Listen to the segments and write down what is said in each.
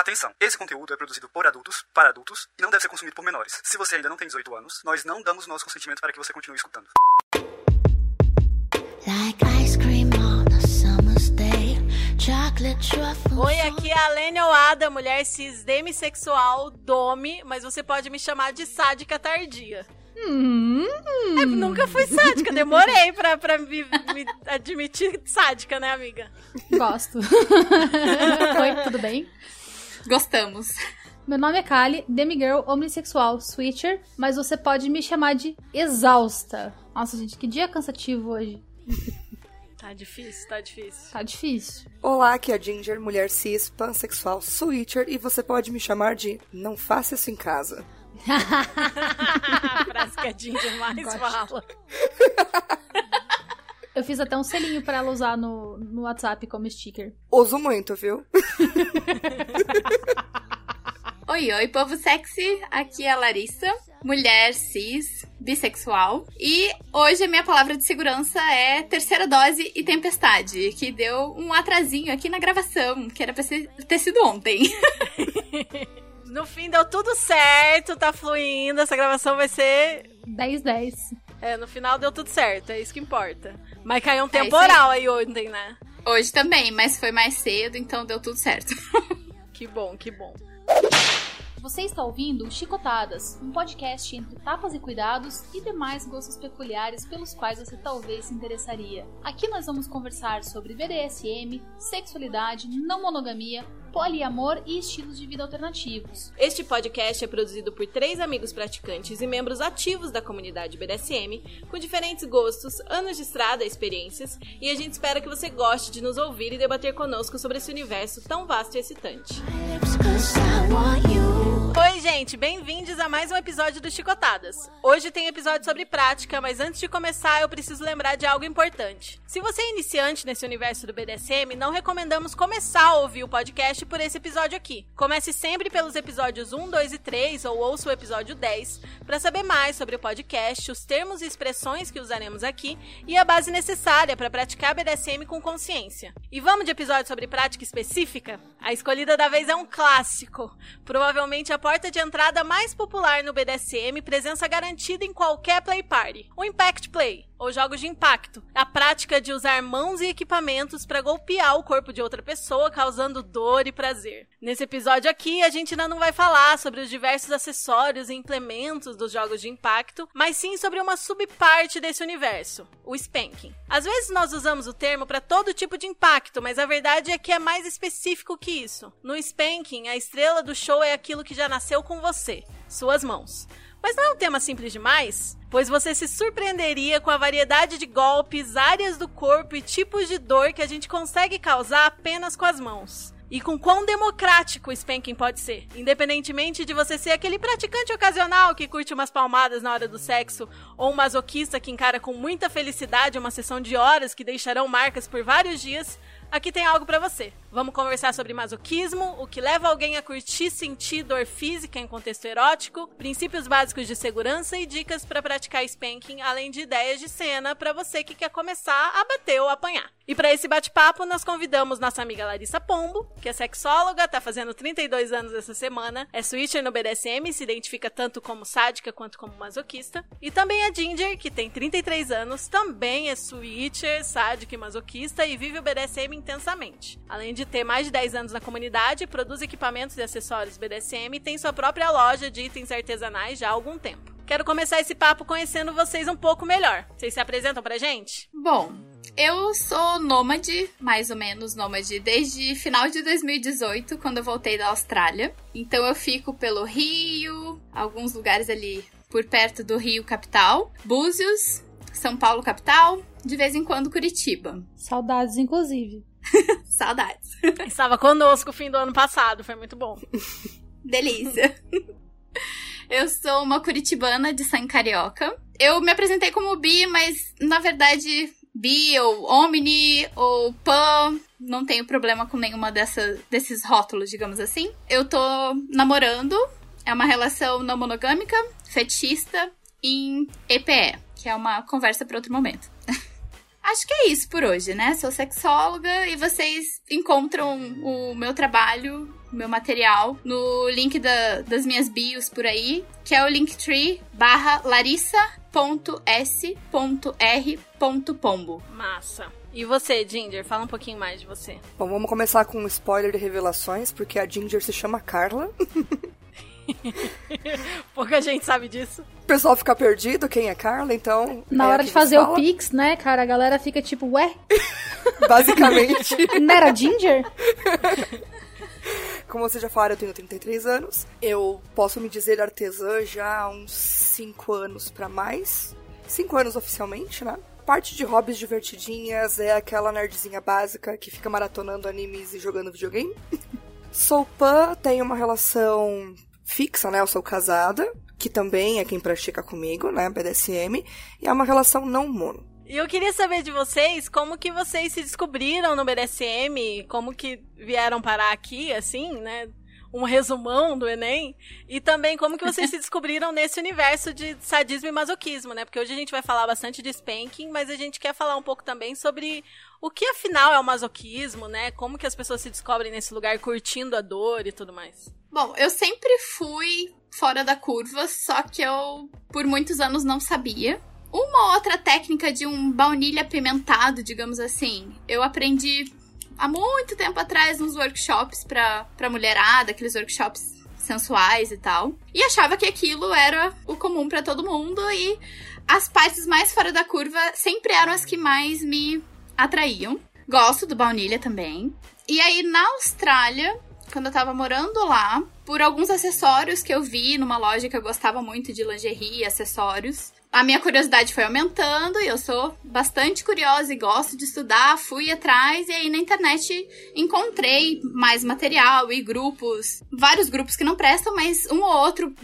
Atenção, esse conteúdo é produzido por adultos, para adultos, e não deve ser consumido por menores. Se você ainda não tem 18 anos, nós não damos nosso consentimento para que você continue escutando. Like ice cream on a summer's day. Chocolate truffles. Oi, aqui é a Lênia Oada, mulher cis demissexual, dome, mas você pode me chamar de sádica tardia. Hum. É, nunca fui sádica, demorei pra, pra me, me admitir sádica, né, amiga? Gosto. Oi, tudo bem? Gostamos. Meu nome é Kali, demigirl omnissexual, switcher, mas você pode me chamar de exausta. Nossa, gente, que dia cansativo hoje. Tá difícil, tá difícil. Tá difícil. Olá, aqui é a Ginger, mulher cis, pansexual, switcher, e você pode me chamar de Não Faça Isso em Casa. a frase que a Ginger mais Gosto. fala. Eu fiz até um selinho pra ela usar no, no WhatsApp como sticker. Uso muito, viu? Oi, oi, povo sexy. Aqui é a Larissa, mulher cis, bissexual. E hoje a minha palavra de segurança é terceira dose e tempestade, que deu um atrasinho aqui na gravação, que era pra ser- ter sido ontem. No fim deu tudo certo, tá fluindo, essa gravação vai ser 10-10. É, no final deu tudo certo, é isso que importa. Mas caiu um É temporal aí ontem, né? Hoje também, mas foi mais cedo, então deu tudo certo. Que bom, que bom. Você está ouvindo Chicotadas, um podcast entre tapas e cuidados e demais gostos peculiares pelos quais você talvez se interessaria. Aqui nós vamos conversar sobre BDSM, sexualidade, não monogamia, poliamor e estilos de vida alternativos. Este podcast é produzido por três amigos praticantes e membros ativos da comunidade BDSM, com diferentes gostos, anos de estrada e experiências, e a gente espera que você goste de nos ouvir e debater conosco sobre esse universo tão vasto e excitante. Oi, gente, bem-vindos a mais um episódio do Chicotadas. Hoje tem episódio sobre prática, mas antes de começar eu preciso lembrar de algo importante. Se você é iniciante nesse universo do BDSM, não recomendamos começar a ouvir o podcast por esse episódio aqui. Comece sempre pelos episódios 1, 2 e 3 ou ouça o episódio 10 para saber mais sobre o podcast, os termos e expressões que usaremos aqui e a base necessária para praticar BDSM com consciência. E vamos de episódio sobre prática específica? A escolhida da vez é um clássico. Provavelmente a porta de entrada mais popular no BDSM, presença garantida em qualquer play party. O Impact Play, ou jogos de impacto. A prática de usar mãos e equipamentos para golpear o corpo de outra pessoa, causando dor e prazer. Nesse episódio aqui, a gente ainda não vai falar sobre os diversos acessórios e implementos dos jogos de impacto, mas sim sobre uma subparte desse universo, o spanking. Às vezes nós usamos o termo para todo tipo de impacto, mas a verdade é que é mais específico que isso. No spanking, a estrela do show é aquilo que já nasceu com você, suas mãos. Mas não é um tema simples demais? Pois você se surpreenderia com a variedade de golpes, áreas do corpo e tipos de dor que a gente consegue causar apenas com as mãos. E com quão democrático o spanking pode ser. Independentemente de você ser aquele praticante ocasional que curte umas palmadas na hora do sexo, ou um masoquista que encara com muita felicidade uma sessão de horas que deixarão marcas por vários dias, aqui tem algo pra você. Vamos conversar sobre masoquismo, o que leva alguém a curtir sentir dor física em contexto erótico, princípios básicos de segurança e dicas pra praticar spanking, além de ideias de cena pra você que quer começar a bater ou apanhar. E pra esse bate-papo nós convidamos nossa amiga Larissa Pombo, que é sexóloga, tá fazendo 32 anos essa semana, é switcher no BDSM se identifica tanto como sádica quanto como masoquista, e também a Ginger, que tem 33 anos, também é switcher, sádica e masoquista e vive o BDSM intensamente. Além de ter mais de 10 anos na comunidade, produz equipamentos e acessórios BDSM e tem sua própria loja de itens artesanais já há algum tempo. Quero começar esse papo conhecendo vocês um pouco melhor. Vocês se apresentam pra gente? Bom, eu sou nômade, mais ou menos nômade, desde final de 2018, quando eu voltei da Austrália. Então eu fico pelo Rio, alguns lugares ali por perto do Rio capital, Búzios, São Paulo capital, de vez em quando Curitiba. Saudades, inclusive. Saudades. Estava conosco o fim do ano passado, foi muito bom. Delícia. Eu sou uma curitibana de sangue carioca. Eu me apresentei como bi, mas na verdade bi ou omni ou pan, não tenho problema com nenhuma dessa, desses rótulos, digamos assim. Eu tô namorando, é uma relação não monogâmica, fetichista em EPE, que é uma conversa para outro momento. Acho que é isso por hoje, né? Sou sexóloga e vocês encontram o meu trabalho meu material no link da- das minhas bios por aí, que é o linktree barra larissa.s.r.pombo. Massa. E você, Ginger, fala um pouquinho mais de você. Bom, vamos começar com um spoiler de revelações, porque a Ginger se chama Carla. Pouca gente sabe disso. O pessoal fica perdido quem é Carla, então. Na é hora de fazer vos o fala. Pix, né, cara, a galera fica tipo, ué, Basicamente. não era Ginger? Como vocês já falaram, eu tenho 33 anos. Eu posso me dizer artesã já há uns 5 anos pra mais. 5 anos oficialmente, né? Parte de hobbies divertidinhas é aquela nerdzinha básica que fica maratonando animes e jogando videogame. sou pan, tenho uma relação fixa, né? Eu sou casada, que também é quem pratica comigo, né? BDSM. E é uma relação não mono. E eu queria saber de vocês como que vocês se descobriram no BDSM, como que vieram parar aqui, assim, né? Um resumão do Enem. E também como que vocês se descobriram nesse universo de sadismo e masoquismo, né? Porque hoje a gente vai falar bastante de spanking, mas a gente quer falar um pouco também sobre o que afinal é o masoquismo, né? Como que as pessoas se descobrem nesse lugar curtindo a dor e tudo mais. Bom, eu sempre fui fora da curva, só que eu por muitos anos não sabia. Uma outra técnica de um baunilha apimentado, digamos assim, eu aprendi há muito tempo atrás nos workshops pra, pra mulherada, aqueles workshops sensuais e tal. E achava que aquilo era o comum pra todo mundo e as partes mais fora da curva sempre eram as que mais me atraíam. Gosto do baunilha também. E aí na Austrália, quando eu tava morando lá, por alguns acessórios que eu vi numa loja que eu gostava muito de lingerie e acessórios. A minha curiosidade foi aumentando e eu sou bastante curiosa e gosto de estudar, fui atrás e aí na internet encontrei mais material e grupos, vários grupos que não prestam, mas um ou outro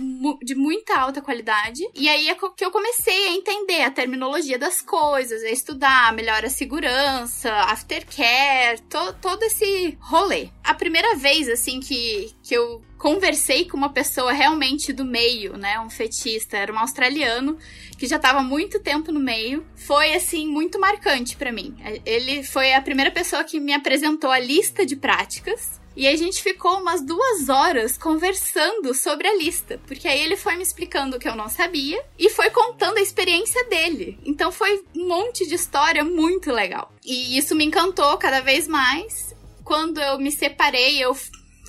de muita alta qualidade. E aí é que eu comecei a entender a terminologia das coisas, a estudar melhor a segurança, aftercare, to, todo esse rolê. A primeira vez, assim, que, que eu conversei com uma pessoa realmente do meio, né? Um fetista, era um australiano que já estava muito tempo no meio. Foi assim muito marcante pra mim. Ele foi a primeira pessoa que me apresentou a lista de práticas. E a gente ficou umas duas horas conversando sobre a lista, porque aí ele foi me explicando o que eu não sabia e foi contando a experiência dele. Então foi um monte de história muito legal. E isso me encantou cada vez mais. Quando eu me separei, eu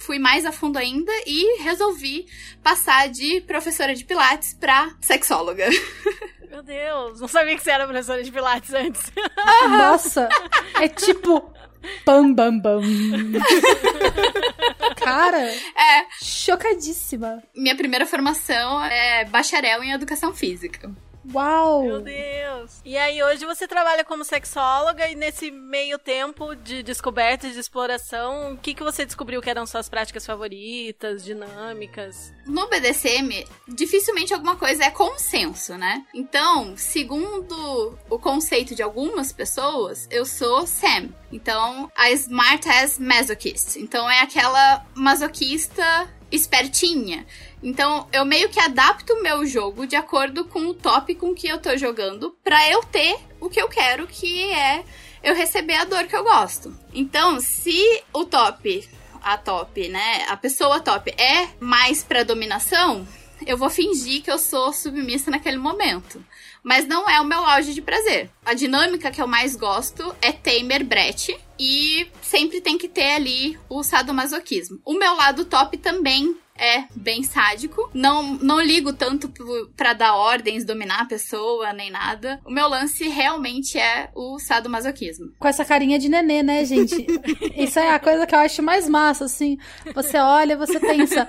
fui mais a fundo ainda e resolvi passar de professora de pilates pra sexóloga. Meu Deus, não sabia que você era professora de pilates antes. Nossa, é tipo pam bam bam. Cara, É, chocadíssima. minha primeira formação é bacharel em educação física. Uau. Meu Deus. E aí, hoje você trabalha como sexóloga e nesse meio tempo de descoberta e de exploração, o que, que você descobriu que eram suas práticas favoritas, dinâmicas? No BDSM, dificilmente alguma coisa é consenso, né? Então, segundo o conceito de algumas pessoas, eu sou Sam. Então, a Smart as Masochist. Então, é aquela masoquista espertinha. Então, eu meio que adapto o meu jogo de acordo com o tópico que eu tô jogando pra eu ter o que eu quero, que é eu receber a dor que eu gosto. Então, se o top, a top, né, a pessoa top é mais pra dominação, eu vou fingir que eu sou submissa naquele momento. Mas não é o meu auge de prazer. A dinâmica que eu mais gosto é Tamer Brett. E sempre tem que ter ali o sadomasoquismo. O meu lado top também é bem sádico. Não, não ligo tanto pra dar ordens, dominar a pessoa, nem nada. O meu lance realmente é o sadomasoquismo. Com essa carinha de nenê, né, gente? Isso é a coisa que eu acho mais massa, assim. Você olha, você pensa.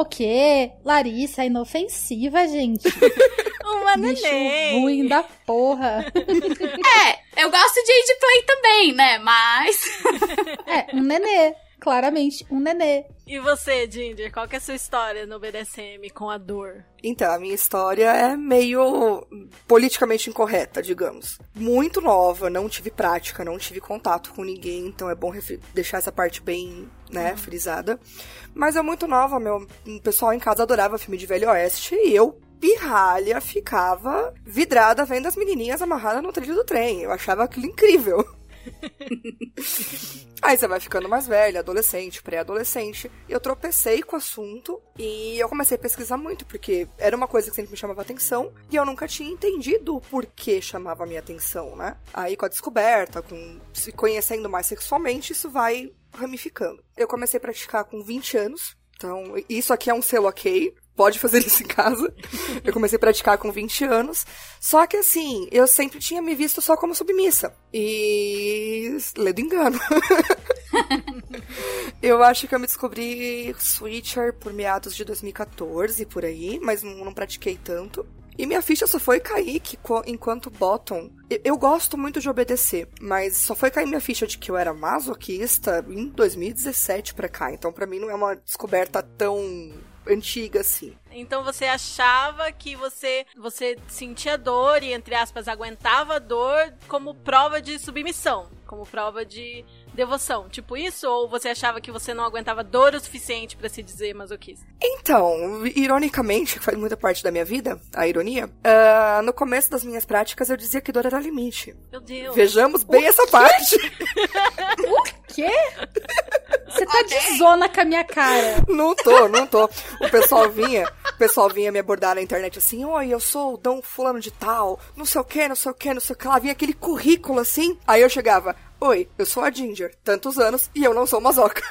O quê? Larissa inofensiva, gente. Uma Bicho neném. ruim da porra. É, eu gosto de age play também, né? Mas. É, um nenê. Claramente, um nenê. E você, Ginger, qual que é a sua história no BDSM com a dor? Então, a minha história é meio politicamente incorreta, digamos. Muito nova, não tive prática, não tive contato com ninguém, então é bom deixar essa parte bem, né, frisada. Mas é muito nova, meu. O pessoal em casa adorava filme de Velho Oeste e eu, pirralha, ficava vidrada vendo as menininhas amarradas no trilho do trem. Eu achava aquilo incrível. Aí você vai ficando mais velha, adolescente, pré-adolescente. Eu tropecei com o assunto e eu comecei a pesquisar muito, porque era uma coisa que sempre me chamava atenção e eu nunca tinha entendido o porquê chamava a minha atenção, né? Aí com a descoberta, com se conhecendo mais sexualmente, isso vai ramificando. Eu comecei a praticar com 20 anos, então isso aqui é um selo ok, pode fazer isso em casa. Eu comecei a praticar com 20 anos. Só que assim, eu sempre tinha me visto só como submissa. E. ledo engano. eu acho que eu me descobri Switcher por meados de 2014, por aí, mas não, pratiquei tanto. E minha ficha só foi cair que, enquanto bottom. Eu gosto muito de obedecer, mas só foi cair minha ficha de que eu era masoquista em 2017 pra cá. Então, pra mim, não é uma descoberta tão antiga assim. Então você achava que você você sentia dor e entre aspas aguentava dor como prova de submissão, como prova de devoção, tipo isso ou você achava que você não aguentava dor o suficiente pra se dizer masoquista? Então, ironicamente, que faz muita parte da minha vida, a ironia, ah, no começo das minhas práticas eu dizia que dor era limite. Meu Deus. Vejamos bem essa parte. Quê? Você tá de zona com a minha cara. Não tô, não tô. O pessoal vinha, o pessoal vinha me abordar na internet assim, oi, eu sou o Dom Fulano de Tal, não sei o que, não sei o que, não sei o que lá. Vinha aquele currículo assim. Aí eu chegava, oi, eu sou a Ginger, tantos anos, e eu não sou masoca.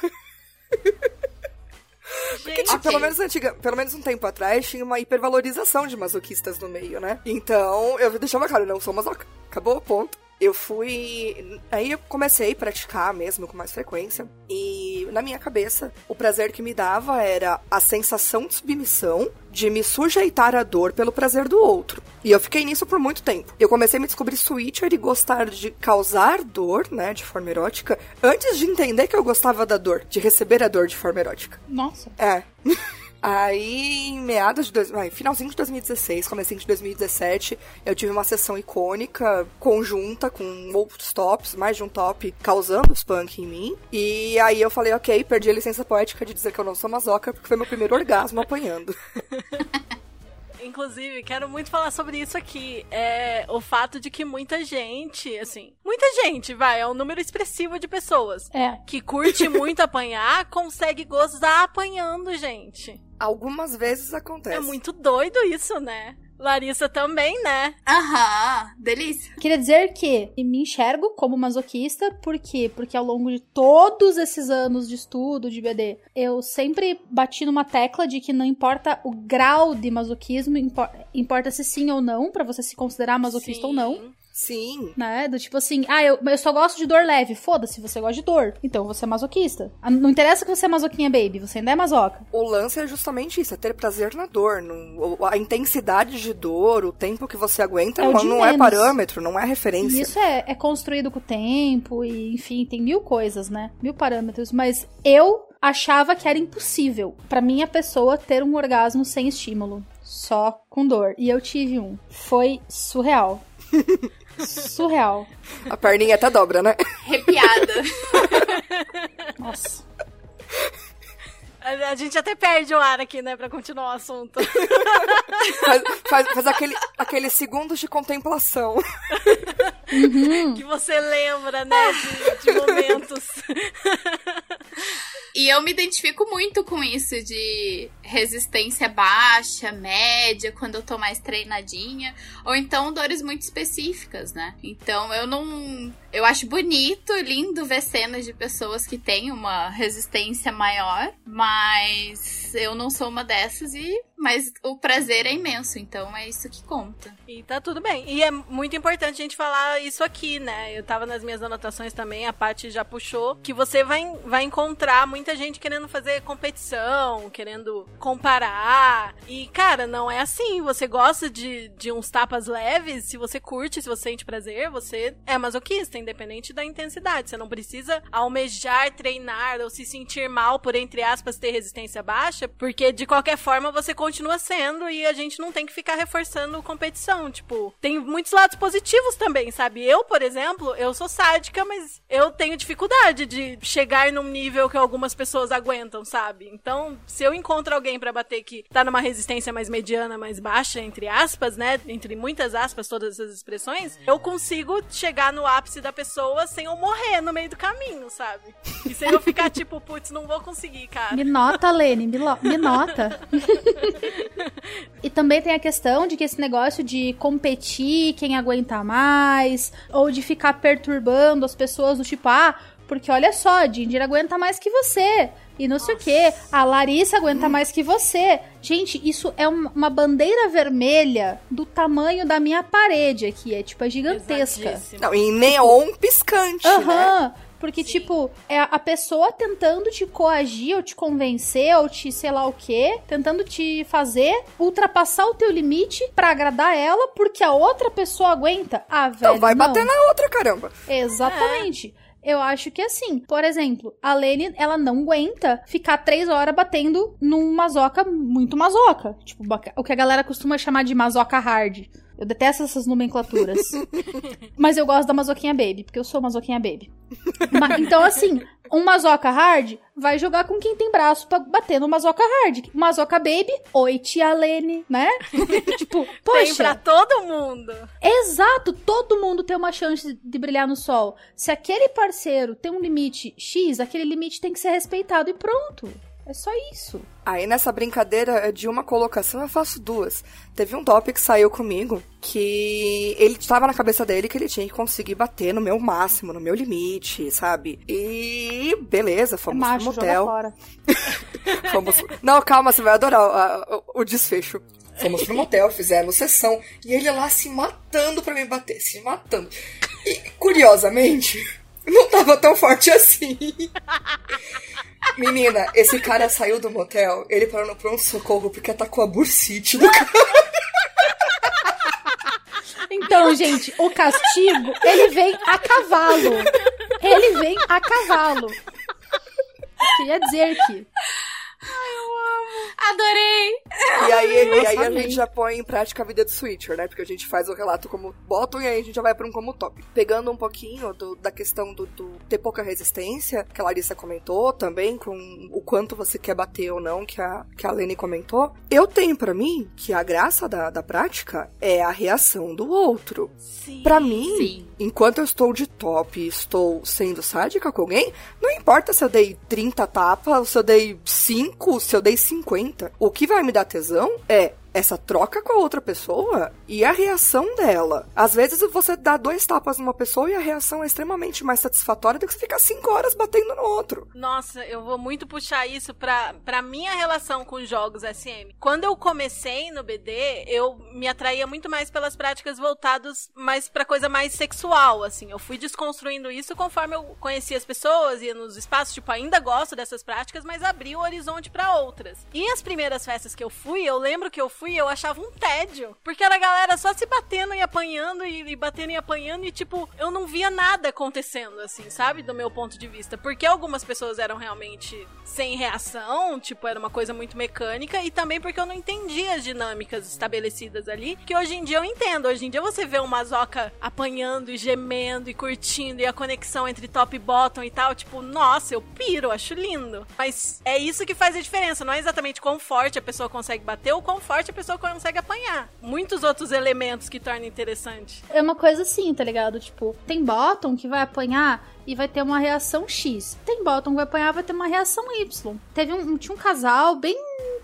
Porque, tipo, Ok. pelo menos antiga, pelo menos um tempo atrás, tinha uma hipervalorização de masoquistas no meio, né? Então, eu deixava claro, eu não sou masoca. Acabou, ponto. Eu fui. Aí eu comecei a praticar mesmo com mais frequência. E na minha cabeça, o prazer que me dava era a sensação de submissão, de me sujeitar à dor pelo prazer do outro. E eu fiquei nisso por muito tempo. Eu comecei a me descobrir switcher e gostar de causar dor, né, de forma erótica, antes de entender que eu gostava da dor, de receber a dor de forma erótica. Nossa. É. Aí, em meados de... Dois, finalzinho de 2016, comecinho de 2017, eu tive uma sessão icônica, conjunta, com outros tops, mais de um top, causando os punk em mim. E aí eu falei, ok, perdi a licença poética de dizer que eu não sou masoca, porque foi meu primeiro orgasmo apanhando. Inclusive, quero muito falar sobre isso aqui. É o fato de que muita gente, assim, muita gente, vai, é um número expressivo de pessoas É. que curte muito apanhar, consegue gozar apanhando, gente. Algumas vezes acontece. É muito doido isso, né? Larissa também, né? Aham, delícia. Queria dizer que me enxergo como masoquista, por quê? Porque ao longo de todos esses anos de estudo de BD, eu sempre bati numa tecla de que não importa o grau de masoquismo, impor- importa se sim ou não, pra você se considerar masoquista ou não. Sim. Né? Do tipo assim, ah, eu, eu só gosto de dor leve. Foda-se, você gosta de dor. Então você é masoquista. Ah, Não interessa que você é masoquinha, baby. Você ainda é masoca. O lance é justamente isso, é ter prazer na dor. Não, o- a intensidade de dor, o tempo que você aguenta, É não, é parâmetro, não é referência. E isso é, é construído com o tempo, e enfim, tem mil coisas, né? Mil parâmetros. Mas eu achava que era impossível pra minha pessoa ter um orgasmo sem estímulo. Só com dor. E eu tive um. Foi surreal. surreal. A perninha até dobra, né? Arrepiada. Nossa. A, a gente até perde o ar aqui, né, pra continuar o assunto. Faz, faz, faz aquele, aqueles segundos de contemplação. que você lembra, né, de, de momentos. E eu me identifico muito com isso de resistência baixa, média, quando eu tô mais treinadinha, ou então dores muito específicas, né? Então eu não. Eu acho bonito, lindo ver cenas de pessoas que têm uma resistência maior, mas eu não sou uma dessas e. Mas o prazer é imenso, então é isso que conta. E tá tudo bem. E é muito importante a gente falar isso aqui, né? Eu tava nas minhas anotações também, a Paty já puxou, que você vai, vai encontrar muita gente querendo fazer competição, querendo comparar. E, cara, não é assim. Você gosta de, de uns tapas leves, se você curte, se você sente prazer, você é masoquista, independente da intensidade. Você não precisa almejar, treinar ou se sentir mal por, entre aspas, ter resistência baixa porque de qualquer forma você continua sendo e a gente não tem que ficar reforçando competição. Tipo, tem muitos lados positivos também, sabe? Eu, por exemplo, eu sou sádica, mas eu tenho dificuldade de chegar num nível que algumas pessoas aguentam, sabe? Então, se eu encontro alguém pra bater que tá numa resistência mais mediana, mais baixa, entre aspas, né? Entre muitas aspas, todas essas expressões, eu consigo chegar no ápice da pessoa sem eu morrer no meio do caminho, sabe? E sem eu ficar tipo, putz, não vou conseguir, cara. Me nota, Lene, me, me nota. e também tem a questão de que esse negócio de competir quem aguenta mais, ou de ficar perturbando as pessoas do tipo, ah, porque olha só, a Ginger aguenta mais que você. E não sei o que, a Larissa aguenta mais que você. Gente, isso é um- uma bandeira vermelha do tamanho da minha parede aqui. É tipo, é gigantesca. Não, em neon piscante, né? Porque, tipo, é a pessoa tentando te coagir, ou te convencer, ou te sei lá o quê, tentando te fazer ultrapassar o teu limite pra agradar ela, porque a outra pessoa aguenta. Ah, velho. Não, vai não. bater na outra, caramba. Exatamente. Eu acho que assim, por exemplo, a Lene, ela não aguenta ficar três horas batendo num mazoca muito mazoca. Tipo, o que a galera costuma chamar de mazoca hard. Eu detesto essas nomenclaturas. Mas eu gosto da mazoquinha baby, porque eu sou mazoquinha baby. Ma- então, assim, um mazoca hard vai jogar com quem tem braço pra bater no mazoca hard. Mazoca baby, oi tia Lene, né? tipo, poxa. Tem pra todo mundo. Exato, todo mundo tem uma chance de brilhar no sol. Se aquele parceiro tem um limite X, aquele limite tem que ser respeitado e pronto. É só isso. Aí nessa brincadeira de uma colocação eu faço duas. Teve um top que saiu comigo que ele estava na cabeça dele que ele tinha que conseguir bater no meu máximo, no meu limite, sabe? E beleza, É fomos macho, pro motel. fora. Fomos... Não, calma, você vai adorar o, o- desfecho. Fomos pro motel, fizemos sessão e ele lá se matando pra me bater, se matando. E curiosamente, não tava tão forte assim. Menina, esse cara saiu do motel, ele parou no pronto-socorro porque atacou a bursite do cara. Então, gente, o castigo, ele vem a cavalo. Ele vem a cavalo. Queria dizer que. Adorei! E aí, e aí a gente já põe em prática a vida do Switcher, né? Porque a gente faz o relato como bottom e aí a gente já vai pra um como top. Pegando um pouquinho do- da questão do, do ter pouca resistência, que a Larissa comentou também, com o quanto você quer bater ou não, que a, que a Lene comentou. Eu tenho pra mim que a graça da, da prática é a reação do outro. Sim. Pra mim, Sim. Enquanto eu estou de top e estou sendo sádica com alguém, não importa se eu dei 30 tapas, se eu dei 5, se eu dei 50. O que vai me dar tesão é essa troca com a outra pessoa e a reação dela. Às vezes você dá dois tapas numa pessoa e a reação é extremamente mais satisfatória do que você ficar cinco horas batendo no outro. Nossa, eu vou muito puxar isso pra, pra minha relação com jogos SM. Quando eu comecei no BD, eu me atraía muito mais pelas práticas voltadas mais pra coisa mais sexual, assim. Eu fui desconstruindo isso conforme eu conhecia as pessoas, ia nos espaços, tipo, ainda gosto dessas práticas, mas abri o horizonte pra outras. E as primeiras festas que eu fui, eu lembro que eu fui, eu achava um tédio, porque era a galera só se batendo e apanhando e, e batendo e apanhando e tipo, eu não via nada acontecendo assim, sabe, do meu ponto de vista, porque algumas pessoas eram realmente sem reação, tipo, era uma coisa muito mecânica e também porque eu não entendia as dinâmicas estabelecidas ali, que hoje em dia eu entendo. Hoje em dia você vê uma Mazoca apanhando e gemendo e curtindo e a conexão entre top e bottom e tal, tipo, nossa, eu piro, acho lindo. Mas é isso que faz a diferença, não é exatamente quão forte a pessoa consegue bater ou quão forte a pessoa consegue apanhar. Muitos outros elementos que tornam interessante. É uma coisa assim, tá ligado? Tipo, tem bottom que vai apanhar e vai ter uma reação X. Tem bottom que vai apanhar vai ter uma reação Y. Teve um, tinha um casal bem,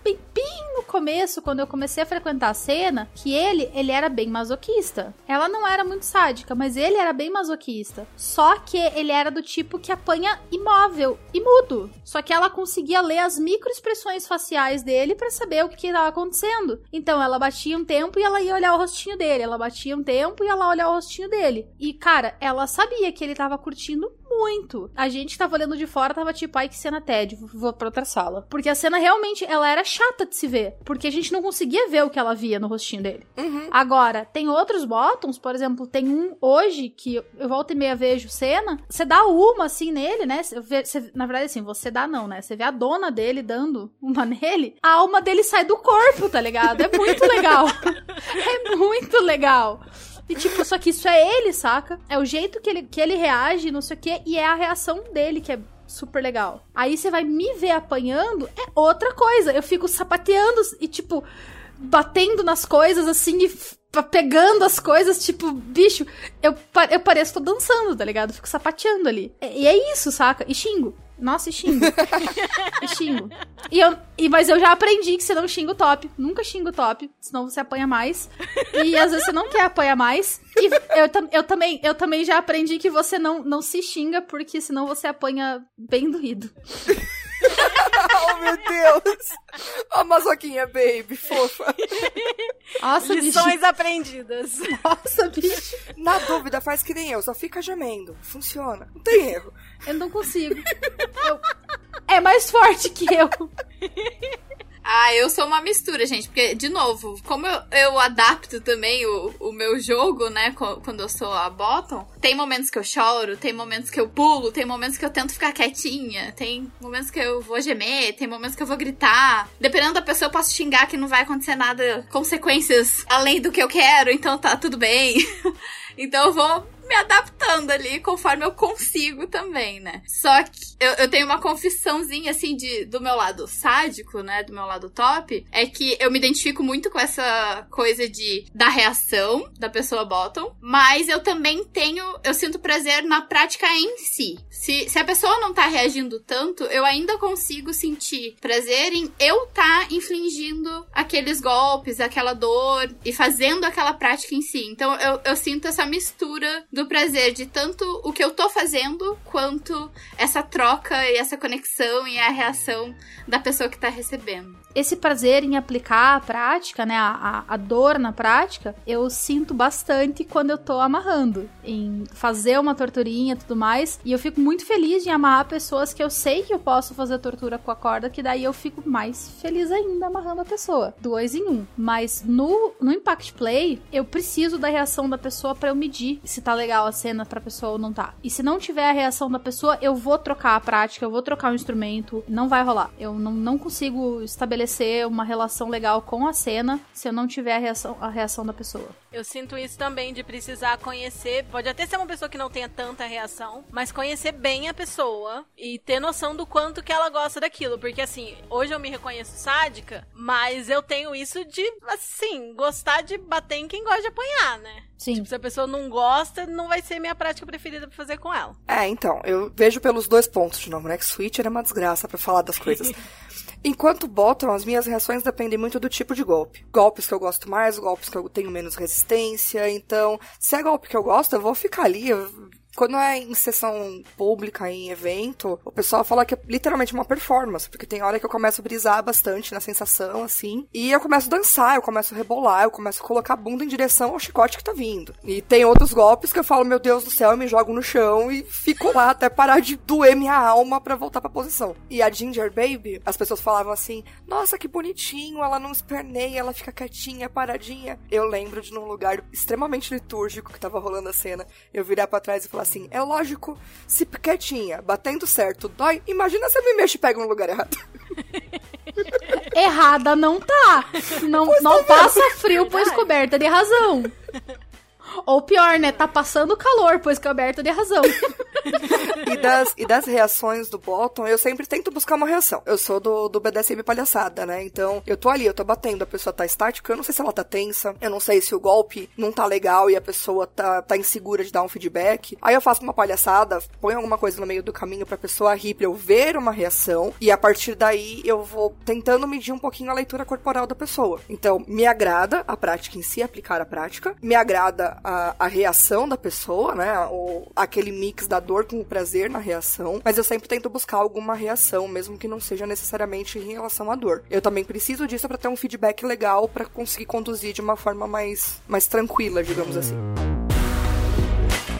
bem, bem no começo, quando eu comecei a frequentar a cena, que ele, ele era bem masoquista. Ela não era muito sádica, mas ele era bem masoquista. Só que ele era do tipo que apanha imóvel e mudo. Só que ela conseguia ler as microexpressões faciais dele pra saber o que estava acontecendo. Então ela batia um tempo e ela ia olhar o rostinho dele. Ela batia um tempo e ela olhar o rostinho dele. E cara, ela sabia que ele tava curtindo muito. A gente tava olhando de fora, tava tipo, ai que cena TED, vou pra outra sala. Porque a cena realmente, ela era chata de se ver. Porque a gente não conseguia ver o que ela via no rostinho dele. Uhum. Agora, tem outros bottoms, por exemplo, tem um hoje que eu volta e meia vejo cena, você dá uma assim nele, né? Vê- você- na verdade, assim, você dá não, né? Você vê a dona dele dando uma nele, a alma dele sai do corpo, tá ligado? É muito legal. é muito legal. E tipo, só que isso é ele, saca? É o jeito que ele, que ele reage, não sei o quê, e é a reação dele que é super legal. Aí você vai me ver apanhando, é outra coisa. Eu fico sapateando e, tipo, batendo nas coisas assim e pegando as coisas, tipo, bicho, eu, eu pareço tô dançando, tá ligado? Fico sapateando ali. E é isso, saca? E xingo. Nossa, e xingo. e xingo. E eu, e, mas eu já aprendi que você não xinga o top. Nunca xinga o top, senão você apanha mais. E às vezes você não quer apanhar mais. E eu, eu, também, eu também já aprendi que você não, não se xinga, porque senão você apanha bem doído. oh, meu Deus! A masoquinha, baby, fofa. Nossa, Lições bicho. aprendidas. Nossa, bicho. Na dúvida, faz que nem eu, só fica gemendo. Funciona. Não tem erro. Eu não consigo. Eu- É mais forte que eu. Ah, eu sou uma mistura, gente, porque, de novo, como eu, eu adapto também o, o meu jogo, né, quando eu sou a bottom, tem momentos que eu choro, tem momentos que eu pulo, tem momentos que eu tento ficar quietinha, tem momentos que eu vou gemer, tem momentos que eu vou gritar. Dependendo da pessoa, eu posso xingar que não vai acontecer nada, consequências além do que eu quero, então tá tudo bem. então eu vou me adaptando ali conforme eu consigo também, né? Só que eu, eu tenho uma confissãozinha, assim, de, do meu lado sádico, né? Do meu lado top, é que eu me identifico muito com essa coisa de da reação da pessoa bottom, mas eu também tenho, eu sinto prazer na prática em si. Se, se a pessoa não tá reagindo tanto, eu ainda consigo sentir prazer em eu tá infligindo aqueles golpes, aquela dor e fazendo aquela prática em si. Então eu, eu sinto essa mistura do prazer de tanto o que eu tô fazendo quanto essa troca e essa conexão e a reação da pessoa que tá recebendo. Esse prazer em aplicar a prática, né? A, a, dor na prática, eu sinto bastante quando eu tô amarrando. Em fazer uma torturinha e tudo mais. E eu fico muito feliz de amarrar pessoas que eu sei que eu posso fazer tortura com a corda, que daí eu fico mais feliz ainda amarrando a pessoa. Dois em um. Mas no, no Impact Play, eu preciso da reação da pessoa pra eu medir se tá legal a cena pra pessoa ou não tá. E se não tiver a reação da pessoa, eu vou trocar a prática, eu vou trocar o instrumento. Não vai rolar. Eu não, não consigo estabelecer uma relação legal com a cena se eu não tiver a reação, a reação da pessoa. Eu sinto isso também de precisar conhecer. Pode até ser uma pessoa que não tenha tanta reação, mas conhecer bem a pessoa e ter noção do quanto que ela gosta daquilo. Porque assim, hoje eu me reconheço sádica, mas eu tenho isso de, assim, gostar de bater em quem gosta de apanhar, né? Sim. Tipo, se a pessoa não gosta, não vai ser minha prática preferida pra fazer com ela. É, então, eu vejo pelos dois pontos de novo, né? Que Switch era uma desgraça pra falar das coisas. Enquanto bottom, as minhas reações dependem muito do tipo de golpe. Golpes que eu gosto mais, golpes que eu tenho menos resistência. Então, se é golpe que eu gosto, eu vou ficar ali. Quando é em sessão pública, em evento, o pessoal fala que é literalmente uma performance, porque tem hora que eu começo a brisar bastante na sensação, assim, e eu começo a dançar, eu começo a rebolar, eu começo a colocar a bunda em direção ao chicote que tá vindo. E tem outros golpes que eu falo, meu Deus do céu, eu me jogo no chão e fico lá até parar de doer minha alma pra voltar pra posição. E a Ginger Baby, as pessoas falavam assim, nossa, que bonitinho, ela não esperneia, ela fica quietinha, paradinha. Eu lembro de num lugar extremamente litúrgico que tava rolando a cena, eu virar pra trás e falar assim, é lógico, se quietinha, batendo certo, dói, imagina se eu me mexo e pego no lugar errado. Errada não tá. Não, não passa frio, pois coberta de razão. Ou pior, né? Tá passando calor, pois coberta de razão. E das, e das reações do bottom, eu sempre tento buscar uma reação. Eu sou do, do BDSM palhaçada, né? Então, eu tô ali, eu tô batendo, a pessoa tá estática, eu não sei se ela tá tensa, eu não sei se o golpe não tá legal e a pessoa tá, tá insegura de dar um feedback. Aí eu faço uma palhaçada, ponho alguma coisa no meio do caminho pra pessoa rir, pra eu ver uma reação, e a partir daí eu vou tentando medir um pouquinho a leitura corporal da pessoa. Então, me agrada a prática em si, aplicar a prática, me agrada a, a reação da pessoa, né? O, aquele mix da dor com o prazer na reação, mas eu sempre tento buscar alguma reação, mesmo que não seja necessariamente em relação à dor. Eu também preciso disso pra ter um feedback legal pra conseguir conduzir de uma forma mais, mais tranquila, digamos assim.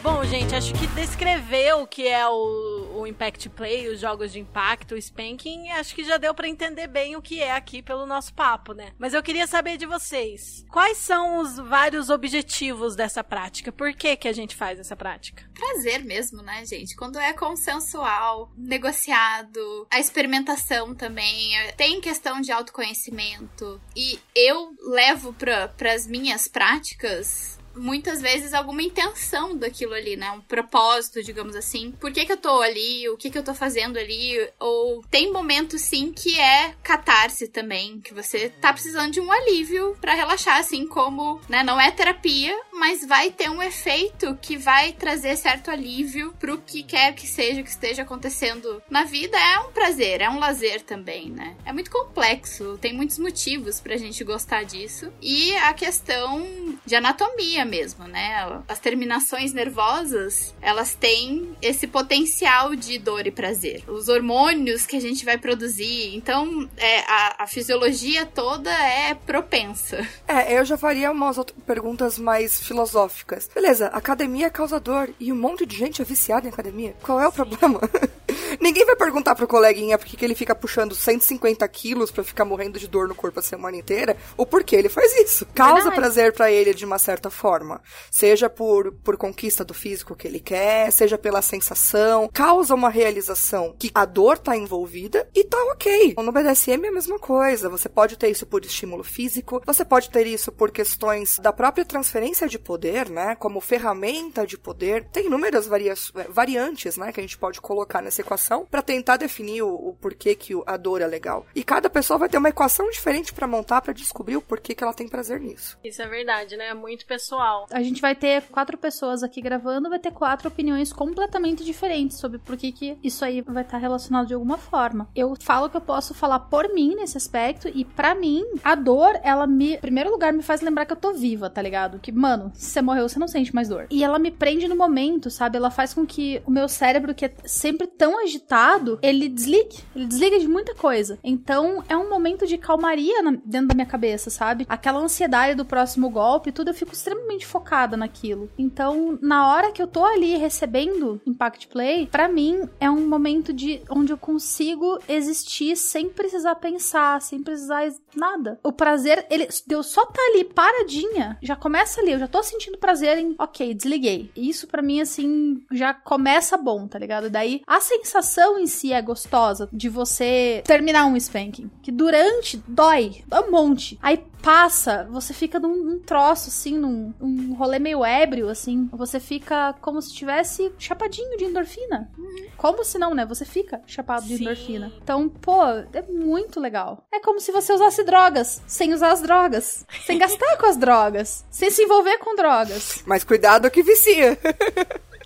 Bom, gente, acho que descrever o que é o, o Impact Play, os jogos de impacto, o Spanking, acho que já deu pra entender bem o que é aqui pelo nosso papo, né? Mas eu queria saber de vocês, quais são os vários objetivos dessa prática? Por que que a gente faz essa prática? Prazer mesmo, né, gente? Quando é consensual, negociado, a experimentação também, é- tem questão de autoconhecimento. E eu levo para as minhas práticas muitas vezes alguma intenção daquilo ali, né? Um propósito, digamos assim. Por que, que eu tô ali? O que, que eu tô fazendo ali? Ou tem momentos, sim, que é catarse também, que você tá precisando de um alívio pra relaxar, assim como, né? Não é terapia, mas vai ter um efeito que vai trazer certo alívio pro que quer que seja que esteja acontecendo na vida. É um prazer, é um lazer também, né? É muito complexo, tem muitos motivos pra gente gostar disso. E a questão de anatomia mesmo, né? As terminações nervosas, elas têm esse potencial de dor e prazer. Os hormônios que a gente vai produzir, então é, a, a fisiologia toda é propensa. É, eu já faria umas outras perguntas mais filosóficas. Beleza, academia causa dor e um monte de gente é viciada em academia. Qual é o problema? Ninguém vai perguntar pro coleguinha por que ele fica puxando 150 quilos pra ficar morrendo de dor no corpo a semana inteira, ou por que ele faz isso. Causa Verdade. prazer pra ele de uma certa forma. Seja por, por conquista do físico que ele quer, seja pela sensação. Causa uma realização que a dor tá envolvida e tá ok. No BDSM é a mesma coisa. Você pode ter isso por estímulo físico, você pode ter isso por questões da própria transferência de poder, né? Como ferramenta de poder. Tem inúmeras varia variantes, né? Que a gente pode colocar nessa equação para tentar definir o, o porquê que a dor é legal. E cada pessoa vai ter uma equação diferente para montar para descobrir o porquê que ela tem prazer nisso. Isso é verdade, né? É muito pessoal. A gente vai ter quatro pessoas aqui gravando, vai ter quatro opiniões completamente diferentes sobre por que, que isso aí vai estar relacionado de alguma forma. Eu falo que eu posso falar por mim nesse aspecto, e pra mim, a dor, ela me, em primeiro lugar, me faz lembrar que eu tô viva, tá ligado? Que, mano, se você morreu, você não sente mais dor. E ela me prende no momento, sabe? Ela faz com que o meu cérebro, que é sempre tão agitado, ele desligue. Ele desliga de muita coisa. Então, é um momento de calmaria na- dentro da minha cabeça, sabe? Aquela ansiedade do próximo golpe, tudo, eu fico extremamente focada naquilo. Então, na hora que eu tô ali recebendo Impact Play, pra mim é um momento de onde eu consigo existir sem precisar pensar, sem precisar nada. O prazer, ele de eu só tá ali paradinha, já começa ali, eu já tô sentindo prazer em, OK, desliguei. Isso pra mim assim já começa bom, tá ligado? Daí a sensação em si é gostosa de você terminar um spanking, que durante dói um monte. Aí passa, você fica num, num troço, assim, num um rolê meio ébrio, assim. Você fica como se tivesse chapadinho de endorfina. Como se não, né? Você fica chapado de Sim. endorfina. Então, pô, é muito legal. É como se você usasse drogas, sem usar as drogas. Sem gastar com as drogas. Sem se envolver com drogas. Mas cuidado que vicia.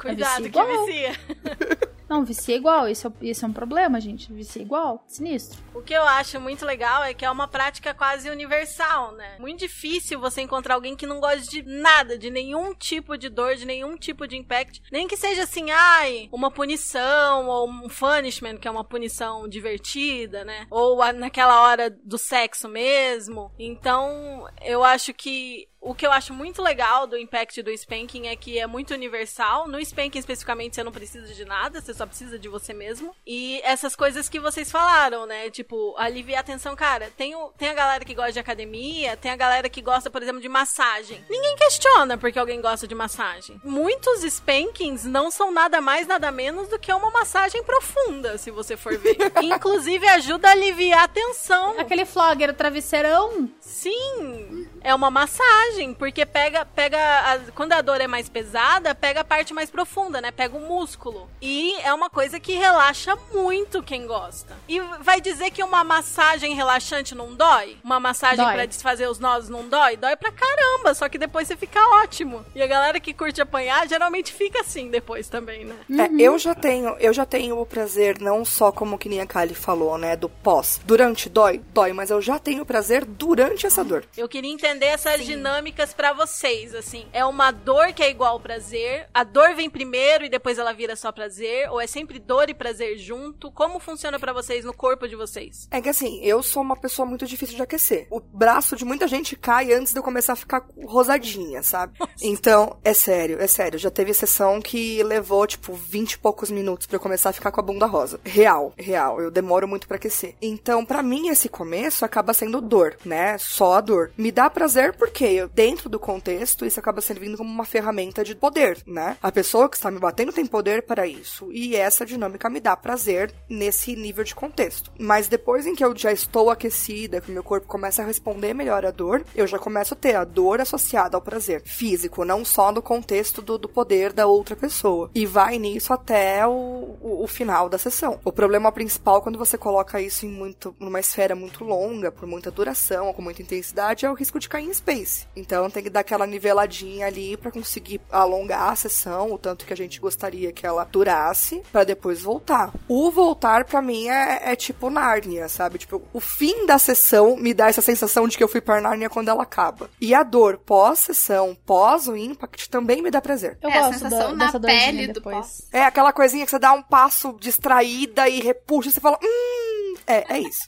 Cuidado vicia que vicia. Não, vicia igual. Isso é, isso é um problema, gente. Vicia igual. Sinistro. O que eu acho muito legal é que é uma prática quase universal, né? Muito difícil você encontrar alguém que não goste de nada, de nenhum tipo de dor, de nenhum tipo de impact. Nem que seja assim, ai, uma punição ou um punishment, que é uma punição divertida, né? Ou naquela hora do sexo mesmo. Então, eu acho que o que eu acho muito legal do Impact do Spanking é que é muito universal. No Spanking, especificamente, você não precisa de nada, você só precisa de você mesmo. E essas coisas que vocês falaram, né? Tipo, aliviar a tensão. Cara, tem, o, tem a galera que gosta de academia, tem a galera que gosta, por exemplo, de massagem. Ninguém questiona porque alguém gosta de massagem. Muitos Spankings não são nada mais, nada menos do que uma massagem profunda, se você for ver. Inclusive, ajuda a aliviar a tensão. Aquele flogger travesseirão. Sim, é uma massagem, porque pega, pega a- quando a dor é mais pesada, pega a parte mais profunda, né? Pega o músculo. E é uma coisa que relaxa muito quem gosta. E vai dizer que uma massagem relaxante não dói? Uma massagem Dói. pra desfazer os nós não dói? Dói pra caramba, só que depois você fica ótimo. E a galera que curte apanhar geralmente fica assim depois também, né? É, eu já tenho, eu já tenho o prazer não só como que nem a Kali falou, né, do pós. Durante dói, dói, mas eu já tenho o prazer durante essa dor. Eu queria entender entender essas dinâmicas pra vocês, assim. É uma dor que é igual ao prazer? A dor vem primeiro e depois ela vira só prazer? Ou é sempre dor e prazer junto? Como funciona pra vocês no corpo de vocês? É que assim, eu sou uma pessoa muito difícil de aquecer. O braço de muita gente cai antes de eu começar a ficar rosadinha, sabe? Então, é sério, é sério. Já teve sessão que levou, tipo, 20 e poucos minutos pra eu começar a ficar com a bunda rosa. Real, real. Eu demoro muito pra aquecer. Então, pra mim, esse começo acaba sendo dor, né? Só a dor. Me dá prazer porque, eu, dentro do contexto, isso acaba servindo como uma ferramenta de poder, né? A pessoa que está me batendo tem poder para isso. E essa dinâmica me dá prazer nesse nível de contexto. Mas depois em que eu já estou aquecida, que o meu corpo começa a responder melhor à dor, eu já começo a ter a dor associada ao prazer físico, não só no contexto do, do poder da outra pessoa. E vai nisso até o, o, o final da sessão. O problema principal quando você coloca isso em muito, numa esfera muito longa, por muita duração ou com muita intensidade, é o risco de cair em space. Então tem que dar aquela niveladinha ali para conseguir alongar a sessão, o tanto que a gente gostaria que ela durasse, para depois voltar. O voltar para mim é, é tipo Nárnia, sabe? Tipo, o fim da sessão me dá essa sensação de que eu fui para Nárnia quando ela acaba. E a dor pós-sessão, pós o impact, também me dá prazer. Eu É, a gosto sensação da, na pele do depois. pós. É aquela coisinha que você dá um passo distraída e repuxa e você fala, hum, é, é isso.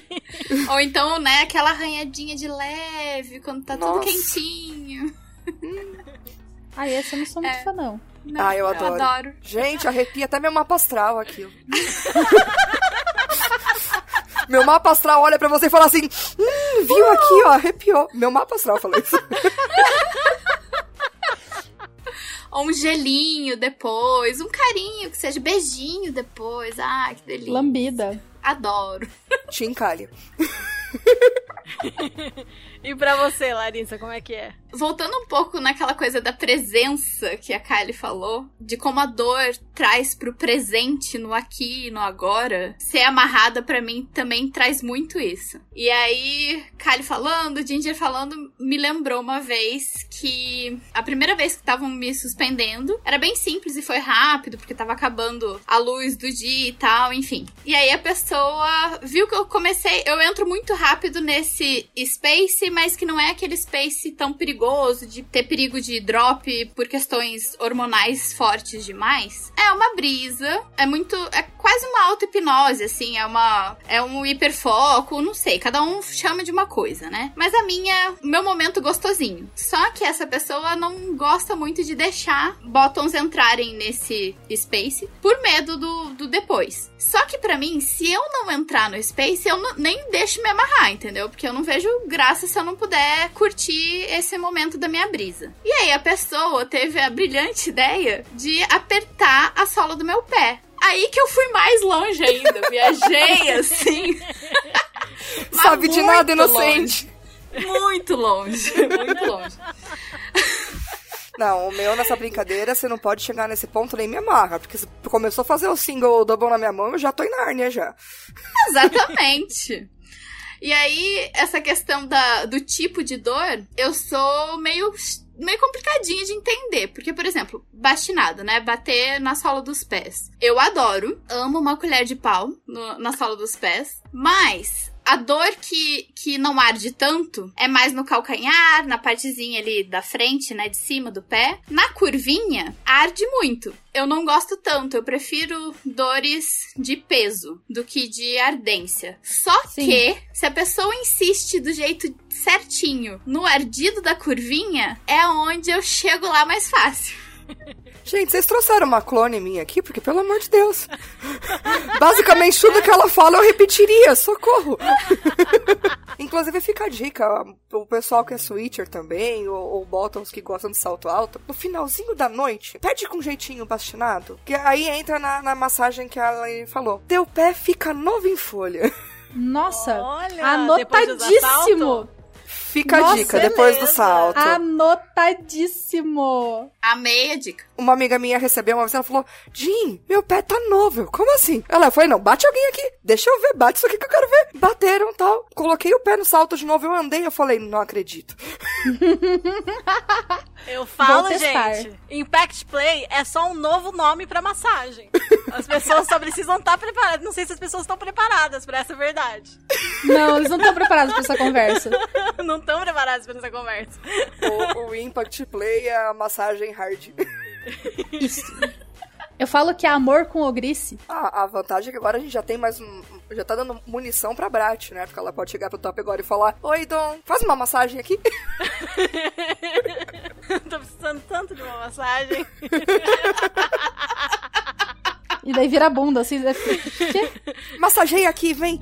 Ou então, né, aquela arranhadinha de leve, quando tá tudo Nossa. quentinho. Ah, esse eu não sou muito É. fã, não. Não, Ah, eu adoro. adoro. Gente, arrepia até meu mapa astral aquilo. meu mapa astral olha pra você e fala assim: Hum, viu aqui, ó, arrepiou. Meu mapa astral falou isso. Ou um gelinho depois, um carinho, que seja beijinho depois. Ai, que delícia. Lambida. Adoro. Chincalha. E pra você, Larissa, como é que é? Voltando um pouco naquela coisa da presença que a Kylie falou, de como a dor traz pro presente, no aqui e no agora, ser amarrada pra mim também traz muito isso. E aí, Kylie falando, Ginger falando, me lembrou uma vez que a primeira vez que estavam me suspendendo era bem simples e foi rápido, porque tava acabando a luz do dia e tal, enfim. E aí a pessoa viu que eu comecei, eu entro muito rápido nesse space, mas que não é aquele space tão perigoso de ter perigo de drop por questões hormonais fortes demais. É uma brisa, é muito, é quase uma auto-hipnose, assim, é uma, é um hiperfoco, não sei, cada um chama de uma coisa, né? Mas a minha, meu momento gostosinho. Só que essa pessoa não gosta muito de deixar bottoms entrarem nesse space por medo do, do depois. Só que pra mim, se eu não entrar no space, eu não- nem deixo me amarrar, entendeu? Porque eu não vejo graça se eu não puder curtir esse momento da minha brisa. E aí a pessoa teve a brilhante ideia de apertar a sola do meu pé. Aí que eu fui mais longe ainda, viajei assim. Sabe de nada, inocente. longe. Muito longe, muito longe. Não, o meu nessa brincadeira, você não pode chegar nesse ponto nem me amarra. Porque se começou a fazer o single double na minha mão, eu já tô em Nárnia já. Exatamente. E aí, essa questão da, do tipo de dor, eu sou meio, meio complicadinha de entender. Porque, por exemplo, bastinado, né? Bater na sola dos pés. Eu adoro, amo uma colher de pau no- na sola dos pés. Mas a dor que, que não arde tanto é mais no calcanhar, na partezinha ali da frente, né? De cima do pé. Na curvinha, arde muito. Eu não gosto tanto, eu prefiro dores de peso do que de ardência. Só Sim. que, se a pessoa insiste do jeito certinho no ardido da curvinha, é onde eu chego lá mais fácil. Gente, vocês trouxeram uma clone minha aqui? Porque, pelo amor de Deus. Basicamente, tudo que ela fala eu repetiria. Socorro. Inclusive, fica a dica. O pessoal que é switcher também, ou, ou bottoms que gostam de salto alto, no finalzinho da noite, pede com jeitinho bastinado. Que aí entra na, na massagem que ela falou. Teu pé fica novo em folha. Nossa, Olha, anotadíssimo. Fica a Nossa, dica depois do salto. Anotadíssimo. Amei a dica. Uma amiga minha recebeu uma vez, ela falou, Jim, meu pé tá novo. Como assim? Ela foi, não, bate alguém aqui. Deixa eu ver, bate isso aqui que eu quero ver. Bateram tal. Coloquei o pé no salto de novo, eu andei, eu falei, não acredito. Eu falo, gente, Impact Play é só um novo nome pra massagem. As pessoas só precisam estar preparadas. Não sei se as pessoas estão preparadas pra essa verdade. Não, eles não estão preparados pra essa conversa. Não estão preparadas pra essa conversa. O, o Impact Play é a massagem hard. Isso. Eu falo que é amor com ogrice. Ah, a vantagem é que agora a gente já tem mais um. Já tá dando munição pra Brat, né? Porque ela pode chegar pro top agora e falar: Oi, Dom, faz uma massagem aqui. Tô precisando tanto de uma massagem. E daí vira bunda, assim. né? Massageia aqui, vem.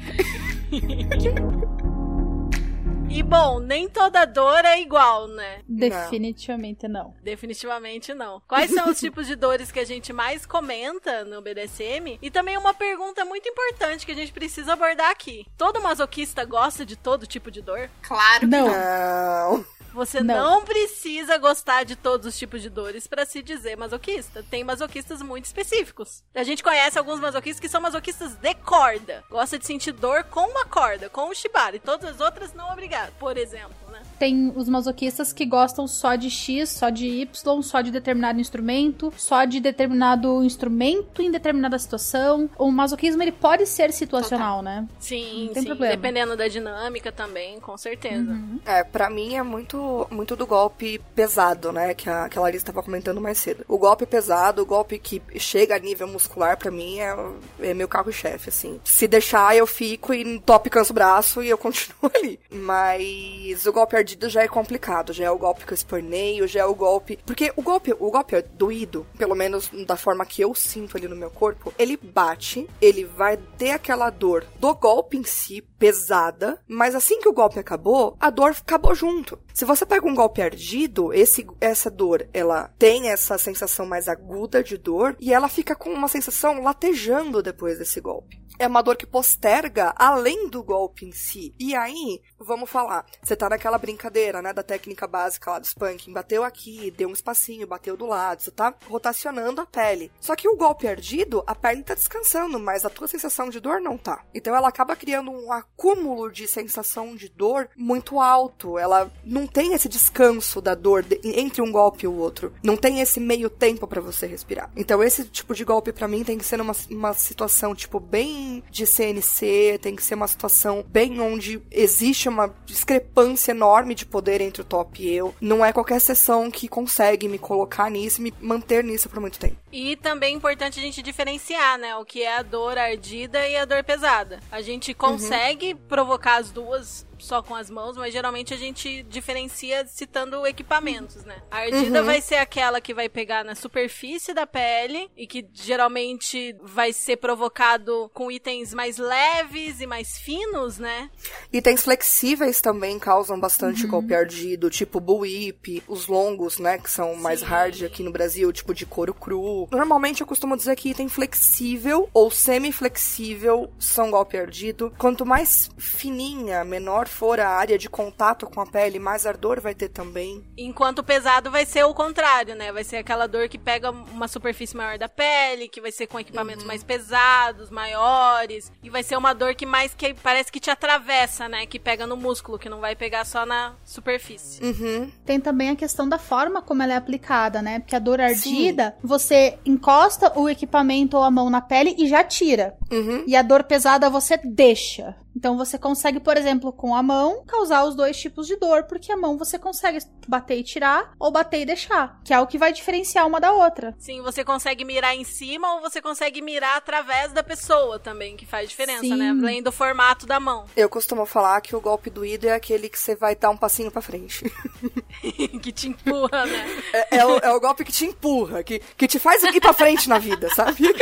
E bom, nem toda dor é igual, né? Definitivamente não. Definitivamente não. Quais são os tipos de dores que a gente mais comenta no BDSM? E também uma pergunta muito importante que a gente precisa abordar aqui. Todo masoquista gosta de todo tipo de dor? Claro que Não. Não. Você Não. não, precisa gostar de todos os tipos de dores pra se dizer masoquista. Tem masoquistas muito específicos. A gente conhece alguns masoquistas que são masoquistas de corda. Gosta de sentir dor com uma corda, com o shibari. Todas as outras não obrigado, por exemplo, né? Tem os masoquistas que gostam só de X, só de Y, só de determinado instrumento, só de determinado instrumento em determinada situação. O masoquismo ele pode ser situacional, né? Sim, Não tem sim. problema. Dependendo da dinâmica também, com certeza. É, pra mim é muito, muito do golpe pesado, né? Que a, que a Larissa tava comentando mais cedo. O golpe pesado, o golpe que chega a nível muscular, pra mim é, é meu carro-chefe, assim. Se deixar, eu fico e top canso o braço e eu continuo ali. Mas o golpe ardido já é complicado, já é o golpe que eu já é o golpe. Porque o golpe, o golpe doído, pelo menos da forma que eu sinto ali no meu corpo, ele bate, ele vai ter aquela dor do golpe em si, pesada, mas assim que o golpe acabou, a dor acabou junto. Se você pega um golpe ardido, esse, essa dor, ela tem essa sensação mais aguda de dor e ela fica com uma sensação latejando depois desse golpe. É uma dor que posterga além do golpe em si. E aí, vamos falar, você tá naquela brincadeira, né, da técnica básica lá do spanking, bateu aqui, deu um espacinho, bateu do lado, você tá rotacionando a pele. Só que o golpe ardido, a pele tá descansando, mas a tua sensação de dor não tá. Então ela acaba criando um acúmulo de sensação de dor muito alto. Ela não tem esse descanso da dor de- entre um golpe e o outro. Não tem esse meio tempo pra você respirar. Então esse tipo de golpe pra mim tem que ser numa uma situação tipo bem de CNC, tem que ser uma situação bem onde existe uma discrepância enorme de poder entre o top e eu. Não é qualquer sessão que consegue me colocar nisso e me manter nisso por muito tempo. E também é importante a gente diferenciar, né? O que é a dor ardida e a dor pesada. A gente consegue provocar as duas só com as mãos, mas geralmente a gente diferencia citando equipamentos, né? A ardida vai ser aquela que vai pegar na superfície da pele e que geralmente vai ser provocado com itens mais leves e mais finos, né? Itens flexíveis também causam bastante golpe ardido, tipo whip, os longos, né, que são mais Sim. hard aqui no Brasil, tipo de couro cru. Normalmente eu costumo dizer que item flexível ou semi-flexível são golpe ardido. Quanto mais fininha, menor for a área de contato com a pele, mais ardor vai ter também. Enquanto o pesado vai ser o contrário, né? Vai ser aquela dor que pega uma superfície maior da pele, que vai ser com equipamentos mais pesados, maiores, e vai ser uma dor que mais que parece que te atravessa, né? Que pega no músculo, que não vai pegar só na superfície. Uhum. Tem também a questão da forma como ela é aplicada, né? Porque a dor ardida, você encosta o equipamento ou a mão na pele e já tira. Uhum. E a dor pesada você deixa. Então você consegue, por exemplo, com a mão, causar os dois tipos de dor, porque a mão você consegue bater e tirar ou bater e deixar, que é o que vai diferenciar uma da outra. Sim, você consegue mirar em cima ou você consegue mirar através da pessoa também, que faz diferença, Sim. né? Além do formato da mão. Eu costumo falar que o golpe doído é aquele que você vai dar um passinho pra frente. que te empurra, né? É, é o, é o golpe que te empurra, que, que te faz ir pra frente na vida, sabe?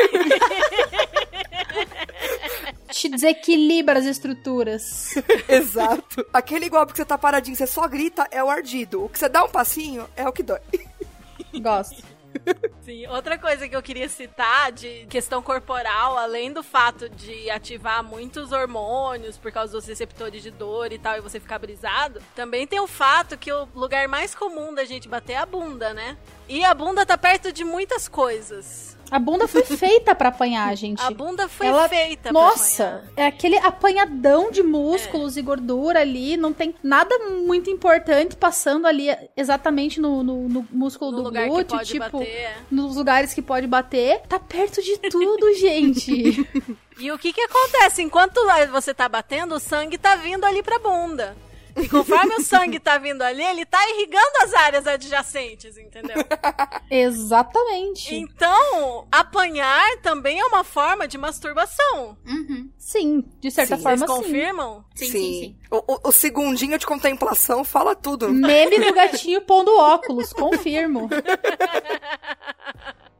Te desequilibra as estruturas. Exato. Aquele golpe que você tá paradinho, você só grita, é o ardido. O que você dá um passinho é o que dói. Gosto. Sim, outra coisa que eu queria citar de questão corporal, além do fato de ativar muitos hormônios por causa dos receptores de dor e tal, e você ficar brisado, também tem o fato que o lugar mais comum da gente bater é a bunda, né? E a bunda tá perto de muitas coisas. A bunda foi feita pra apanhar, gente. A bunda foi Ela- feita pra Nossa, é aquele apanhadão de músculos e gordura ali, não tem nada muito importante passando ali exatamente no, no- no músculo No do glúteo, pode tipo, bater. é. nos lugares que pode bater. Tá perto de tudo, gente. E o que que acontece? Enquanto você tá batendo, o sangue tá vindo ali pra bunda. E conforme o sangue tá vindo ali, ele tá irrigando as áreas adjacentes, entendeu? Exatamente. Então, apanhar também é uma forma de masturbação. Uhum. Sim, de certa Sim. Vocês forma, sim. confirmam? Sim, sim, sim. O, o- o segundinho de contemplação fala tudo. Meme do gatinho pondo óculos, confirmo.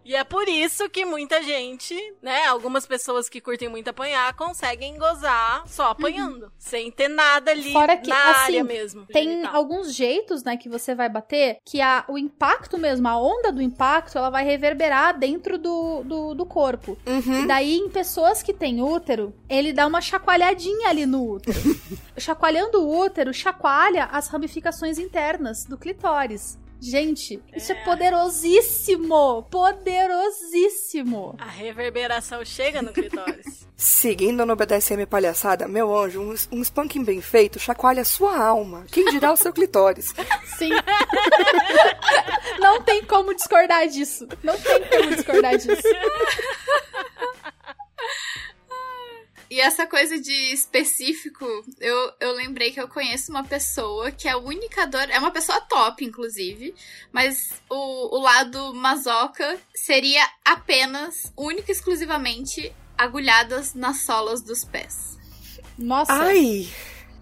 E é por isso que muita gente, né, algumas pessoas que curtem muito apanhar, conseguem gozar só apanhando, sem ter nada ali Fora que, na assim, área mesmo. Tem genital. alguns jeitos, né, que você vai bater, que a, o impacto mesmo, a onda do impacto, ela vai reverberar dentro do, do, do corpo. Uhum. E daí, em pessoas que têm útero, ele dá uma chacoalhadinha ali no útero. Chacoalhando o útero, chacoalha as ramificações internas do clitóris. Gente, isso é, poderosíssimo! Poderosíssimo! A reverberação chega no clitóris. Seguindo no BDSM palhaçada, meu anjo, um, um spanking bem feito chacoalha a sua alma. Quem dirá o seu clitóris? Sim. Não tem como discordar disso. Não tem como discordar disso. E essa coisa de específico, eu, eu lembrei que eu conheço uma pessoa que é a única dor. É uma pessoa top, inclusive. Mas o, o lado masoca seria apenas, única e exclusivamente, agulhadas nas solas dos pés. Nossa, Ai!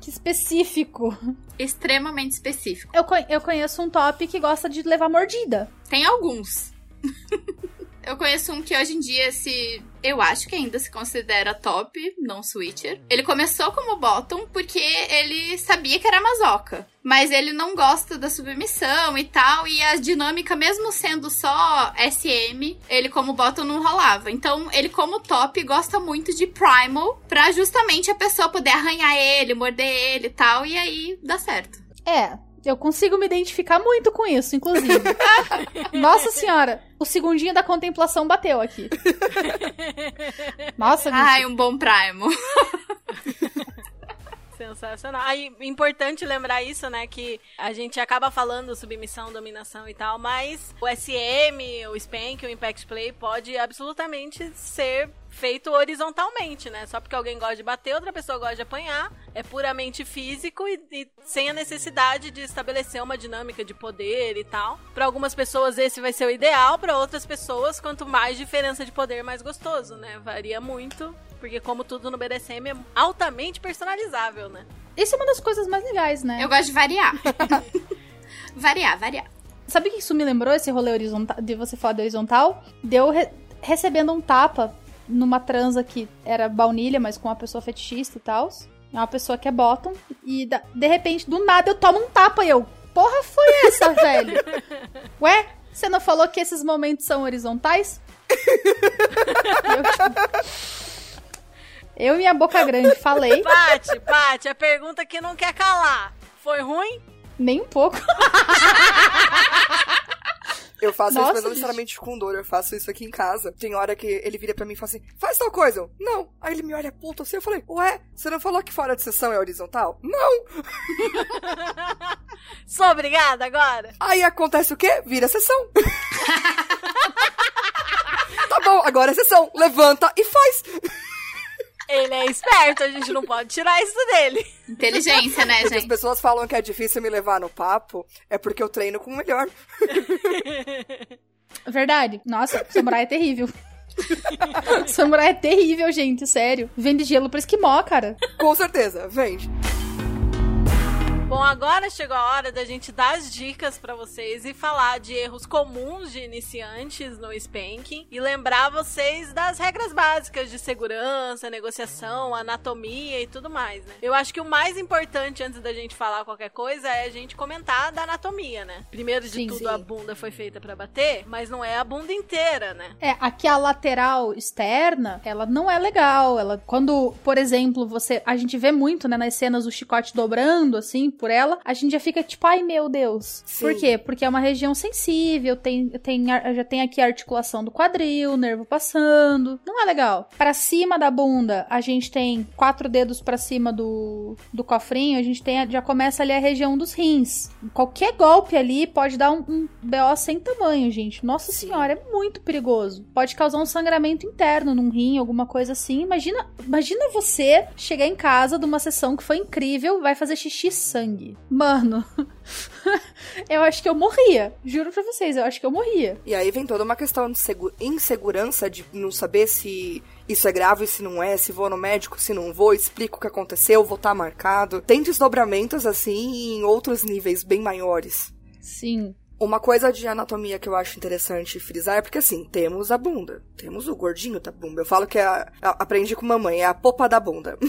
que específico. Extremamente específico. Eu, eu conheço um top que gosta de levar mordida. Tem alguns. eu conheço um que hoje em dia se. Eu acho que ainda se considera top, não switcher. Ele começou como bottom porque ele sabia que era masoca. Mas ele não gosta da submissão e tal. E a dinâmica, mesmo sendo só SM, ele como bottom não rolava. Então, ele como top gosta muito de primal. Pra justamente a pessoa poder arranhar ele, morder ele e tal. E aí dá certo. É, eu consigo me identificar muito com isso, inclusive. Nossa senhora, o segundinho da contemplação bateu aqui. Nossa, bicho. Ai, um bom primal. Sensacional. Aí, importante lembrar isso, né? Que a gente acaba falando submissão, dominação e tal, mas o SM, o Spank, o Impact Play pode absolutamente ser feito horizontalmente, né? Só porque alguém gosta de bater, outra pessoa gosta de apanhar. É puramente físico e, e sem a necessidade de estabelecer uma dinâmica de poder e tal. Para algumas pessoas esse vai ser o ideal, para outras pessoas, quanto mais diferença de poder, mais gostoso, né? Varia muito. Porque, como tudo no BDSM, é altamente personalizável, né? Isso é uma das coisas mais legais, né? Eu gosto de variar. variar, variar. Sabe o que isso me lembrou, esse rolê horizontal, de você falar de horizontal? Deu re- recebendo um tapa numa transa que era baunilha, mas com uma pessoa fetichista e tal. É uma pessoa que é bottom. E de repente, do nada, eu tomo um tapa e eu. Porra, foi essa, velho? Ué, você não falou que esses momentos são horizontais? Eu, tipo, eu minha boca grande falei, Pati, Pati, a pergunta que não quer calar. Foi ruim? nem um pouco. Eu faço Nossa, isso, mas não gente. necessariamente com dor. Eu faço isso aqui em casa. Tem hora que ele vira pra mim e fala assim: faz tal coisa. Eu, não. Aí ele me olha puto assim. Eu falei: ué, você não falou que fora de sessão é horizontal? Não. Sou obrigada agora? Aí acontece o quê? Vira sessão. tá bom, agora é sessão. Levanta e faz. Ele é esperto, a gente não pode tirar isso dele. Inteligência, né, Porque as gente? pessoas falam que é difícil me levar no papo, é porque eu treino com o melhor. Verdade. Nossa, samurai é terrível. samurai é terrível, gente, sério. Vende gelo pro esquimó, cara. Com certeza, vende. Bom, agora chegou a hora da gente dar as dicas pra vocês e falar de erros comuns de iniciantes no spanking e lembrar vocês das regras básicas de segurança, negociação, anatomia e tudo mais, né? Eu acho que o mais importante antes da gente falar qualquer coisa é a gente comentar da anatomia, né? Primeiro de Sim, tudo, sim. a bunda foi feita pra bater, mas não é a bunda inteira, né? É, aqui a lateral externa, ela não é legal. Ela, quando, por exemplo, você, a gente vê muito, né, nas cenas o chicote dobrando assim por ela, a gente já fica tipo, ai meu Deus. Sim. Por quê? Porque é uma região sensível, tem, tem, já tem aqui a articulação do quadril, nervo passando. Não é legal. Pra cima da bunda, a gente tem quatro dedos pra cima do, do cofrinho, a gente tem, já começa ali a região dos rins. Qualquer golpe ali pode dar um, um BO sem tamanho, gente. Nossa Sim. senhora, é muito perigoso. Pode causar um sangramento interno num rim, alguma coisa assim. Imagina, imagina você chegar em casa de uma sessão que foi incrível, vai fazer xixi e sangue. Mano, eu acho que eu morria. Juro pra vocês, eu acho que eu morria. E aí vem toda uma questão de segu- insegurança, de não saber se isso é grave, se não é, se vou no médico, se não vou, explico o que aconteceu, vou estar marcado. Tem desdobramentos, assim, em outros níveis bem maiores. Sim. Uma coisa de anatomia que eu acho interessante frisar é porque, assim, temos a bunda. Temos o gordinho da bunda. Eu falo que é a, a- aprendi com mamãe, é a popa da bunda.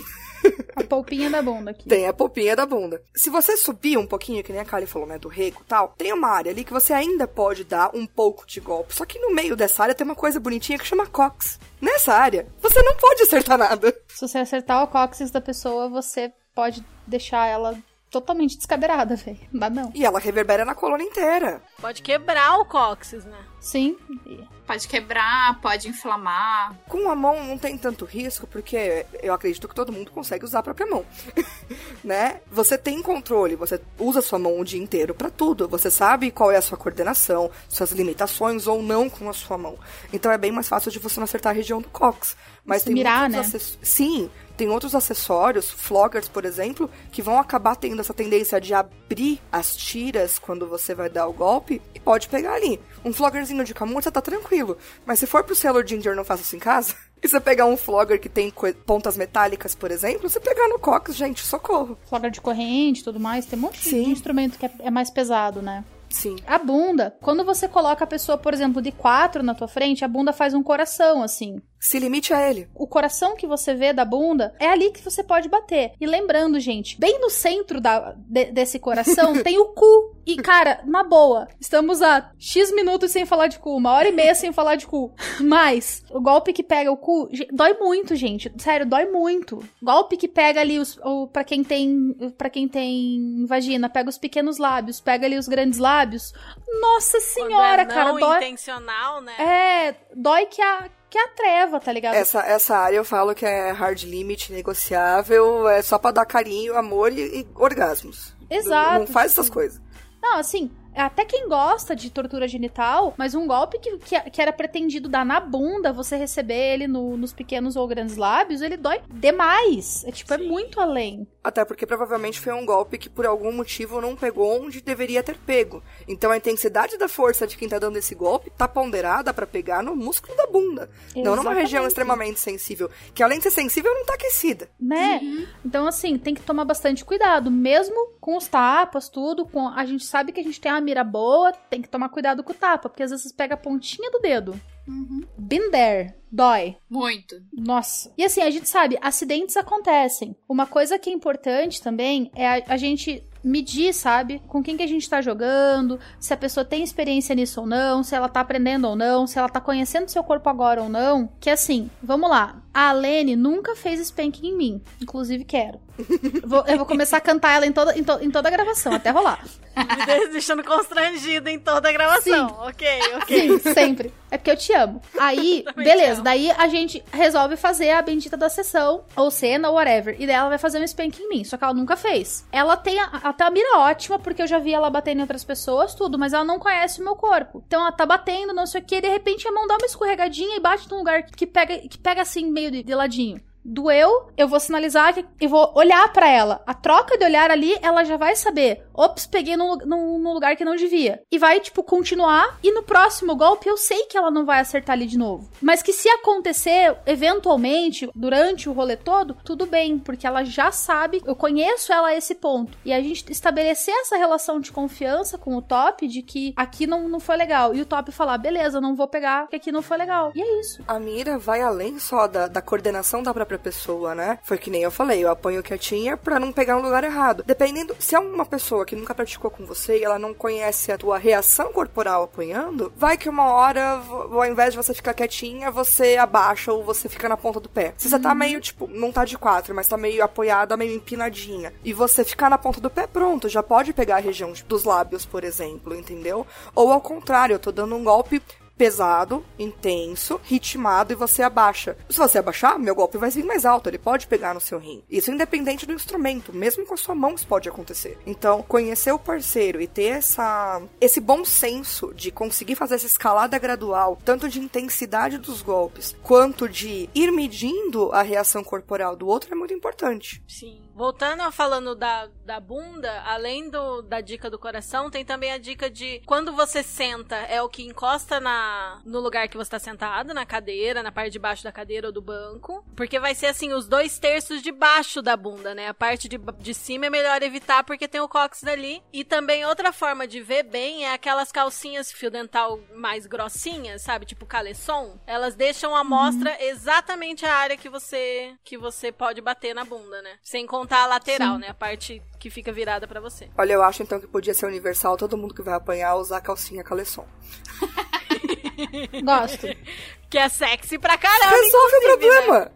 A polpinha da bunda aqui. Tem a popinha da bunda. Se você subir um pouquinho, que nem a Kali falou, né, do rego e tal, tem uma área ali que você ainda pode dar um pouco de golpe. Só que no meio dessa área tem uma coisa bonitinha que chama cox. Nessa área, você não pode acertar nada. Se você acertar o cóccix da pessoa, você pode deixar ela totalmente descadeirada, velho. Dá não. E ela reverbera na coluna inteira. Pode quebrar o cóccix, né? Sim. Pode quebrar, pode inflamar. Com a mão não tem tanto risco, porque eu acredito que todo mundo consegue usar a própria mão. né? Você tem controle, você usa sua mão o dia inteiro pra tudo. Você sabe qual é a sua coordenação, suas limitações ou não com a sua mão. Então é bem mais fácil de você não acertar a região do cox. Mas tem mirar, né? acess- Sim, tem outros acessórios, floggers, por exemplo, que vão acabar tendo essa tendência de abrir as tiras quando você vai dar o golpe e pode pegar ali. Um floggerzinho de camurça tá tranquilo, mas se for pro Sailor Ginger não faça isso em casa, e você pegar um flogger que tem pontas metálicas, por exemplo, você pegar no cox, gente, socorro. Flogger de corrente e tudo mais. Tem um monte de Sim. instrumento que é, é mais pesado, né? Sim. A bunda, quando você coloca a pessoa, por exemplo, de quatro na tua frente, a bunda faz um coração, assim. Se limite a ele. O coração que você vê da bunda é ali que você pode bater. E lembrando, gente, bem no centro da, de- desse coração tem o cu. E, cara, na boa, estamos a X minutos sem falar de cu, uma hora e meia sem falar de cu. Mas, o golpe que pega o cu, dói muito, gente. Sério, dói muito. Golpe que pega ali os. O, pra quem tem. para quem tem vagina, pega os pequenos lábios, pega ali os grandes lábios. Nossa senhora, Quando é cara, não dói. intencional, né? É, dói que a, que a treva, tá ligado? Essa, essa área eu falo que é hard limit, negociável, é só pra dar carinho, amor e, e orgasmos. Exato. Não faz essas coisas. Não, assim, até quem gosta de tortura genital, mas um golpe que, que, que era pretendido dar na bunda, você receber ele no- nos pequenos ou grandes lábios, ele dói demais. É tipo, é muito além. Até porque provavelmente foi um golpe que por algum motivo não pegou onde deveria ter pego. Então a intensidade da força de quem tá dando esse golpe tá ponderada pra pegar no músculo da bunda. Não numa Exatamente. região extremamente sensível. Que além de ser sensível, não tá aquecida. Né? Então, assim, tem que tomar bastante cuidado. Mesmo com os tapas, tudo, com a gente sabe que a gente tem mira boa, tem que tomar cuidado com o tapa, porque às vezes pega a pontinha do dedo. Uhum. Been there. Dói. Muito. Nossa. E assim, a gente sabe, acidentes acontecem. Uma coisa que é importante também é a, a gente medir, sabe? Com quem que a gente tá jogando, se a pessoa tem experiência nisso ou não, se ela tá aprendendo ou não, se ela tá conhecendo seu corpo agora ou não. Que assim, vamos lá. A Lene nunca fez spanking em mim. Inclusive, quero. Vou- eu vou começar a cantar ela em toda, em, to- em toda a gravação, até rolar. Me de- deixando constrangido em toda a gravação. Ok, ok. Sim, sempre. É porque eu te amo. Aí, beleza. amo. Daí a gente resolve fazer a bendita da sessão, ou cena, ou whatever. E daí ela vai fazer um spank em mim. Só que ela nunca fez. Ela tem até a mira ótima, porque eu já vi ela batendo em outras pessoas, tudo, mas ela não conhece o meu corpo. Então ela tá batendo, não sei o que, e de repente a mão dá uma escorregadinha e bate num lugar que pega, que pega assim, meio de, de ladinho. Doeu, eu vou sinalizar eu vou olhar pra ela. A troca de olhar ali, ela já vai saber. Ops, peguei num, num, num lugar que não devia. E vai, tipo, continuar. E no próximo golpe, eu sei que ela não vai acertar ali de novo. Mas que se acontecer, eventualmente, durante o rolê todo, tudo bem. Porque ela já sabe, eu conheço ela a esse ponto. E a gente estabelecer essa relação de confiança com o top, de que aqui não, não foi legal. E o top falar, beleza, não vou pegar, porque aqui não foi legal. E é isso. A mira vai além só da, da coordenação da própria própria pessoa, né? Foi que nem eu falei, eu apanho quietinha pra não pegar no lugar errado. Dependendo, se é uma pessoa que nunca praticou com você e ela não conhece a tua reação corporal apanhando, vai que uma hora, ao invés de você ficar quietinha, você abaixa ou você fica na ponta do pé. Se você tá meio, tipo, não tá de quatro, mas tá meio apoiada, meio empinadinha, e você ficar na ponta do pé, pronto, já pode pegar a região dos lábios, por exemplo, entendeu? Ou ao contrário, eu tô dando um golpe pesado, intenso, ritmado e você abaixa. Se você abaixar, meu golpe vai vir mais alto, ele pode pegar no seu rim. Isso independente do instrumento, mesmo com a sua mão isso pode acontecer. Então, conhecer o parceiro e ter essa esse bom senso de conseguir fazer essa escalada gradual, tanto de intensidade dos golpes, quanto de ir medindo a reação corporal do outro é muito importante. Sim. Voltando a falando da, da bunda, além do, da dica do coração, tem também a dica de quando você senta, é o que encosta na, no lugar que você está sentado, na cadeira, na parte de baixo da cadeira ou do banco. Porque vai ser assim, os dois terços de baixo da bunda, né? A parte de, de cima é melhor evitar porque tem o cóccix ali. E também outra forma de ver bem é aquelas calcinhas fio dental mais grossinhas, sabe? Tipo caleçon. Elas deixam à mostra exatamente a área que você que você pode bater na bunda, né? Sem contar a lateral, né? A parte que fica virada pra você. Olha, eu acho então que podia ser universal todo mundo que vai apanhar usar calcinha caleçon. Gosto, Que é sexy pra caramba. Resolve o né? problema!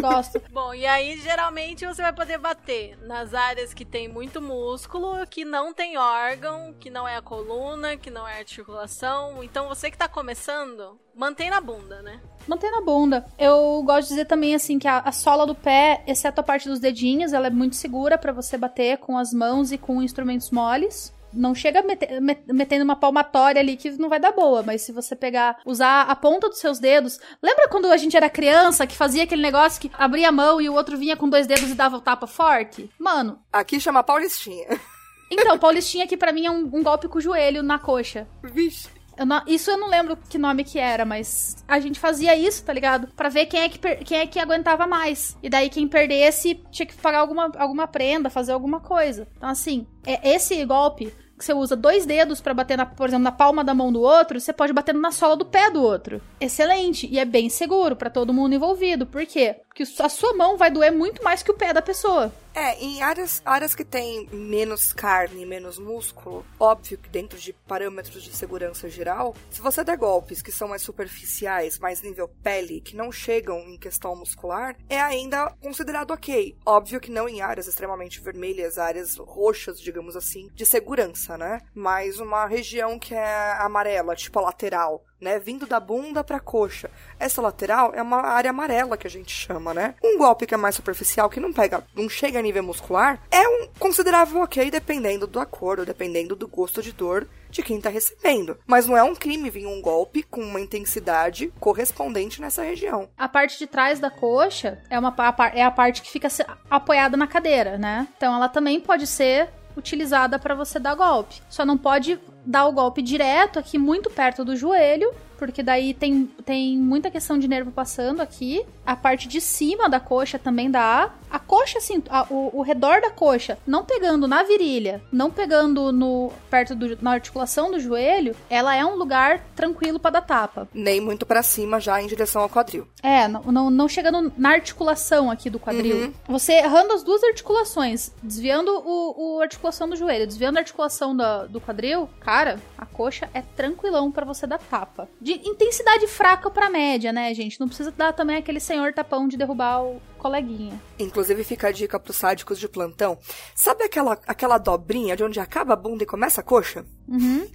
gosto. Bom, e aí geralmente você vai poder bater nas áreas que tem muito músculo, que não tem órgão, que não é a coluna, que não é a articulação. Então você que tá começando, mantém na bunda, né? Mantém na bunda. Eu gosto de dizer também assim que a, a sola do pé, exceto a parte dos dedinhos, ela é muito segura pra você bater com as mãos e com instrumentos moles. Não chega mete- met- metendo uma palmatória ali que não vai dar boa, mas se você pegar, usar a ponta dos seus dedos. Lembra quando a gente era criança que fazia aquele negócio que abria a mão e o outro vinha com dois dedos e dava o tapa forte? Mano, Aqui chama Paulistinha. então, Paulistinha aqui pra mim é um, um golpe com o joelho na coxa. Vixe. Eu não- isso eu não lembro que nome que era, mas a gente fazia isso, tá ligado? Pra ver quem é que, quem é que aguentava mais. E daí quem perdesse tinha que pagar alguma, alguma prenda, fazer alguma coisa. Então, assim, é esse golpe você usa dois dedos pra bater, na, por exemplo, na palma da mão do outro, você pode bater na sola do pé do outro. Excelente. E é bem seguro pra todo mundo envolvido. Por quê? Porque a sua mão vai doer muito mais que o pé da pessoa. É, em áreas, áreas que tem menos carne, menos músculo, óbvio que dentro de parâmetros de segurança geral, se você der golpes que são mais superficiais, mais nível pele, que não chegam em questão muscular, é ainda considerado ok. Óbvio que não em áreas extremamente vermelhas, áreas roxas, digamos assim, de segurança, né? Mas uma região que é amarela, tipo a lateral, né? Vindo da bunda pra coxa. Essa lateral é uma área amarela que a gente chama, né? Um golpe que é mais superficial, que não pega, não chega a nível muscular, é um considerável ok dependendo do acordo, dependendo do gosto de dor de quem tá recebendo. Mas não é um crime vir um golpe com uma intensidade correspondente nessa região. A parte de trás da coxa é, uma, é a parte que fica apoiada na cadeira, né? Então ela também pode ser utilizada para você dar golpe. Só não pode dar o golpe direto aqui muito perto do joelho, porque daí tem, tem muita questão de nervo passando aqui. A parte de cima da coxa também dá. A coxa, assim, a- o, o redor da coxa, não pegando na virilha, não pegando no perto do, na articulação do joelho, ela é um lugar tranquilo para dar tapa. Nem muito pra cima já em direção ao quadril. É, não, não, não chegando na articulação aqui do quadril. Você errando as duas articulações, desviando o, o articulação do joelho, desviando a articulação da- do quadril, cara, a coxa é tranquilão pra você dar tapa. De intensidade fraca pra média, né, gente? Não precisa dar também aquele senhor tapão de derrubar o coleguinha. Inclusive fica a dica pros sádicos de plantão. Sabe aquela, aquela dobrinha de onde acaba a bunda e começa a coxa? Uhum.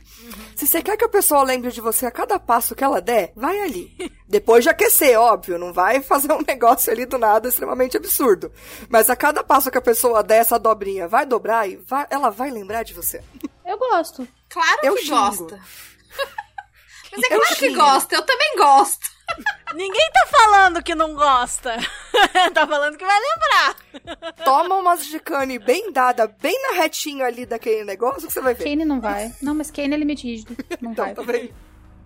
Se você quer que a pessoa lembre de você a cada passo que ela der, vai ali. Depois de aquecer, óbvio, não vai fazer um negócio ali do nada extremamente absurdo. Mas a cada passo que a pessoa der essa dobrinha, vai dobrar e vai- ela vai lembrar de você. Gosto. Claro Eu que xingo. gosta. Mas é Eu claro que xingo. gosta, eu também gosto. Ninguém tá falando que não gosta. tá falando que vai lembrar. Toma umas de cane bem dada, bem na retinha ali daquele negócio que você vai ver. Kane não vai. Não, mas Kane é limite rígido. Não vai. Então, tá vendo?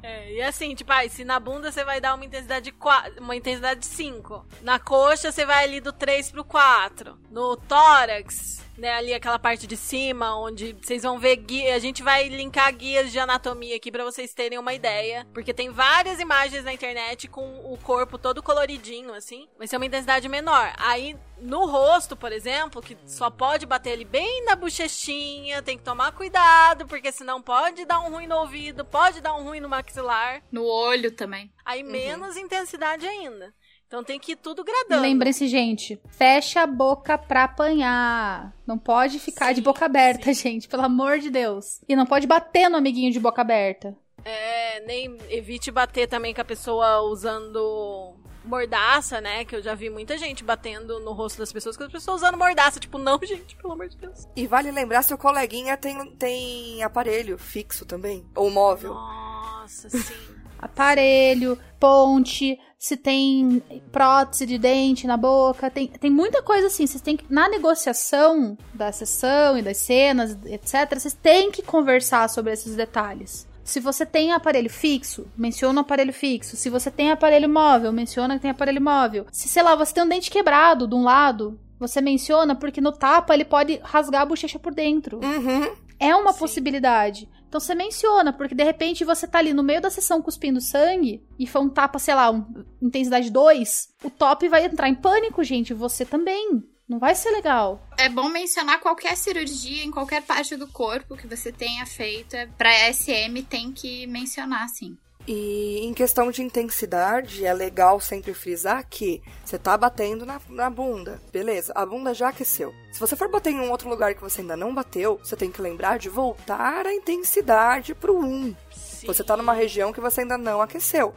É, e assim, tipo, ai, se na bunda você vai dar uma intensidade de 4, uma intensidade de 5. Na coxa você vai ali do 3 pro 4. No tórax, né, ali aquela parte de cima, onde vocês vão ver guia. A gente vai linkar guias de anatomia aqui pra vocês terem uma ideia. Porque tem várias imagens na internet com o corpo todo coloridinho, assim. Vai ser uma intensidade menor. Aí, no rosto, por exemplo, que só pode bater ali bem na bochechinha, tem que tomar cuidado, porque senão pode dar um ruim no ouvido, pode dar um ruim no maxilar. No olho também. Aí menos intensidade ainda. Então tem que ir tudo gradando. Lembrem-se, gente, fecha a boca pra apanhar. Não pode ficar de Sim, boca aberta, sim. gente, pelo amor de Deus. E não pode bater no amiguinho de boca aberta. É, nem evite bater também com a pessoa usando mordaça, né? Que eu já vi muita gente batendo no rosto das pessoas, com as pessoas usando mordaça. Tipo, não, gente, pelo amor de Deus. E vale lembrar se o coleguinha tem, tem aparelho fixo também, ou móvel. Nossa, sim. Aparelho, ponte, se tem prótese de dente na boca, tem, tem muita coisa assim. Vocês têm que, na negociação da sessão e das cenas, etc., vocês têm que conversar sobre esses detalhes. Se você tem aparelho fixo, menciona o aparelho fixo. Se você tem aparelho móvel, menciona que tem aparelho móvel. Se, sei lá, você tem um dente quebrado de um lado, você menciona porque no tapa ele pode rasgar a bochecha por dentro. Uhum. É uma Sim. possibilidade. Então você menciona, porque de repente você tá ali no meio da sessão cuspindo sangue e foi um tapa, sei lá, um, intensidade 2, o top vai entrar em pânico, gente. Você também. Não vai ser legal. É bom mencionar qualquer cirurgia em qualquer parte do corpo que você tenha feito. é- Pra SM tem que mencionar, sim. E em questão de intensidade, é legal sempre frisar que você tá batendo na, na bunda. Beleza, a bunda já aqueceu. Se você for bater em um outro lugar que você ainda não bateu, você tem que lembrar de voltar a intensidade pro 1. Sim. Você tá numa região que você ainda não aqueceu.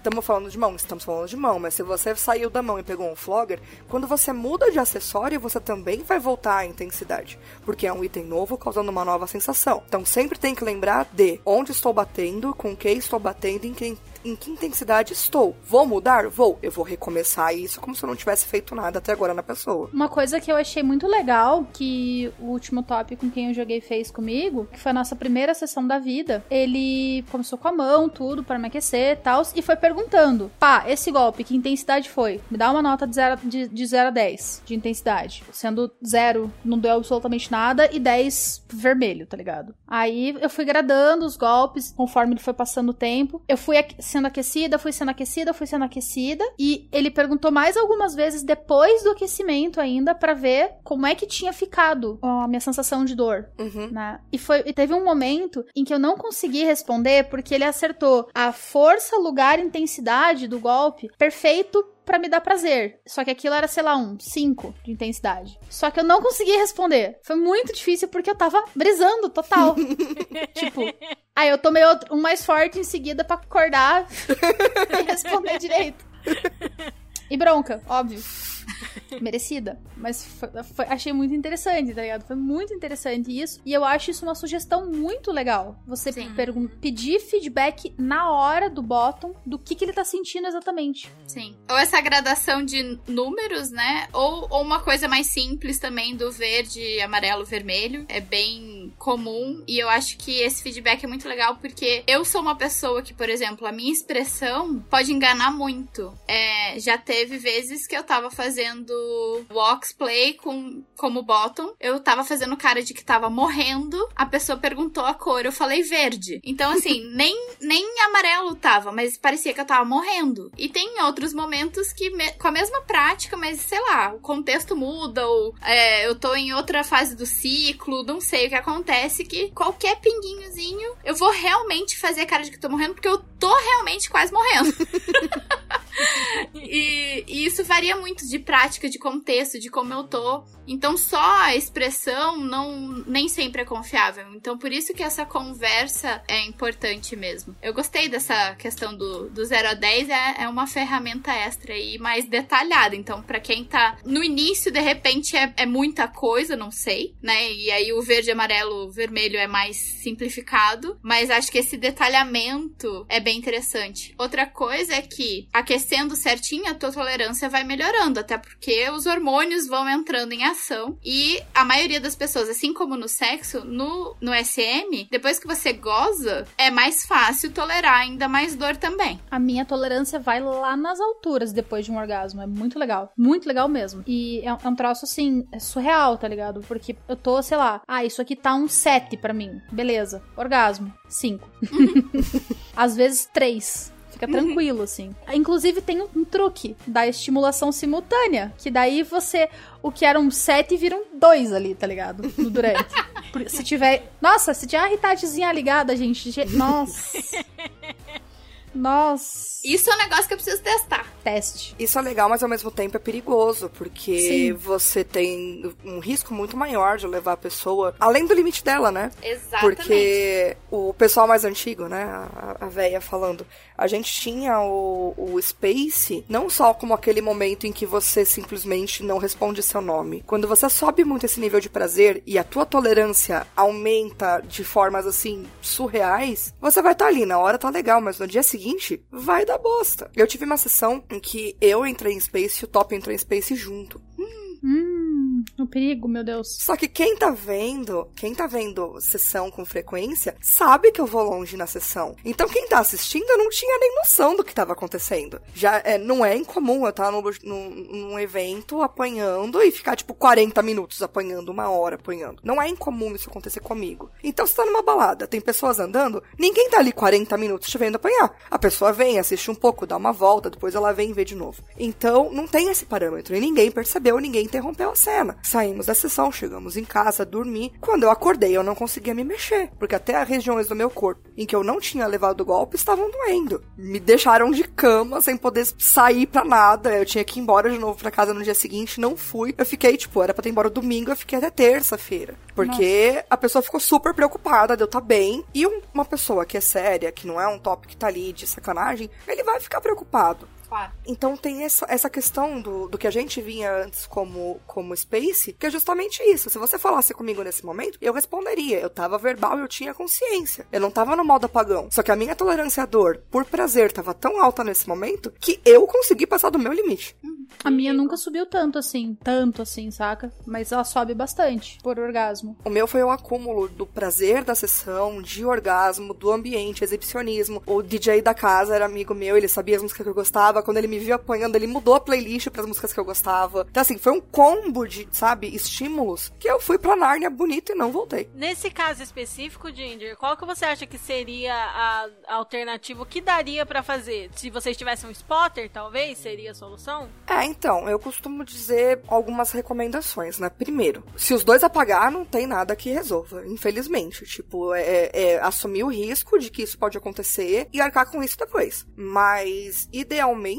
Estamos falando de mão, estamos falando de mão, mas se você saiu da mão e pegou um flogger, quando você muda de acessório, você também vai voltar à intensidade, porque é um item novo causando uma nova sensação. Então sempre tem que lembrar de onde estou batendo, com quem estou batendo, em que, em que intensidade estou. Vou mudar? Vou. Eu vou recomeçar isso como se eu não tivesse feito nada até agora na pessoa. Uma coisa que eu achei muito legal, que o último top com quem eu joguei fez comigo, que foi a nossa primeira sessão da vida, ele começou com a mão, tudo, para me aquecer e tal, e foi perguntando: pá, esse golpe, que intensidade foi? Me dá uma nota de 0 de, de zero a 10 de intensidade. Sendo 0 não deu absolutamente nada e 10 vermelho, tá ligado? Aí eu fui gradando os golpes conforme ele foi passando o tempo. Eu fui sendo aquecida, fui sendo aquecida, fui sendo aquecida. E ele perguntou mais algumas vezes depois do aquecimento ainda pra ver como é que tinha ficado a minha sensação de dor Uhum. né? E foi e teve um momento em que eu não consegui responder porque ele acertou a força, lugar intensidade do golpe perfeito pra me dar prazer. Só que aquilo era, sei lá, um 5 de intensidade. Só que eu não consegui responder. Foi muito difícil porque eu tava brisando total. tipo, aí eu tomei outro, um mais forte em seguida pra acordar e responder direito. E bronca, óbvio. Merecida. Mas foi- foi- achei muito interessante, tá ligado? Foi muito interessante isso. E eu acho isso uma sugestão muito legal. Você pedir feedback na hora do bottom do que, que ele tá sentindo exatamente. Sim. Ou essa gradação de números, né? Ou, ou uma coisa mais simples também do verde, amarelo, vermelho. É bem comum. E eu acho que esse feedback é muito legal porque eu sou uma pessoa que, por exemplo, a minha expressão pode enganar muito. É, já teve vezes que eu tava fazendo Walksplay com, como bottom. Eu tava fazendo cara de que tava morrendo. A pessoa perguntou a cor, eu falei verde. Então, assim, nem, nem amarelo tava, mas parecia que eu tava morrendo. E tem outros momentos que, me- com a mesma prática, mas sei lá, o contexto muda, ou é, eu tô em outra fase do ciclo, não sei o que acontece, que qualquer pinguinhozinho eu vou realmente fazer cara de que tô morrendo, porque eu tô realmente quase morrendo. E, e isso varia muito de prática, de contexto, de como eu tô. Então só a expressão não nem sempre é confiável. Então por isso que essa conversa é importante mesmo. Eu gostei dessa questão do, do 0 a 10, é, é uma ferramenta extra e mais detalhada. Então pra quem tá no início, de repente é, é muita coisa, não sei, né? E aí o verde, amarelo, vermelho é mais simplificado. Mas acho que esse detalhamento é bem interessante. Outra coisa é que aquecer crescendo certinho, a tua tolerância vai melhorando, até porque os hormônios vão entrando em ação e a maioria das pessoas, assim como no sexo, no, no SM, depois que você goza, é mais fácil tolerar ainda mais dor também. A minha tolerância vai lá nas alturas depois de um orgasmo. É muito legal. Muito legal mesmo. E é, é um troço, assim, é surreal, tá ligado? Porque eu tô, sei lá, ah, isso aqui tá um 7 pra mim. Beleza. Orgasmo. 5. Às vezes 3. Fica tranquilo, assim. Inclusive, tem um, truque da estimulação simultânea. Que daí você. O que era um 7 vira um 2 ali, tá ligado? No durante. Se tiver. Nossa, se tiver uma ritadezinha ligada, gente. ge- Nossa. Nossa. Isso é um negócio que eu preciso testar. Teste. Isso é legal, mas ao mesmo tempo é perigoso, porque Sim. você tem um risco muito maior de levar a pessoa além do limite dela, né? Exatamente. Porque o pessoal mais antigo, né, a, a véia falando, a gente tinha o, o Space não só como aquele momento em que você simplesmente não responde seu nome. Quando você sobe muito esse nível de prazer e a tua tolerância aumenta de formas assim surreais, você vai estar ali, na hora tá legal, mas no dia seguinte vai dar bosta. Eu tive uma sessão em que eu entrei em Space e o Top entrou em Space junto. Hum, o perigo, meu Deus. Só que quem tá vendo, quem tá vendo sessão com frequência, sabe que eu vou longe na sessão. Então quem tá assistindo não tinha nem noção do que tava acontecendo. Já é, não é incomum eu estar num, num evento apanhando e ficar tipo 40 minutos apanhando, uma hora apanhando. Não é incomum isso acontecer comigo. Então você tá numa balada, tem pessoas andando, ninguém tá ali 40 minutos te vendo apanhar. A pessoa vem, assiste um pouco, dá uma volta, depois ela vem e vê de novo. Então não tem esse parâmetro e ninguém percebeu, ninguém interrompeu a cena. Saímos da sessão, chegamos em casa, dormi. Quando eu acordei, eu não conseguia me mexer, porque até as regiões do meu corpo em que eu não tinha levado o golpe estavam doendo. Me deixaram de cama sem poder sair pra nada. Eu tinha que ir embora de novo pra casa no dia seguinte, não fui. Eu fiquei, tipo, era pra ter embora domingo, eu fiquei até terça-feira. Porque a pessoa ficou super preocupada de eu estar bem. E um- uma pessoa que é séria, que não é um top que tá ali de sacanagem, ele vai ficar preocupado. Claro. Então tem essa, essa questão do, do que a gente vinha antes como, como Space, que é justamente isso. Se você falasse comigo nesse momento, eu responderia. Eu tava verbal eu tinha consciência. Eu não tava no modo apagão. Só que a minha tolerância à dor por prazer tava tão alta nesse momento que eu consegui passar do meu limite. A minha nunca subiu tanto assim, tanto assim, saca? Mas ela sobe bastante por orgasmo. O meu foi um acúmulo do prazer da sessão, de orgasmo, do ambiente, exibicionismo. O DJ da casa era amigo meu, ele sabia as músicas que eu gostava. Quando ele me viu apanhando, ele mudou a playlist para as músicas que eu gostava. Então, assim, foi um combo de, sabe, estímulos que eu fui pra Nárnia bonito e não voltei. Nesse caso específico, Ginger, qual que você acha que seria a a alternativa? O que daria pra fazer? Se vocês tivessem um spotter, talvez, seria a solução? É, então, eu costumo dizer algumas recomendações, né? Primeiro, se os dois apagar, não tem nada que resolva, infelizmente. Tipo, é, é assumir o risco de que isso pode acontecer e arcar com isso depois. Mas, idealmente,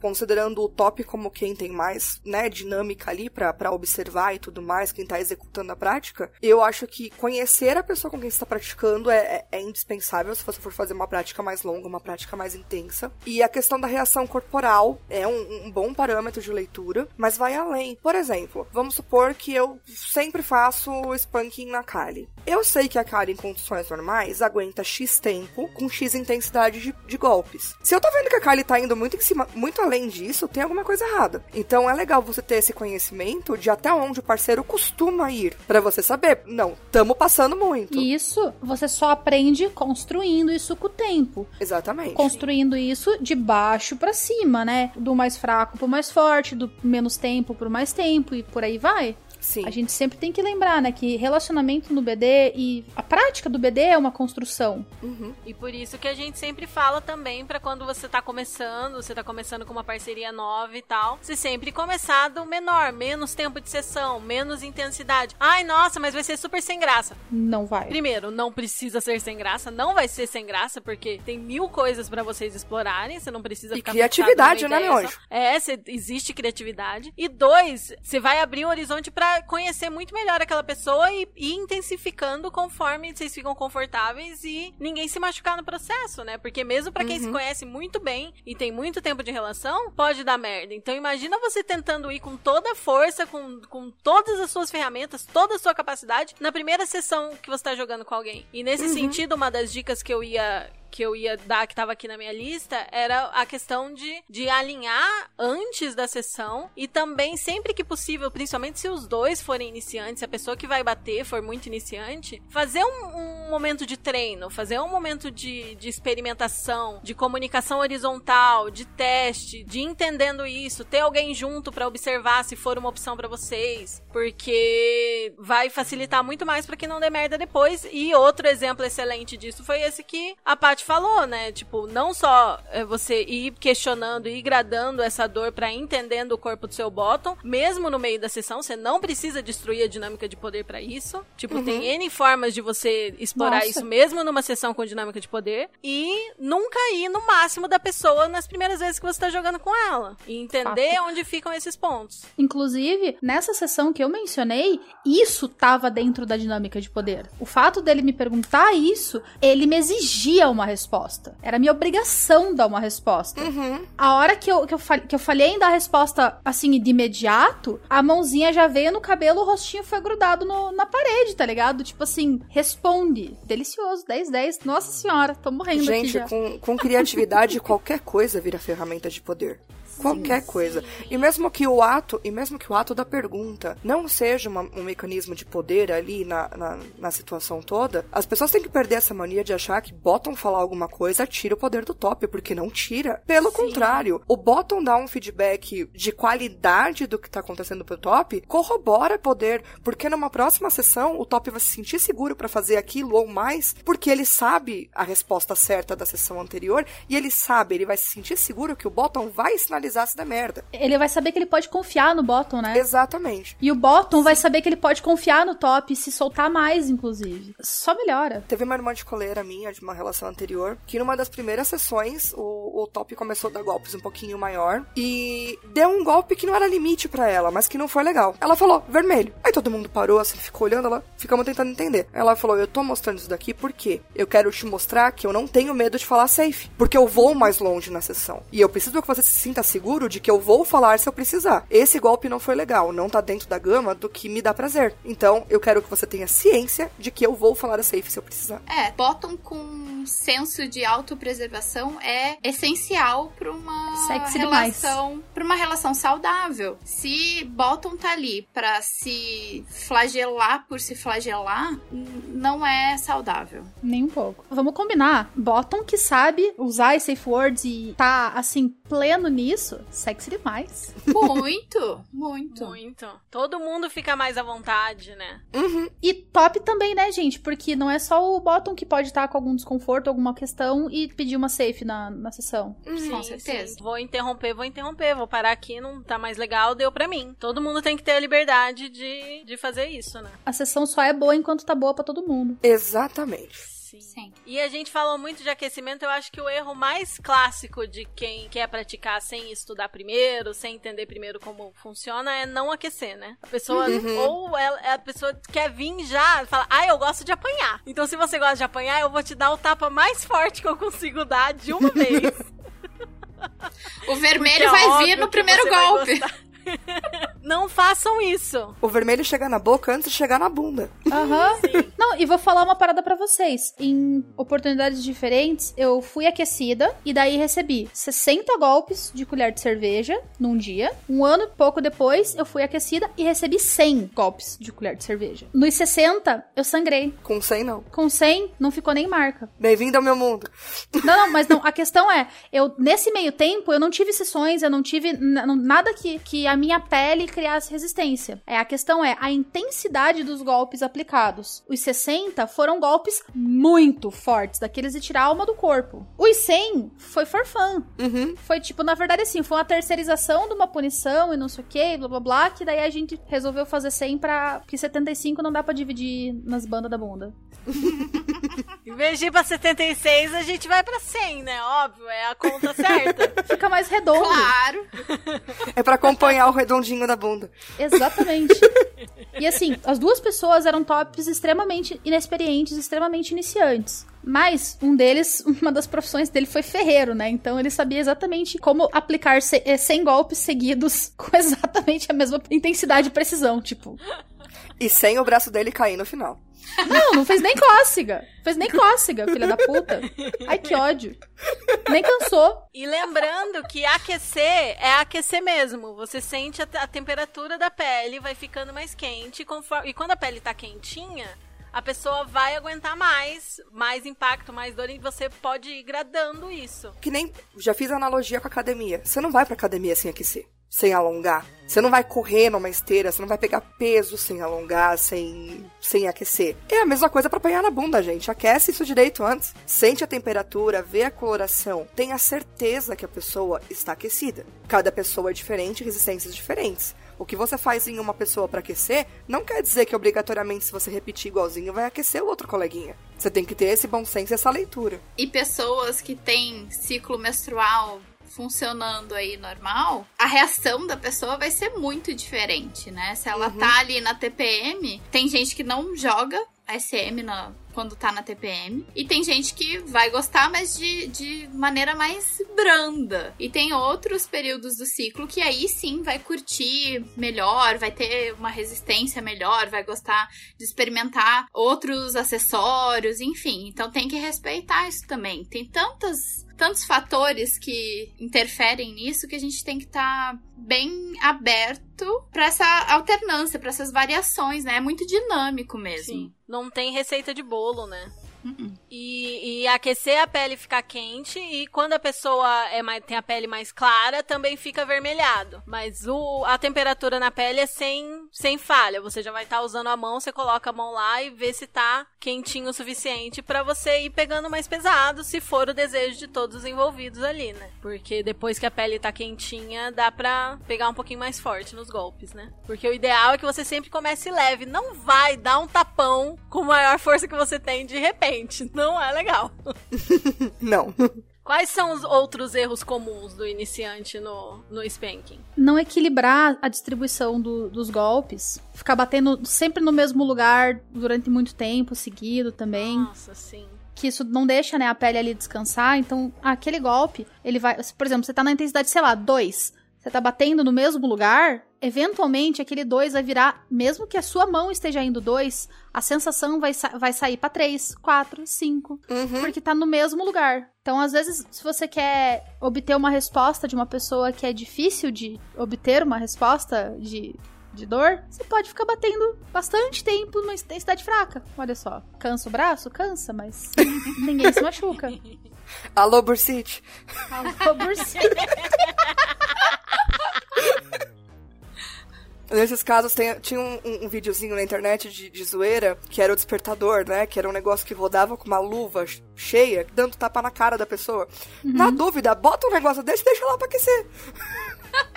considerando o top como quem tem mais, né, dinâmica ali pra observar e tudo mais, quem tá executando a prática, eu acho que conhecer a pessoa com quem você tá praticando é, é, é indispensável se você for fazer uma prática mais longa, uma prática mais intensa. E a questão da reação corporal é um, um bom parâmetro de leitura, mas vai além. Por exemplo, vamos supor que eu sempre faço spanking na Kali. Eu sei que a Kali, em condições normais, aguenta X tempo com X intensidade de, de golpes. Se eu tô vendo que a Kali tá indo muito em cima, muito além disso, tem alguma coisa errada. Então é legal você ter esse conhecimento de até onde o parceiro costuma ir, Pra você saber, não, tamo passando muito. Isso você só aprende construindo isso com o tempo. Exatamente. Construindo isso de baixo pra cima, né? Do mais fraco pro mais forte, do menos tempo pro mais tempo e por aí vai. Sim. A gente sempre tem que lembrar, né, que relacionamento no BD e a prática do BD é uma construção. Uhum. E por isso que a gente sempre fala também pra quando você tá começando, você tá começando com uma parceria nova e tal, você sempre começar do menor, menos tempo de sessão, menos intensidade. Ai, nossa, mas vai ser super sem graça. Não vai. Primeiro, não precisa ser sem graça, não vai ser sem graça, porque tem mil coisas pra vocês explorarem, você não precisa E ficar criatividade, né, meu só. É, cê- existe criatividade. E dois, você vai abrir o horizonte conhecer muito melhor aquela pessoa e ir intensificando conforme vocês ficam confortáveis e ninguém se machucar no processo, né? Porque mesmo pra quem se conhece muito bem e tem muito tempo de relação, pode dar merda. Então imagina você tentando ir com toda a força, com, com todas as suas ferramentas, toda a sua capacidade na primeira sessão que você tá jogando com alguém. E nesse sentido, uma das dicas que eu ia que eu ia dar, que tava aqui na minha lista, era a questão de, de alinhar antes da sessão e também, sempre que possível, principalmente se os dois forem iniciantes, se a pessoa que vai bater for muito iniciante, fazer um, um momento de treino, fazer um momento de, de experimentação, de comunicação horizontal, de teste, de entendendo isso, ter alguém junto para observar se for uma opção para vocês, porque vai facilitar muito mais para que não dê merda depois. E outro exemplo excelente disso foi esse que a Paty falou, né? Tipo, não só é, você ir questionando e gradando essa dor para entendendo o corpo do seu bottom, mesmo no meio da sessão, você não precisa destruir a dinâmica de poder para isso. Tipo, tem N formas de você explorar Nossa. isso mesmo numa sessão com dinâmica de poder e nunca ir no máximo da pessoa nas primeiras vezes que você tá jogando com ela e entender onde ficam esses pontos. Inclusive, nessa sessão que eu mencionei, isso tava dentro da dinâmica de poder. O fato dele me perguntar isso, ele me exigia uma resposta. Era minha obrigação dar uma resposta. A hora que eu, que, eu, que eu falhei em dar a resposta, assim, de imediato, a mãozinha já veio no cabelo, o rostinho foi grudado no- na parede, tá ligado? Tipo assim, responde. Delicioso, 10, 10. Nossa senhora, tô morrendo aqui Gente, já. com, com criatividade, qualquer coisa vira ferramenta de poder. Qualquer coisa. E mesmo que o ato, e mesmo que o ato da pergunta não seja uma- um mecanismo de poder ali na, na, na situação toda, as pessoas têm que perder essa mania de achar que bottom falar alguma coisa tira o poder do top, porque não tira. Pelo contrário, o bottom dá um feedback de qualidade do que tá acontecendo pro top, corrobora poder, porque numa próxima sessão o top vai se sentir seguro pra fazer aquilo ou mais, porque ele sabe a resposta certa da sessão anterior e ele sabe, ele vai se sentir seguro que o bottom vai sinalizar se der merda. Ele vai saber que ele pode confiar no bottom, né? Exatamente. E o bottom vai saber que ele pode confiar no top e se soltar mais, inclusive. Só melhora. Teve uma irmã de coleira minha, de uma relação anterior, que numa das primeiras sessões, o, o top começou a dar golpes um pouquinho maior e deu um golpe que não era limite pra ela, mas que não foi legal. Ela falou, vermelho. Aí todo mundo parou, assim, ficou olhando, ela ficamos tentando entender. Ela falou, eu tô mostrando isso daqui porque eu quero te mostrar que eu não tenho medo de falar safe, porque eu vou mais longe na sessão. E eu preciso que você se sinta seguro de que eu vou falar se eu precisar. Esse golpe não foi legal, não tá dentro da gama do que me dá prazer. Então, eu quero que você tenha ciência de que eu vou falar a safe se eu precisar. É, bottom com senso de autopreservação é essencial para uma Sexy relação, para uma relação saudável. Se bottom tá ali para se flagelar por se flagelar, não é saudável. Nem um pouco. Vamos combinar. Bottom que sabe usar as safe words e tá, assim, pleno nisso, sexy demais. Muito, muito. Muito. Todo mundo fica mais à vontade, né? E top também, né, gente? Porque não é só o bottom que pode estar com algum desconforto, alguma questão e pedir uma safe na, na sessão. Com certeza. Vou interromper, vou interromper. Vou parar aqui, não tá mais legal, deu pra mim. Todo mundo tem que ter a liberdade de, de fazer isso, né? A sessão só é boa enquanto tá boa pra todo mundo. Exatamente. Sim. Sim. E a gente falou muito de aquecimento, eu acho que o erro mais clássico de quem quer praticar sem estudar primeiro, sem entender primeiro como funciona, é não aquecer, né? A pessoa, ou ela, a pessoa quer vir já, fala, ah, eu gosto de apanhar. Então se você gosta de apanhar, eu vou te dar o tapa mais forte que eu consigo dar de uma vez. O vermelho Porque é vai óbvio vir no primeiro golpe. Não façam isso. O vermelho chega na boca antes de chegar na bunda. Aham. Não, e vou falar uma parada pra vocês. Em oportunidades diferentes, eu fui aquecida e daí recebi 60 golpes de colher de cerveja num dia. Um ano e pouco depois, eu fui aquecida e recebi 100 golpes de colher de cerveja. Nos 60, eu sangrei. Com 100, não. Com 100, não ficou nem marca. Bem-vindo ao meu mundo. Não, não, mas não. A questão é, eu nesse meio tempo eu não tive sessões, eu não tive nada que, que a minha pele criasse resistência. É a questão é a intensidade dos golpes aplicados. Os 60 foram golpes muito fortes, daqueles de tirar a alma do corpo. Os 100 foi for fun. Uhum. Foi tipo, na verdade assim, foi uma terceirização de uma punição e não sei o que, blá blá blá, que daí a gente resolveu fazer 100 pra. Porque 75 não dá pra dividir nas bandas da bunda. Em vez de ir pra 76, a gente vai pra 100, né? Óbvio, é a conta certa. Fica mais redondo. Claro. É pra acompanhar o redondinho da bunda. Exatamente. e assim, as duas pessoas eram tops extremamente inexperientes, extremamente iniciantes. Mas um deles, uma das profissões dele foi ferreiro, né? Então ele sabia exatamente como aplicar ce- eh, 100 golpes seguidos com exatamente a mesma intensidade e precisão, tipo. E sem o braço dele cair no final. Não, não fez nem cócega. Fez nem cócega, filha da puta. Ai, que ódio. Nem cansou. E lembrando que aquecer é aquecer mesmo. Você sente a, a temperatura da pele, vai ficando mais quente. Conforme, e quando a pele tá quentinha, a pessoa vai aguentar mais, mais impacto, mais dor, e você pode ir gradando isso. Que nem. Já fiz analogia com a academia. Você não vai pra academia sem aquecer, sem alongar. Você não vai correr numa esteira, você não vai pegar peso sem alongar, sem, sem aquecer. É a mesma coisa pra apanhar na bunda, gente. Aquece isso direito antes. Sente a temperatura, vê a coloração. Tenha certeza que a pessoa está aquecida. Cada pessoa é diferente, resistências diferentes. O que você faz em uma pessoa para aquecer não quer dizer que obrigatoriamente se você repetir igualzinho vai aquecer o outro coleguinha. Você tem que ter esse bom senso e essa leitura. E pessoas que têm ciclo menstrual funcionando aí normal, a reação da pessoa vai ser muito diferente, né? Se ela Uhum. tá ali na TPM, tem gente que não joga a SM na, quando tá na TPM. E tem gente que vai gostar, mas de, de maneira mais branda. E tem outros períodos do ciclo que aí sim vai curtir melhor, vai ter uma resistência melhor, vai gostar de experimentar outros acessórios, enfim. Então tem que respeitar isso também. Tem tantas tantos fatores que interferem nisso que a gente tem que estar bem aberto para essa alternância, para essas variações, né? É muito dinâmico mesmo. Sim. Não tem receita de bolo, né? Uh-uh. E, e aquecer a pele fica quente e quando a pessoa é mais, tem a pele mais clara também fica avermelhado. Mas o, a temperatura na pele é sem, sem falha. Você já vai estar usando a mão, você coloca a mão lá e vê se tá quentinho o suficiente pra você ir pegando mais pesado, se for o desejo de todos os envolvidos ali, né? Porque depois que a pele tá quentinha, dá pra pegar um pouquinho mais forte nos golpes, né? Porque o ideal é que você sempre comece leve. Não vai dar um tapão com a maior força que você tem de repente. Não é legal. Não. Quais são os outros erros comuns do iniciante no, no spanking? Não equilibrar a distribuição do- dos golpes. Ficar batendo sempre no mesmo lugar durante muito tempo seguido também. Nossa, sim. que isso não deixa, né, a pele ali descansar. Então, aquele golpe, ele vai. Por exemplo, você tá na intensidade, sei lá, 2. Você tá batendo no mesmo lugar, eventualmente aquele 2 vai virar, mesmo que a sua mão esteja indo 2, a sensação vai, sa- vai sair pra 3, 4, 5. Uhum. Porque tá no mesmo lugar. Então, às vezes, se você quer obter uma resposta de uma pessoa que é difícil de obter uma resposta de, de dor, você pode ficar batendo bastante tempo numa intensidade fraca. Olha só. Cansa o braço? Cansa, mas ninguém se machuca. Alô, Bursite. Alô, Bursi. Nesses casos, tem- tinha um, um- um videozinho na internet de, de zoeira, que era o despertador, né? Que era um negócio que rodava com uma luva ch- cheia, dando tapa na cara da pessoa. Na dúvida, bota um negócio desse e deixa lá pra aquecer.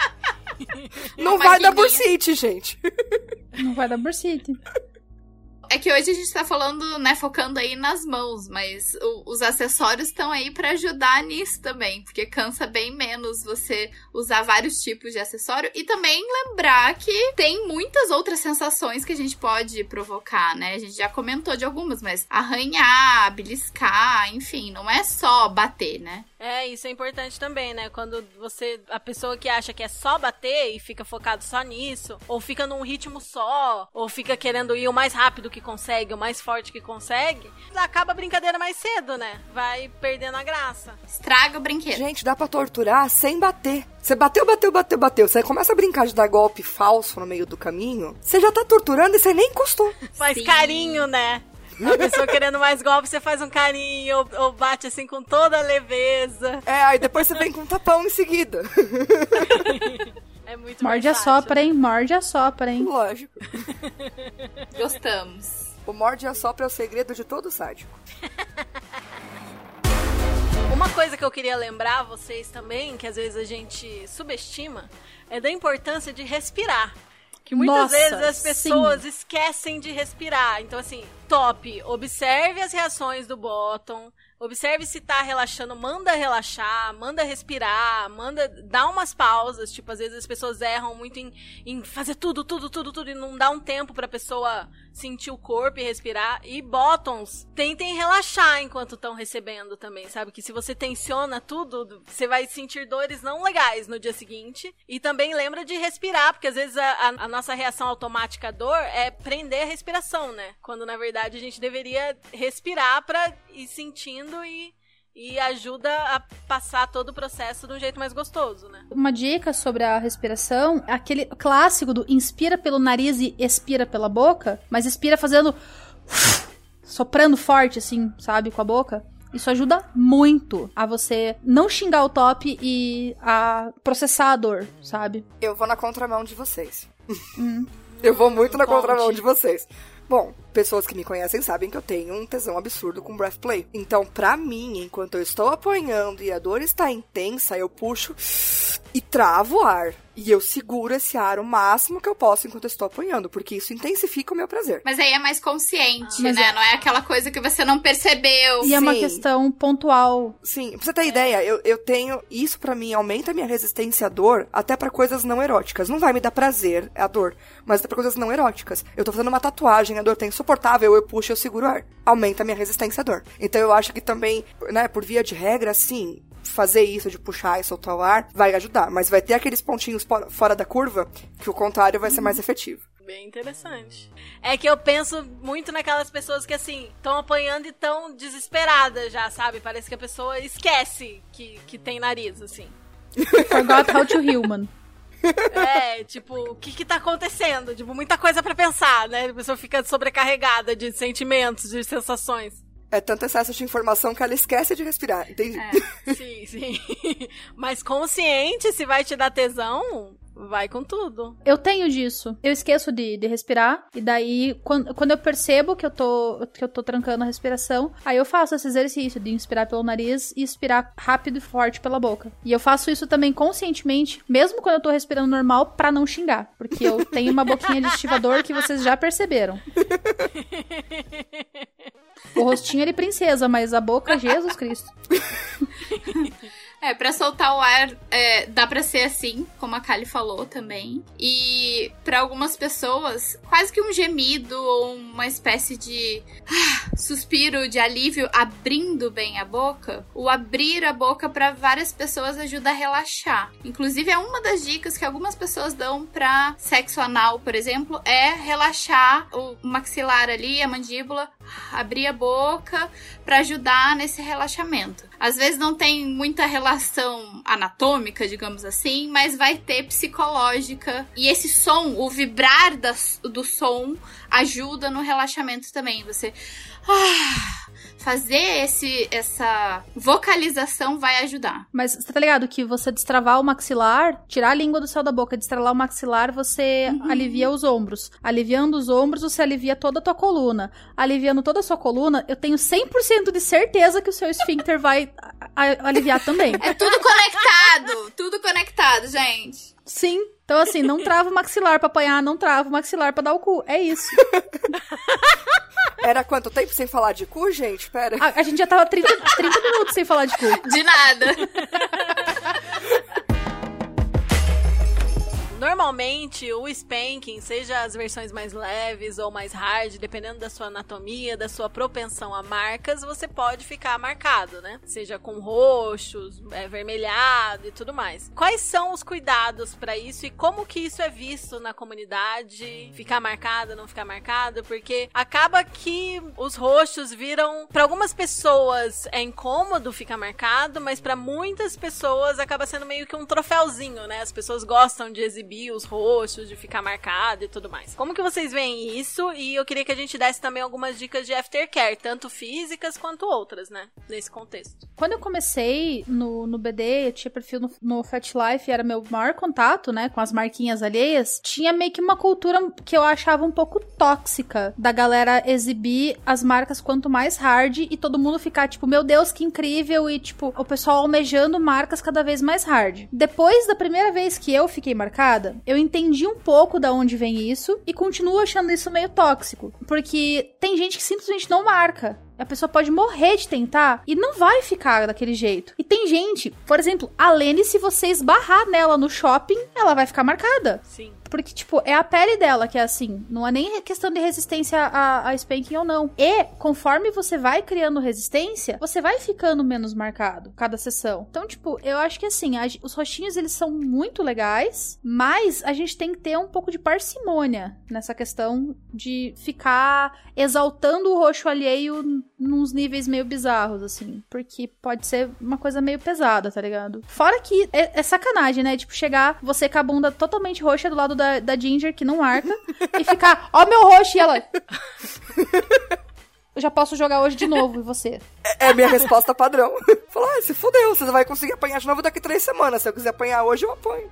Não Uma vai dar bursite, gente. Não vai dar bursite. É que hoje a gente tá falando, né, focando aí nas mãos, mas o- os acessórios estão aí pra ajudar nisso também, porque cansa bem menos você usar vários tipos de acessório e também lembrar que tem muitas outras sensações que a gente pode provocar, né? A gente já comentou de algumas, mas arranhar, beliscar, enfim, não é só bater, né? É, isso é importante também, né? Quando você. A pessoa que acha que é só bater e fica focado só nisso, ou fica num ritmo só, ou fica querendo ir o mais rápido que consegue, o mais forte que consegue, acaba a brincadeira mais cedo, né? Vai perdendo a graça. Estraga o brinquedo. Gente, dá pra torturar sem bater. Você bateu, bateu, bateu, bateu. Você começa a brincar de dar golpe falso no meio do caminho. Você já tá torturando e você nem encostou. Faz Sim. carinho, né? A pessoa querendo mais golpe, você faz um carinho, ou, ou bate assim com toda a leveza. É, aí depois você vem com um tapão em seguida. É muito Morde a sopra, hein? Morde a sopra, hein? Lógico. Gostamos. O morde e assopra é o segredo de todo sádico. Uma coisa que eu queria lembrar vocês também, que às vezes a gente subestima, é da importância de respirar. Que muitas Nossa, vezes as sim. pessoas esquecem de respirar. Então, assim, top, observe as reações do bottom, observe se tá relaxando, manda relaxar, manda respirar, manda dar umas pausas. Tipo, às vezes as pessoas erram muito em, em fazer tudo, tudo, tudo, tudo, e não dá um tempo pra pessoa sentir o corpo e respirar. E bottoms, tentem relaxar enquanto estão recebendo também, sabe? Que se você tensiona tudo, você vai sentir dores não legais no dia seguinte. E também lembra de respirar, porque às vezes a, a, a nossa reação automática à dor é prender a respiração, né? Quando na verdade a gente deveria respirar pra ir sentindo e e ajuda a passar todo o processo de um jeito mais gostoso, né? Uma dica sobre a respiração, aquele clássico do inspira pelo nariz e expira pela boca, mas expira fazendo soprando forte assim, sabe, com a boca. Isso ajuda muito a você não xingar o top e a processar a dor, sabe? Eu vou na contramão de vocês. Hum. Eu vou muito na Conte. contramão de vocês. Bom, pessoas que me conhecem sabem que eu tenho um tesão absurdo com breath play. Então, pra mim, enquanto eu estou apanhando e a dor está intensa, eu puxo e travo o ar. E eu seguro esse ar o máximo que eu posso enquanto eu estou apanhando, porque isso intensifica o meu prazer. Mas aí é mais consciente, Mas né? é- Não é aquela coisa que você não percebeu. E é uma Sim. questão pontual. Sim, pra você ter ideia, eu, eu tenho. Isso pra mim aumenta a minha resistência à dor até pra coisas não eróticas. Não vai me dar prazer a dor, mas até pra coisas não eróticas. Eu tô fazendo uma tatuagem, a dor tá insuportável, eu puxo, eu seguro o ar. Aumenta a minha resistência à dor. Então eu acho que também, né, por via de regra, sim. Fazer isso de puxar e soltar o ar vai ajudar, mas vai ter aqueles pontinhos fora- da curva que o contrário vai ser mais efetivo. Bem interessante. É que eu penso muito naquelas pessoas que, assim, estão apanhando e estão desesperadas já, sabe? Parece que a pessoa esquece que, que tem nariz, assim. Forgot how to human. É, tipo, o que que tá acontecendo? Tipo, muita coisa pra pensar, né? A pessoa fica sobrecarregada de sentimentos, de sensações. É tanto excesso de informação que ela esquece de respirar, entende? Sim, sim. Mas consciente, se vai te dar tesão, vai com tudo. Eu tenho disso. Eu esqueço de, de respirar. E daí, quando, quando eu percebo que eu, tô, que eu tô trancando a respiração, aí eu faço esse exercício de inspirar pelo nariz e expirar rápido e forte pela boca. E eu faço isso também conscientemente, mesmo quando eu tô respirando normal, pra não xingar. Porque eu tenho uma boquinha de estivador que vocês já perceberam. O rostinho é de princesa, mas a boca, Jesus Cristo. É, pra soltar o ar, é, dá pra ser assim, como a Kali falou também. E pra algumas pessoas, quase que um gemido ou uma espécie de ah, suspiro de alívio abrindo bem a boca. O abrir a boca pra várias pessoas ajuda a relaxar. Inclusive, é uma das dicas que algumas pessoas dão pra sexo anal, por exemplo, é relaxar o maxilar ali, a mandíbula, abrir a boca pra ajudar nesse relaxamento. Às vezes não tem muita relação anatômica, digamos assim, mas vai ter psicológica. E esse som, o vibrar da- do som, ajuda no relaxamento também. Você ah, fazer esse, essa vocalização vai ajudar. Mas você tá ligado que você destravar o maxilar, tirar a língua do céu da boca, destravar o maxilar, você alivia os ombros. Aliviando os ombros, você alivia toda a tua coluna. Aliviando toda a sua coluna, eu tenho 100% de certeza que o seu esfíncter vai aliviar também. É tudo conectado, tudo conectado, gente. Sim. Então, assim, não trava o maxilar pra apanhar, não trava o maxilar pra dar o cu. É isso. Era quanto tempo sem falar de cu, gente? Pera. A, a gente já tava 30, 30 minutos sem falar de cu. De nada. Normalmente, o spanking, seja as versões mais leves ou mais hard, dependendo da sua anatomia, da sua propensão a marcas, você pode ficar marcado, né? Seja com roxos, é, vermelhado e tudo mais. Quais são os cuidados pra isso e como que isso é visto na comunidade? Ficar marcado, não ficar marcado? Porque acaba que os roxos viram, Pra algumas pessoas é incômodo ficar marcado, mas pra muitas pessoas acaba sendo meio que um troféuzinho, né? As pessoas gostam de exibir os roxos, de ficar marcado e tudo mais. Como que vocês veem isso? E eu queria que a gente desse também algumas dicas de aftercare, tanto físicas quanto outras, né? Nesse contexto. Quando eu comecei no, no BD, eu tinha perfil no, no Fat Life, era meu maior contato, né, com as marquinhas alheias, tinha meio que uma cultura que eu achava um pouco tóxica da galera exibir as marcas quanto mais hard e todo mundo ficar tipo, meu Deus, que incrível, e tipo, o pessoal almejando marcas cada vez mais hard. Depois da primeira vez que eu fiquei marcada, eu entendi um pouco da onde vem isso e continuo achando isso meio tóxico, porque tem gente que simplesmente não marca. A pessoa pode morrer de tentar e não vai ficar daquele jeito. E tem gente, por exemplo, a Lene, se você esbarrar nela no shopping, ela vai ficar marcada. Sim. Porque, tipo, é a pele dela que é assim. Não é nem questão de resistência a, a spanking ou não. E, conforme você vai criando resistência, você vai ficando menos marcado cada sessão. Então, tipo, eu acho que assim, a- os roxinhos eles são muito legais, mas a gente tem que ter um pouco de parcimônia nessa questão de ficar exaltando o roxo alheio nos níveis meio bizarros, assim. Porque pode ser uma coisa meio pesada, tá ligado? Fora que é, é sacanagem, né? Tipo, chegar você com a bunda totalmente roxa do lado da, da Ginger, que não arca, e ficar, ó meu roxo, e ela. Eu já posso jogar hoje de novo, e você? É é minha resposta padrão. Falar, ah, se fudeu, você vai conseguir apanhar de novo daqui três semanas. Se eu quiser apanhar hoje, eu apanho.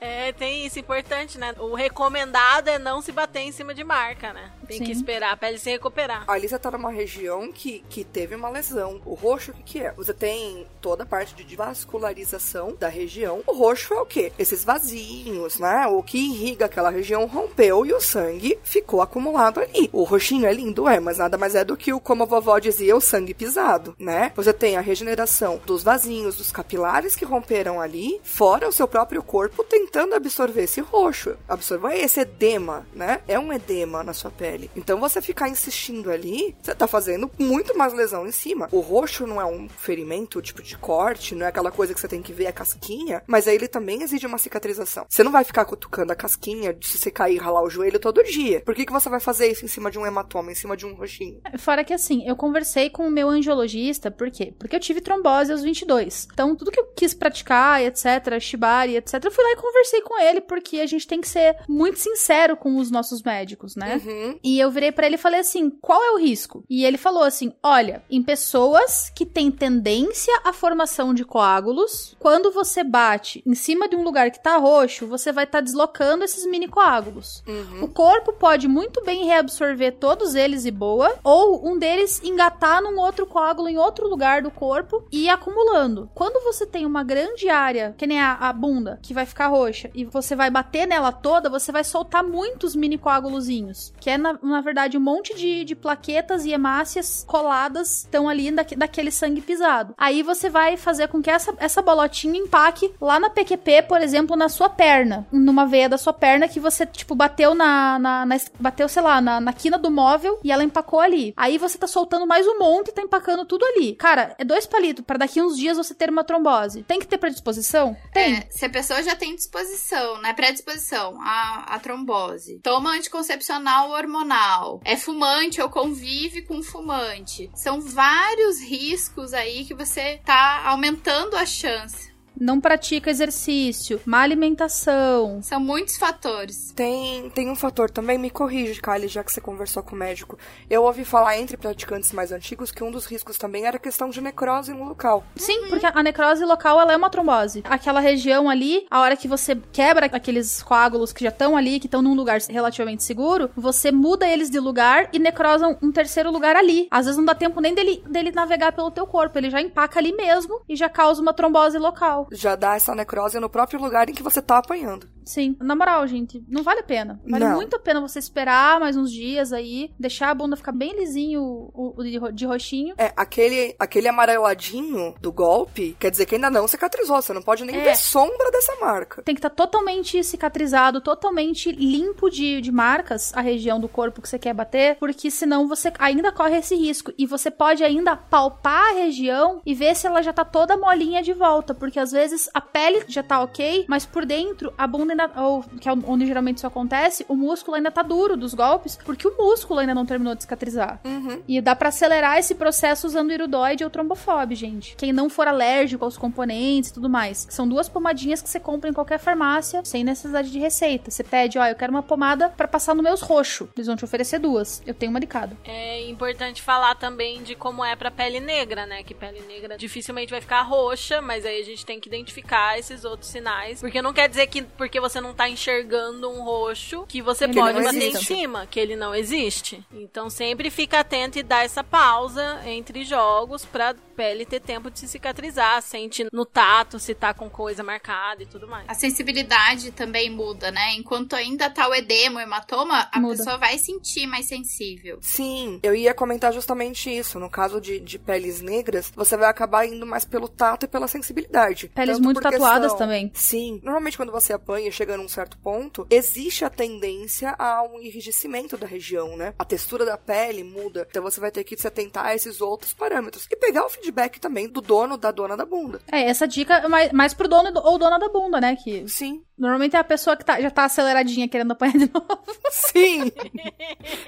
É, tem isso importante, né? O recomendado é não se bater em cima de marca, né? Tem Sim. que esperar a pele se recuperar. A Alisa tá numa região que, que teve uma lesão. O roxo, o que, que é? Você tem toda a parte de vascularização da região. O roxo é o quê? Esses vasinhos, né? O que irriga aquela região rompeu e o sangue ficou acumulado ali. O roxinho é lindo, é, mas nada mais é do que o, como a vovó dizia, o sangue pisado, né? Você tem a regeneração dos vasinhos, dos capilares que romperam ali, fora o seu próprio corpo tentando absorver esse roxo, absorver esse edema, né? É um edema na sua pele. Então você ficar insistindo ali, você tá fazendo muito mais lesão em cima. O roxo não é um ferimento, tipo de corte, não é aquela coisa que você tem que ver a casquinha, mas aí ele também exige uma cicatrização. Você não vai ficar cutucando a casquinha se você cair e ralar o joelho todo dia. Por que, que você vai fazer isso em cima de um hematoma, em cima de um roxinho? Fora que assim, eu conversei com o meu angiologista, por quê? Porque eu tive trombose aos 22. Então, tudo que eu quis praticar, etc, shibari, etc, eu fui lá e conversei com ele, porque a gente tem que ser muito sincero com os nossos médicos, né? Uhum. E eu virei pra ele e falei assim: qual é o risco? E ele falou assim: olha, em pessoas que têm tendência à formação de coágulos, quando você bate em cima de um lugar que tá roxo, você vai estar deslocando esses mini coágulos. Uhum. O corpo pode muito bem reabsorver todos eles e boa, ou um deles engatar num outro coágulo em outro lugar do corpo e ir acumulando. Quando você tem uma grande área, que nem a, a bunda, que vai ficar roxa, e você vai bater nela toda, você vai soltar muitos mini coágulozinhos, que é na, na verdade um monte de, de plaquetas e hemácias coladas estão ali daque- daquele sangue pisado. Aí você vai fazer com que essa, essa bolotinha empaque lá na PQP, por exemplo, na sua perna, numa veia da sua perna que você, tipo, bateu na, na, na- bateu, sei lá, na, na quina do móvel e ela empacou ali. Aí você tá soltando mais um monte e tá empacando tudo ali. Cara, é dois palitos pra daqui uns dias você ter uma trombose. Tem que ter predisposição? Tem. É, se a pessoa já tem disposição, né? Predisposição à, à trombose. Toma anticoncepcional hormonal. É fumante ou convive com fumante. São vários riscos aí que você tá aumentando a chance. Não pratica exercício, má alimentação. São muitos fatores. Tem, tem um fator também, me corrige, Kylie, já que você conversou com o médico. Eu ouvi falar entre praticantes mais antigos que um dos riscos também era a questão de necrose no local. Sim, porque a necrose local ela é uma trombose. Aquela região ali, a hora que você quebra aqueles coágulos que já estão ali, que estão num lugar relativamente seguro, você muda eles de lugar e necrosa um- um terceiro lugar ali. Às vezes não dá tempo nem dele, dele navegar pelo teu corpo, ele já empaca ali mesmo e já causa uma trombose local. Já dá essa necrose no próprio lugar em que você tá apanhando. Sim, na moral, gente, não vale a pena. Vale Não. muito a pena você esperar mais uns dias aí, deixar a bunda ficar bem lisinho, o, o de, ro- de roxinho. É, aquele, aquele amareladinho do golpe, quer dizer que ainda não cicatrizou, você não pode nem É. ver sombra dessa marca. Tem que estar totalmente cicatrizado, totalmente limpo de, de marcas a região do corpo que você quer bater, porque senão você ainda corre esse risco. E você pode ainda palpar a região e ver se ela já tá toda molinha de volta, porque às vezes a pele já tá ok, mas por dentro a bunda ainda, ou que é onde geralmente isso acontece, o músculo ainda tá duro dos golpes, porque o músculo ainda não terminou de cicatrizar. Uhum. E dá pra acelerar esse processo usando iridoide ou trombofob, gente. Quem não for alérgico aos componentes e tudo mais. São duas pomadinhas que você compra em qualquer farmácia, sem necessidade de receita. Você pede, ó, eu quero uma pomada pra passar no meus roxo. Eles vão te oferecer duas. Eu tenho uma de cada. É importante falar também de como é pra pele negra, né? Que pele negra dificilmente vai ficar roxa, mas aí a gente tem que identificar esses outros sinais. Porque não quer dizer que porque você não tá enxergando um roxo, que você Que pode bater em existe. cima, que ele não existe. Então sempre fica atento e dá essa pausa entre jogos pra pele ter tempo de se cicatrizar, sente no tato se tá com coisa marcada e tudo mais. A sensibilidade também muda, né? Enquanto ainda tá o edema, o hematoma, a Muda. pessoa vai sentir mais sensível. Sim, eu ia comentar justamente isso. No caso de, de peles negras, você vai acabar indo mais pelo tato e pela sensibilidade. Peles Tanto muito tatuadas questão- também. Sim. Normalmente quando você apanha chegando a um certo ponto, existe a tendência a um enrijecimento da região, né? A textura da pele muda. Então você vai ter que se atentar a esses outros parâmetros. E pegar o feedback também do dono, da dona da bunda. É, essa dica é mais, mais pro dono ou dona da bunda, né? Que Sim. normalmente é a pessoa que tá- já tá aceleradinha querendo apanhar de novo. Sim!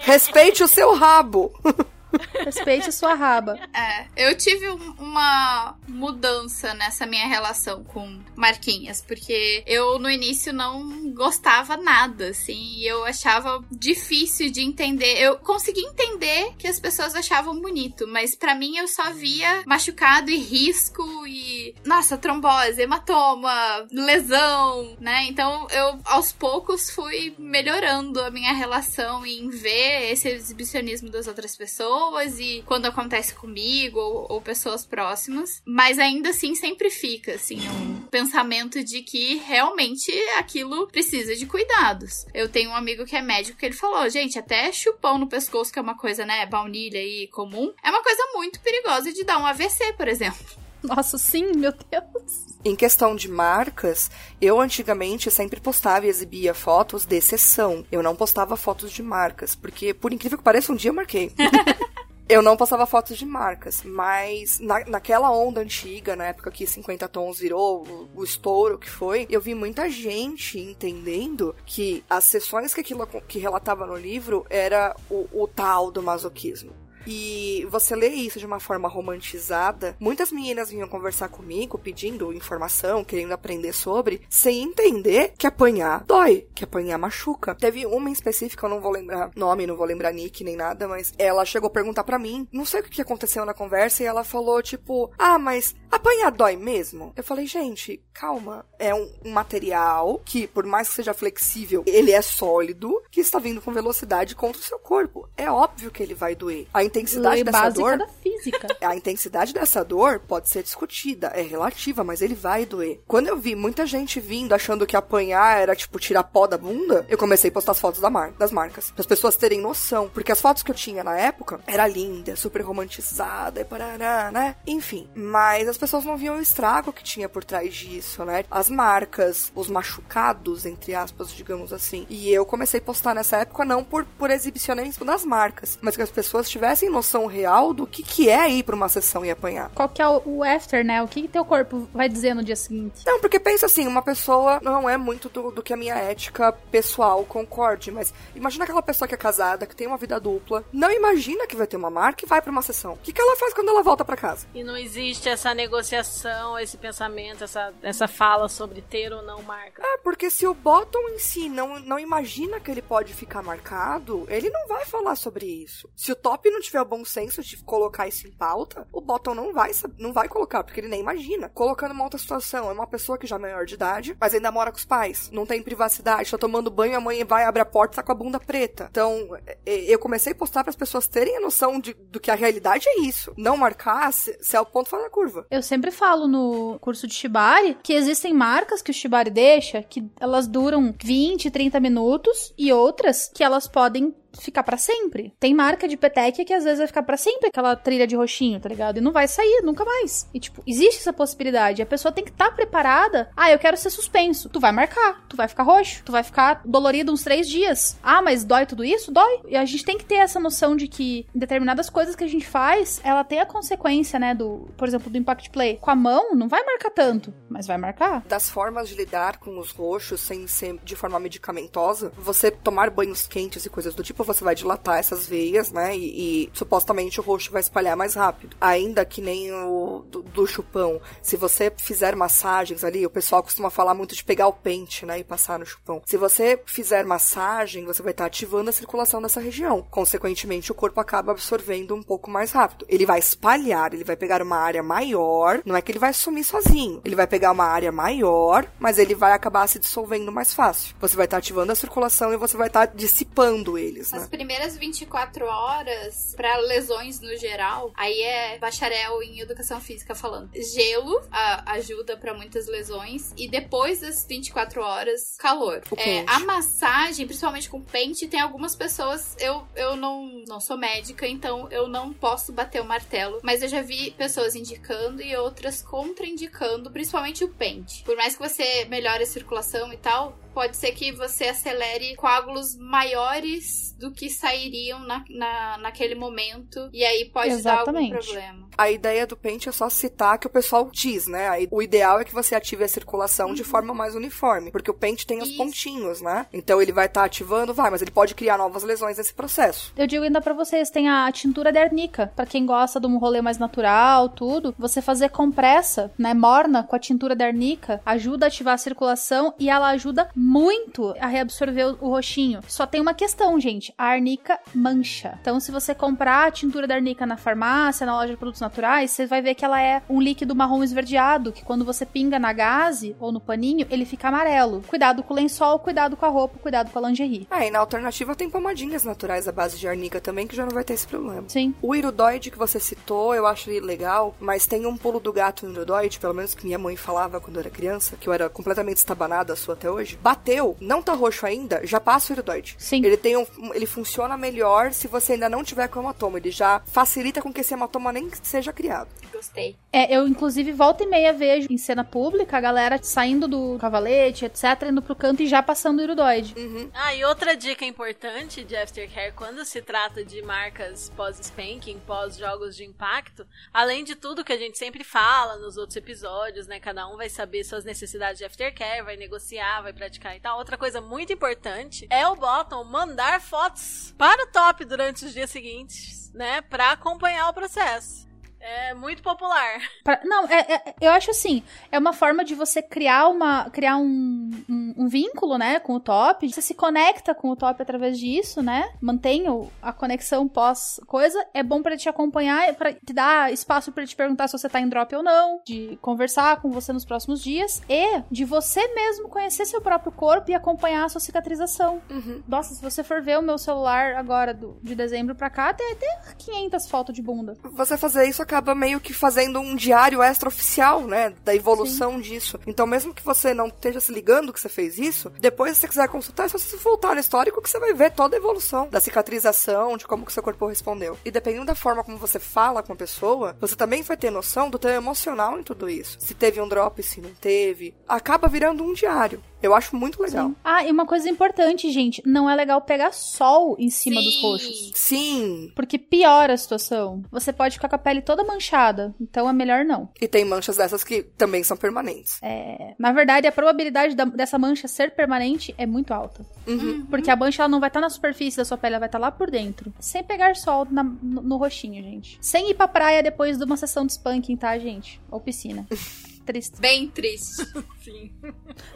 Respeite o seu rabo. Respeite a sua raba. É, eu tive um- uma mudança nessa minha relação com Marquinhas, porque eu no início não gostava nada, assim, e eu achava difícil de entender. Eu consegui entender que as pessoas achavam bonito, mas pra mim eu só via machucado e risco e, nossa, trombose, hematoma, lesão, né? Então eu aos poucos fui melhorando a minha relação em ver esse exibicionismo das outras pessoas e quando acontece comigo ou, ou pessoas próximas, mas ainda assim sempre fica assim um pensamento de que realmente aquilo precisa de cuidados. Eu tenho um amigo que é médico que ele falou, gente, até chupão no pescoço que é uma coisa, né, baunilha e comum, é uma coisa muito perigosa de dar um AVC, por exemplo. Nossa, sim, meu Deus. Em questão de marcas, eu antigamente sempre postava e exibia fotos de exceção. Eu não postava fotos de marcas, porque, por incrível que pareça, um dia eu marquei. Eu não postava fotos de marcas, mas na, naquela onda antiga, na época que 50 tons virou o, o estouro que foi, eu vi muita gente entendendo que as sessões que aquilo que relatava no livro era o, o tal do masoquismo. E você lê isso de uma forma romantizada. Muitas meninas vinham conversar comigo pedindo informação, querendo aprender sobre, sem entender que apanhar dói, que apanhar machuca. Teve uma em específica, eu não vou lembrar nome, não vou lembrar nick nem nada, mas ela chegou a perguntar pra mim, não sei o que que aconteceu na conversa, e ela falou tipo: "Ah, mas apanhar dói mesmo?" Eu falei: "Gente, calma, é um, um material que por mais que seja flexível, ele é sólido, que está vindo com velocidade contra o seu corpo. É óbvio que ele vai doer. A intensidade Lei dessa dor da física. a intensidade dessa dor pode ser discutida, é relativa, mas ele vai doer. Quando eu vi muita gente vindo achando que apanhar era tipo tirar pó da bunda, eu comecei a postar as fotos da mar das marcas. Para as pessoas terem noção. Porque as fotos que eu tinha na época era linda, super romantizada e parará, né? Enfim. Mas as pessoas não viam o estrago que tinha por trás disso, né? As marcas, os machucados, entre aspas, digamos assim. E eu comecei a postar nessa época não por, por exibicionismo das marcas, mas que as pessoas tivessem noção real do que, que é ir pra uma sessão e apanhar. Qual que é o, o after, né? O que, que teu corpo vai dizer no dia seguinte? Não, porque pensa assim, uma pessoa não é muito do, do que a minha ética pessoal concorde, mas imagina aquela pessoa que é casada, que tem uma vida dupla, não imagina que vai ter uma marca e vai pra uma sessão. O que, que ela faz quando ela volta pra casa? E não existe essa negociação, esse pensamento, essa, essa fala sobre ter ou não marca. É, porque se o Bottom em si não, não imagina que ele pode ficar marcado, ele não vai falar sobre isso. Se o Top não tiver o bom senso de colocar isso em pauta, o Bottom não vai, não vai colocar, porque ele nem imagina. Colocando uma outra situação, é uma pessoa que já é maior de idade, mas ainda mora com os pais, não tem privacidade, tá tomando banho, a mãe vai, abre a porta tá com a bunda preta. Então, é, é, eu comecei a postar para as pessoas terem a noção de, do que a realidade é isso. Não marcar se, se é o ponto fora da curva. Eu sempre falo no curso de Shibari que existem marcas que o Shibari deixa que elas duram 20, 30 minutos e outras que elas podem ficar pra sempre. Tem marca de peteca que às vezes vai ficar pra sempre aquela trilha de roxinho, tá ligado? E não vai sair nunca mais. E tipo, existe essa possibilidade. A pessoa tem que estar preparada. Ah, eu quero ser suspenso. Tu vai marcar, tu vai ficar roxo, tu vai ficar dolorido uns três dias. Ah, mas dói tudo isso? Dói. E a gente tem que ter essa noção de que determinadas coisas que a gente faz, ela tem a consequência, né, do, por exemplo, do impact play. Com a mão, não vai marcar tanto, mas vai marcar. das formas de lidar com os roxos sem ser de forma medicamentosa, você tomar banhos quentes e coisas do tipo, você vai dilatar essas veias, né? E, e supostamente o roxo vai espalhar mais rápido. Ainda que nem o do, do chupão. Se você fizer massagens ali, o pessoal costuma falar muito de pegar o pente, né? E passar no chupão. Se você fizer massagem, você vai estar ativando a circulação dessa região. Consequentemente, o corpo acaba absorvendo um pouco mais rápido. Ele vai espalhar, ele vai pegar uma área maior. Não é que ele vai sumir sozinho. Ele vai pegar uma área maior, mas ele vai acabar se dissolvendo mais fácil. Você vai estar ativando a circulação e você vai estar dissipando eles, As primeiras 24 horas, pra lesões no geral, aí é bacharel em educação física falando. Gelo a- ajuda pra muitas lesões. E depois das 24 horas, calor. É, a massagem, principalmente com pente, tem algumas pessoas. Eu, eu não, não sou médica, então eu não posso bater o martelo. Mas eu já vi pessoas indicando e outras contraindicando, principalmente o pente. Por mais que você melhore a circulação e tal, pode ser que você acelere coágulos maiores do que sairiam na, na, naquele momento. E aí pode Exatamente. dar algum problema. A ideia do pente é só citar que o pessoal diz, né? Aí, O ideal é que você ative a circulação de forma mais uniforme, porque o pente tem os Isso. pontinhos, né? Então ele vai estar ativando, vai, mas ele pode criar novas lesões nesse processo. Eu digo ainda pra vocês, tem a tintura de arnica. Pra quem gosta de um rolê mais natural, tudo, você fazer compressa, né, morna com a tintura de arnica, ajuda a ativar a circulação e ela ajuda muito a reabsorver o, roxinho. Só tem uma questão, gente, a arnica mancha. Então, se você comprar a tintura de arnica na farmácia, na loja de produtos naturais, você vai ver que ela é um líquido marrom esverdeado, que quando você pinga na gaze ou no paninho, ele fica amarelo. Cuidado com o lençol, cuidado com a roupa, cuidado com a lingerie. Ah, e na alternativa tem pomadinhas naturais à base de arnica também, que já não vai ter esse problema. Sim. O iridoide que você citou, eu acho ele legal, mas tem um pulo do gato no iridoide, pelo menos que minha mãe falava quando eu era criança, que eu era completamente estabanada, a sua até hoje. Bateu, não tá roxo ainda, já passa o iridoide. Sim. Ele tem um, ele funciona melhor se você ainda não tiver com hematoma, ele já facilita com que esse hematoma nem seja criado. Gostei. É, eu inclusive volta e meia vejo em cena pública a galera saindo do cavalete, etc, indo pro canto e já passando o iridoide. Ah, e outra dica importante de aftercare quando se trata de marcas pós-spanking, pós-jogos de impacto, além de tudo que a gente sempre fala nos outros episódios, né? Cada um vai saber suas necessidades de aftercare, vai negociar, vai praticar e tal. Outra coisa muito importante é o bottom mandar fotos para o top durante os dias seguintes, né? Pra acompanhar o processo. É muito popular. Pra- não, é, é- eu acho assim, é uma forma de você criar uma criar um, um, um vínculo, né, com o top. Você se conecta com o top através disso, né? Mantém a conexão pós coisa. É bom pra te acompanhar, pra te dar espaço pra te perguntar se você tá em drop ou não, de conversar com você nos próximos dias e de você mesmo conhecer seu próprio corpo e acompanhar a sua cicatrização. Nossa, se você for ver o meu celular agora do, de dezembro pra cá, tem até 500 fotos de bunda. Você fazer isso acaba meio que fazendo um diário extraoficial, né? Da evolução disso. Então, mesmo que você não esteja se ligando que você fez isso, depois, se você quiser consultar, é só você voltar no histórico que você vai ver toda a evolução da cicatrização, de como que seu corpo respondeu. E dependendo da forma como você fala com a pessoa, você também vai ter noção do teu emocional em tudo isso. Se teve um drop, se não teve. Acaba virando um diário. Eu acho muito legal. Ah, e uma coisa importante, gente, não é legal pegar sol em cima dos Sim. roxos. Sim. Porque piora a situação. Você pode ficar com a pele toda manchada. Então é melhor não. E tem manchas dessas que também são permanentes. É, na verdade, a probabilidade da- dessa mancha ser permanente é muito alta. Uhum. Porque a mancha ela não vai estar na superfície da sua pele, ela vai estar lá por dentro. Sem pegar sol na- no, no roxinho, gente. Sem ir pra praia depois de uma sessão de spanking, tá, gente? Ou piscina. Triste. Bem triste. Sim.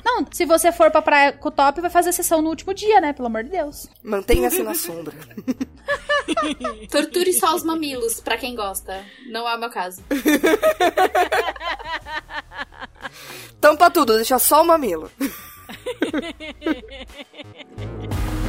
Não, se você for pra praia com o top, vai fazer sessão no último dia, né? Pelo amor de Deus. Mantenha-se na sombra. Torture só os mamilos, pra quem gosta. Não é o meu caso. Tampa tudo, deixa só o mamilo.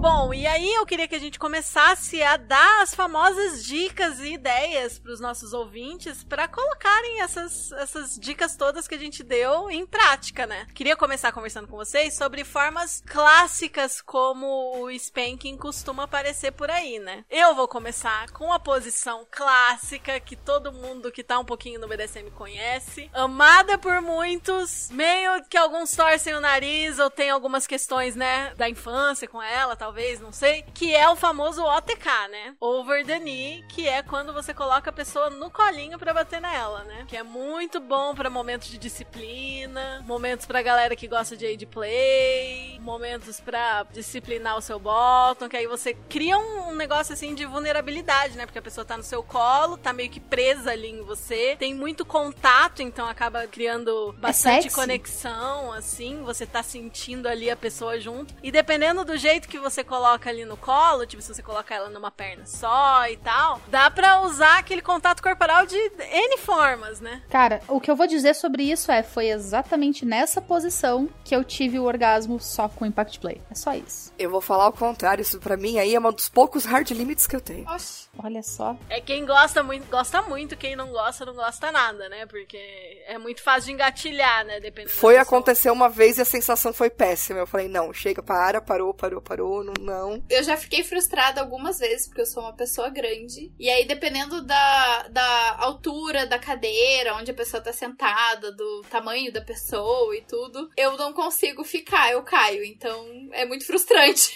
Bom, e aí eu queria que a gente começasse a dar as famosas dicas e ideias para os nossos ouvintes para colocarem essas, essas dicas todas que a gente deu em prática, né? Queria começar conversando com vocês sobre formas clássicas como o spanking costuma aparecer por aí, né? Eu vou começar com a posição clássica que todo mundo que tá um pouquinho no BDSM conhece, amada por muitos, meio que alguns torcem o nariz ou tem algumas questões, né, da infância com ela, talvez, não sei, que é o famoso OTK, né? Over the knee, que é quando você coloca a pessoa no colinho pra bater nela, né? Que é muito bom pra momentos de disciplina, momentos pra galera que gosta de aid play, momentos pra disciplinar o seu bottom, que aí você cria um, um negócio assim de vulnerabilidade, né? Porque a pessoa tá no seu colo, tá meio que presa ali em você, tem muito contato, então acaba criando bastante sexy. conexão, assim, você tá sentindo ali a pessoa junto. E dependendo do jeito que você coloca ali no colo, tipo, se você colocar ela numa perna só e tal, dá pra usar aquele contato corporal de N formas, né? Cara, o que eu vou dizer sobre isso é, foi exatamente nessa posição que eu tive o orgasmo só com Impact Play. É só isso. Eu vou falar o contrário, isso pra mim aí é um dos poucos hard limits que eu tenho. Oxi. Olha só. É quem gosta muito, gosta muito, quem não gosta, não gosta nada, né? Porque é muito fácil de engatilhar, né? Dependendo Foi acontecer uma vez e a sensação foi péssima. Eu falei, não, chega, para, parou, parou, parou, não, não. Eu já fiquei frustrada algumas vezes, porque eu sou uma pessoa grande. E aí, dependendo da, da altura da cadeira, onde a pessoa tá sentada, do tamanho da pessoa e tudo, eu não consigo ficar, eu caio. Então é muito frustrante.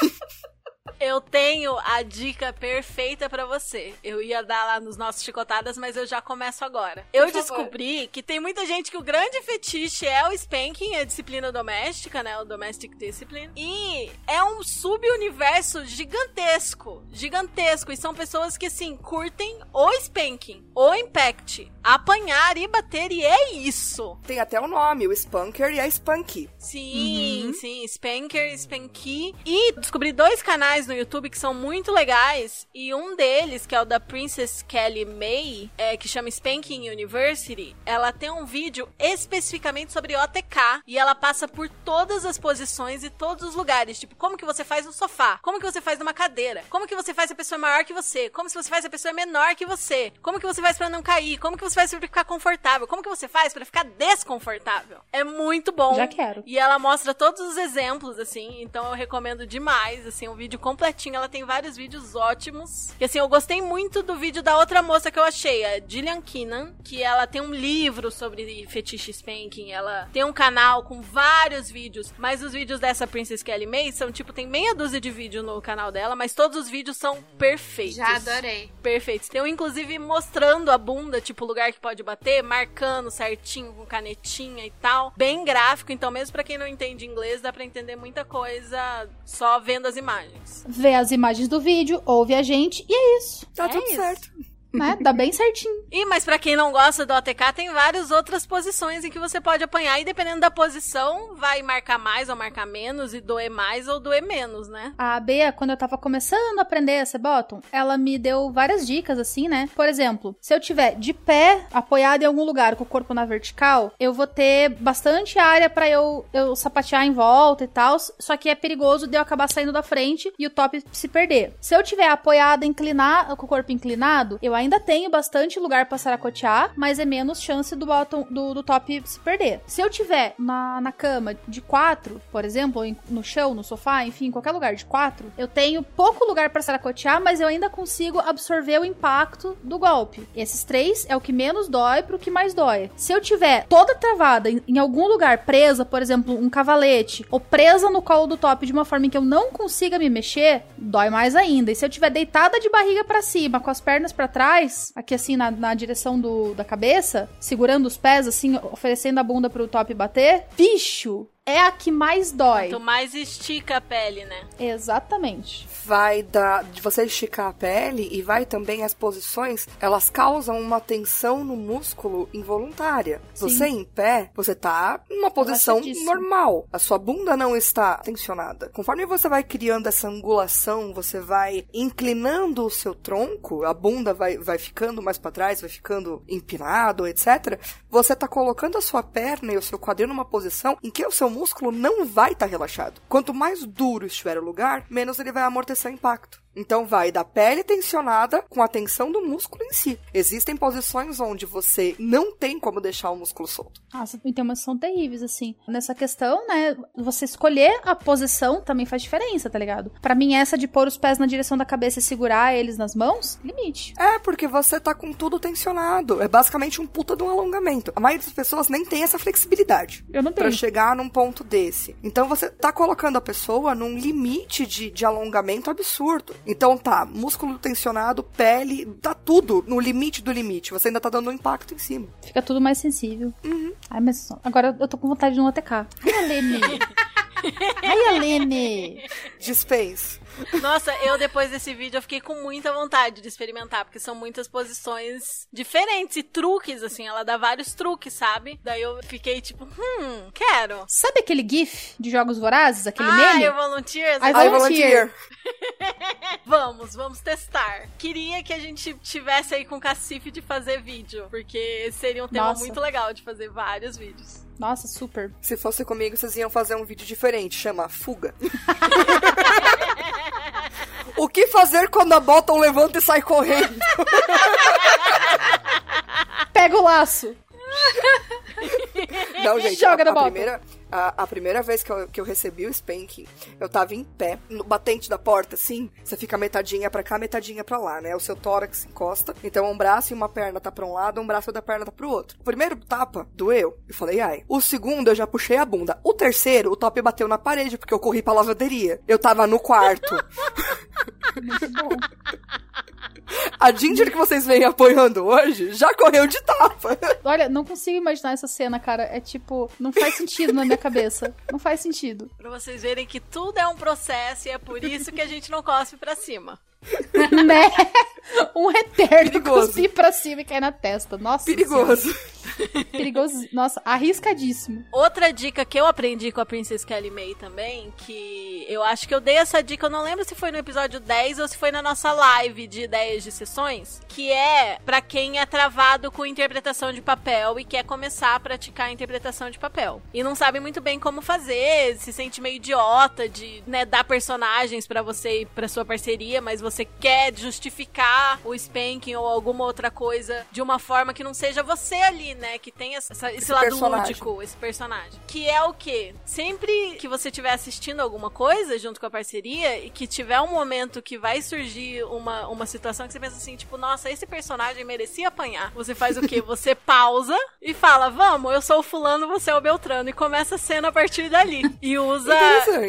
Eu tenho a dica perfeita pra você. Eu ia dar lá nos nossos chicotadas, mas eu já começo agora. Eu descobri que tem muita gente que o grande fetiche é o spanking, a disciplina doméstica, né? O domestic discipline. E é um subuniverso gigantesco. Gigantesco. E são pessoas que, assim, curtem o spanking, o impact, apanhar e bater, e é isso. Tem até o nome, o Spunker e a Spunky. Sim, sim, Spanker, Spanky. E descobri dois canais no YouTube que são muito legais. E um deles, que é o da Princess Kelly May, é, que chama Spanking University, ela tem um vídeo especificamente sobre OTK. E ela passa por todas as posições e todos os lugares. Tipo, como que você faz no sofá? Como que você faz numa cadeira? Como que você faz se a pessoa é maior que você? Como se você faz se a pessoa é menor que você? Como que você faz pra não cair? Como que você faz pra ficar confortável? Como que você faz pra ficar desconfortável? É muito bom. Já quero. E ela mostra todos os exemplos, assim, então eu recomendo demais, assim, um vídeo Ela tem vários vídeos ótimos. E assim, eu gostei muito do vídeo da outra moça que eu achei, a Gillian Keenan, que ela tem um livro sobre fetiche spanking. Ela tem um canal com vários vídeos, mas os vídeos dessa Princess Kelly May são, tipo, tem meia dúzia de vídeo no canal dela, mas todos os vídeos são perfeitos. Já adorei. Perfeitos. Tem um, inclusive, mostrando a bunda, tipo, o lugar que pode bater, marcando certinho com canetinha e tal. Bem gráfico, então mesmo pra quem não entende inglês, dá pra entender muita coisa só vendo as imagens. Vê as imagens do vídeo, ouve a gente e é isso. Tá É tudo isso. certo. Né? Dá bem certinho. E, mas pra quem não gosta do OTK, tem várias outras posições em que você pode apanhar. E dependendo da posição, vai marcar mais ou marcar menos, e doer mais ou doer menos, né? A Bea, quando eu tava começando a aprender esse bottom, ela me deu várias dicas, assim, né? Por exemplo, se eu tiver de pé, apoiado em algum lugar com o corpo na vertical, eu vou ter bastante área pra eu, eu sapatear em volta e tal. Só que é perigoso de eu acabar saindo da frente e o top se perder. Se eu tiver apoiada, inclinada, com o corpo inclinado, eu ainda tenho bastante lugar pra saracotear, mas é menos chance do bottom, do, do top se perder. Se eu tiver na, na cama de quatro, por exemplo, no chão, no sofá, enfim, qualquer lugar de quatro, eu tenho pouco lugar pra saracotear, mas eu ainda consigo absorver o impacto do golpe. Esses três é o que menos dói pro que mais dói. Se eu tiver toda travada em, em algum lugar presa, por exemplo, um cavalete, ou presa no colo do top de uma forma em que eu não consiga me mexer, dói mais ainda. E se eu tiver deitada de barriga pra cima, com as pernas pra trás, aqui assim na, na direção do, da cabeça, segurando os pés, assim, oferecendo a bunda pro top bater, bicho, é a que mais dói. Quanto mais estica a pele, né? Exatamente. Vai dar de você esticar a pele e vai também as posições, elas causam uma tensão no músculo involuntária. Sim. Você em pé, você tá numa posição normal. A sua bunda não está tensionada. Conforme você vai criando essa angulação, você vai inclinando o seu tronco, a bunda vai, vai ficando mais para trás, vai ficando empinado, etc. Você tá colocando a sua perna e o seu quadril numa posição em que o seu músculo não vai estar relaxado. Quanto mais duro estiver o lugar, menos ele vai amortecer o impacto. Então vai da pele tensionada com a tensão do músculo em si. Existem posições onde você não tem como deixar o músculo solto. Nossa, então, mas são terríveis, assim. Nessa questão, né, você escolher a posição também faz diferença, tá ligado? Pra mim, essa de pôr os pés na direção da cabeça e segurar eles nas mãos, limite. É, porque você tá com tudo tensionado. É basicamente um puta de um alongamento. A maioria das pessoas nem tem essa flexibilidade. Eu não Pra tenho. chegar num ponto desse. Então você tá colocando a pessoa num limite de, de alongamento absurdo. Então tá, músculo tensionado, pele, tá tudo no limite do limite. Você ainda tá dando um impacto em cima. Fica tudo mais sensível. Ai, mas agora eu tô com vontade de um ATK. Ai, Alene! Ai, Alene! Dispense. Nossa, eu depois desse vídeo eu fiquei com muita vontade de experimentar, porque são muitas posições diferentes e truques, assim, ela dá vários truques, sabe? Daí eu fiquei tipo, hum, quero. Sabe aquele GIF de Jogos Vorazes? Aquele ah, meme? eu volunteers? I I volunteer. Vamos, vamos testar. Queria que a gente tivesse aí com cacife de fazer vídeo, porque seria um tema Nossa. muito legal de fazer vários vídeos. Nossa, super. Se fosse comigo, vocês iam fazer um vídeo diferente, chama Fuga. o que fazer quando a Bottom levanta e sai correndo? Pega o laço. Não, gente, Joga a, na a primeira, A, a primeira vez que eu, que eu recebi o spanking, eu tava em pé, no batente da porta, assim, você fica metadinha pra cá, metadinha pra lá, né? O seu tórax encosta, então um braço e uma perna tá pra um lado, um braço da perna tá pro outro. O primeiro tapa doeu, eu falei, ai. O segundo eu já puxei a bunda. O terceiro, o top bateu na parede, porque eu corri pra lavanderia. Eu tava no quarto. Muito bom. A Ginger que vocês veem apoiando hoje já correu de tapa. Olha, não consigo imaginar essa cena, cara. É tipo, não faz sentido na minha cabeça. Não faz sentido. Pra vocês verem que tudo é um processo e é por isso que a gente não cospe pra cima. né? Um eterno Perigoso. cuspir pra cima e cair na testa. Nossa Perigoso. Senhora. Perigoso. Nossa, arriscadíssimo. Outra dica que eu aprendi com a Princess Kelly May também, que eu acho que eu dei essa dica, eu não lembro se foi no episódio 10 ou se foi na nossa live de ideias de sessões, que é pra quem é travado com interpretação de papel e quer começar a praticar a interpretação de papel. E não sabe muito bem como fazer, se sente meio idiota de, né, dar personagens pra você e pra sua parceria, mas você quer justificar o spanking ou alguma outra coisa de uma forma que não seja você ali, né, que tem essa- esse, Esse lado personagem. lúdico, esse personagem. Que é o quê? Sempre que você estiver assistindo alguma coisa junto com a parceria e que tiver um momento que vai surgir uma, uma situação que você pensa assim, tipo, nossa, esse personagem merecia apanhar. Você faz o quê? Você pausa e fala, vamos, eu sou o fulano, você é o Beltrano. E começa a cena a partir dali. E usa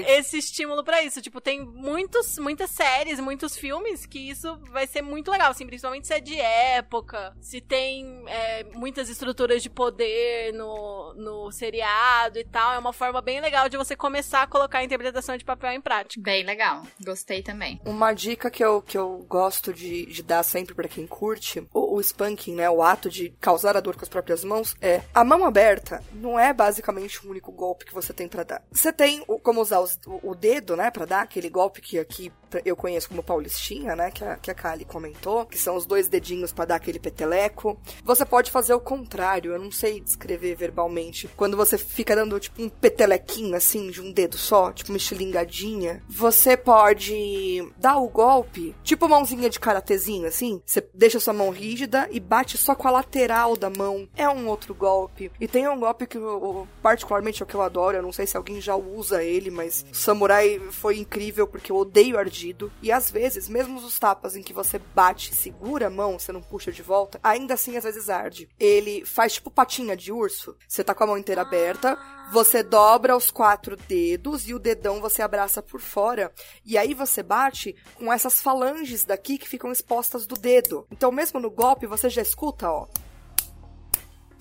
esse estímulo pra isso. Tipo, tem muitos, muitas séries, muitos filmes que isso vai ser muito legal, assim, principalmente se é de época, se tem é, muitas estruturas de poder no, no seriado e tal. É uma forma bem legal de você começar a colocar a interpretação de papel em prática. Bem legal. Gostei também. Uma dica que eu, que eu gosto de, de dar sempre pra quem curte, o, o spanking, né, o ato de causar a dor com as próprias mãos, é a mão aberta não é basicamente o único golpe que você tem pra dar. Você tem o- como usar os- o, o dedo, né, pra dar aquele golpe que aqui eu conheço como paulistinha, né, que a, que a Kali comentou, que são os dois dedinhos pra dar aquele peteleco. Você pode fazer o contrário, eu não sei descrever verbalmente. Quando você fica dando tipo um petelequinho assim de um dedo só, tipo uma estilingadinha, você pode dar o golpe, tipo mãozinha de karatezinho assim. Você deixa sua mão rígida e bate só com a lateral da mão. É um outro golpe. E tem um golpe que eu, particularmente é o que eu adoro, eu não sei se alguém já usa ele, mas o samurai foi incrível porque eu odeio ardido. E às vezes, mesmo os tapas em que você bate e segura a mão, você não puxa de volta, ainda assim às vezes arde. Ele faz tipo patinha de urso. Você tá com a mão inteira aberta, você dobra os quatro dedos e o dedão você abraça por fora. E aí você bate com essas falanges daqui que ficam expostas do dedo. Então, mesmo no golpe, você já escuta, ó.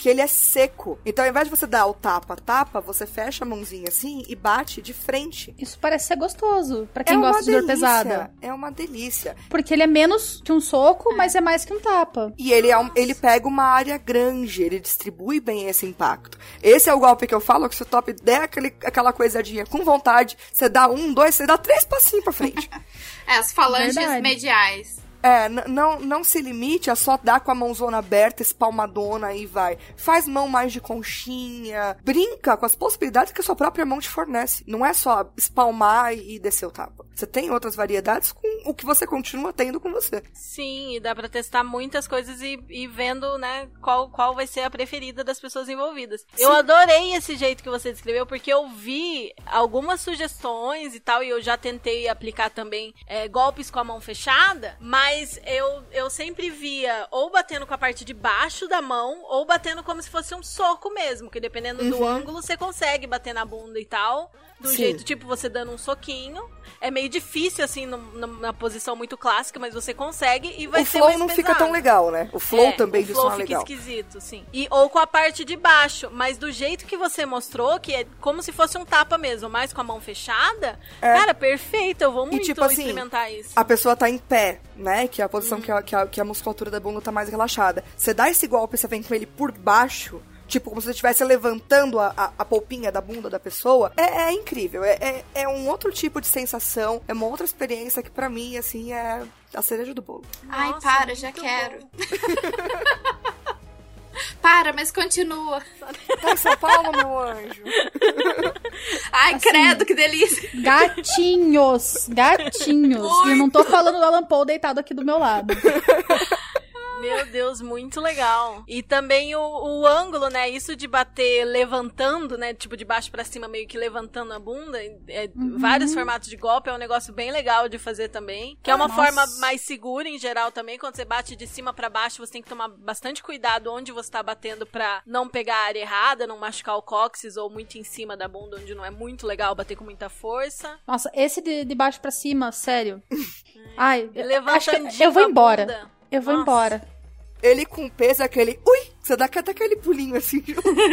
Que ele é seco. Então, ao invés de você dar o tapa-tapa, você fecha a mãozinha assim e bate de frente. Isso parece ser gostoso pra é quem uma gosta de dor delícia. pesada. É uma delícia. Porque ele é menos que um soco, mas é mais que um tapa. E ele, é um- ele pega uma área grande, ele distribui bem esse impacto. Esse é o golpe que eu falo, que se o top der aquele, aquela coisadinha com vontade, você dá um, dois, você dá três passinhos pra frente. É, as falanges Verdade. mediais. É, não, não se limite a só dar com a mãozona aberta, espalmadona e vai. Faz mão mais de conchinha. Brinca com as possibilidades que a sua própria mão te fornece. Não é só espalmar e descer o tapa. Você tem outras variedades com o que você continua tendo com você. Sim, e dá pra testar muitas coisas e, e vendo, né, qual, qual vai ser a preferida das pessoas envolvidas. Eu adorei esse jeito que você descreveu, porque eu vi algumas sugestões e tal, e eu já tentei aplicar também é, golpes com a mão fechada, mas eu, eu sempre via ou batendo com a parte de baixo da mão, ou batendo como se fosse um soco mesmo, que dependendo do ângulo você consegue bater na bunda e tal. Do Sim. jeito, tipo, você dando um soquinho. É meio difícil, assim, no- no- na posição muito clássica, mas você consegue e vai o ser flow mais não fica pesado. tão legal, né? O flow É, também o flow não é fica legal. esquisito, sim. E, ou com a parte de baixo, mas do jeito que você mostrou, que é como se fosse um tapa mesmo, mas com a mão fechada, É. cara, perfeito, eu vou muito tipo assim, experimentar isso. A pessoa tá em pé, né? Que é a posição que, a, que, a, que a musculatura da bunda tá mais relaxada. Você dá esse golpe, você vem com ele por baixo. Tipo, como se você estivesse levantando a, a, a polpinha da bunda da pessoa. É, é incrível. É, é, é um outro tipo de sensação. É uma outra experiência que, pra mim, assim, é a cereja do bolo. Ai, Nossa, para, já muito quero. para, mas continua. Tá em São Paulo, meu anjo? Ai, Assim, credo, que delícia. Gatinhos! Gatinhos! E eu não tô falando do Alan Paul deitado aqui do meu lado. Meu Deus, muito legal. E também o, o ângulo, né? Isso de bater levantando, né? Tipo, de baixo pra cima, meio que levantando a bunda. É, Vários formatos de golpe é um negócio bem legal de fazer também. Que é uma Nossa. forma mais segura em geral também. Quando você bate de cima pra baixo, você tem que tomar bastante cuidado onde você tá batendo pra não pegar a área errada, não machucar o cóccix ou muito em cima da bunda, onde não é muito legal bater com muita força. Nossa, esse de, de baixo pra cima, sério. Ai, E eu, acho que levantandinho eu vou embora. bunda. Eu vou Nossa. embora. Ele com peso é aquele. Ui! Você dá até aquele pulinho assim.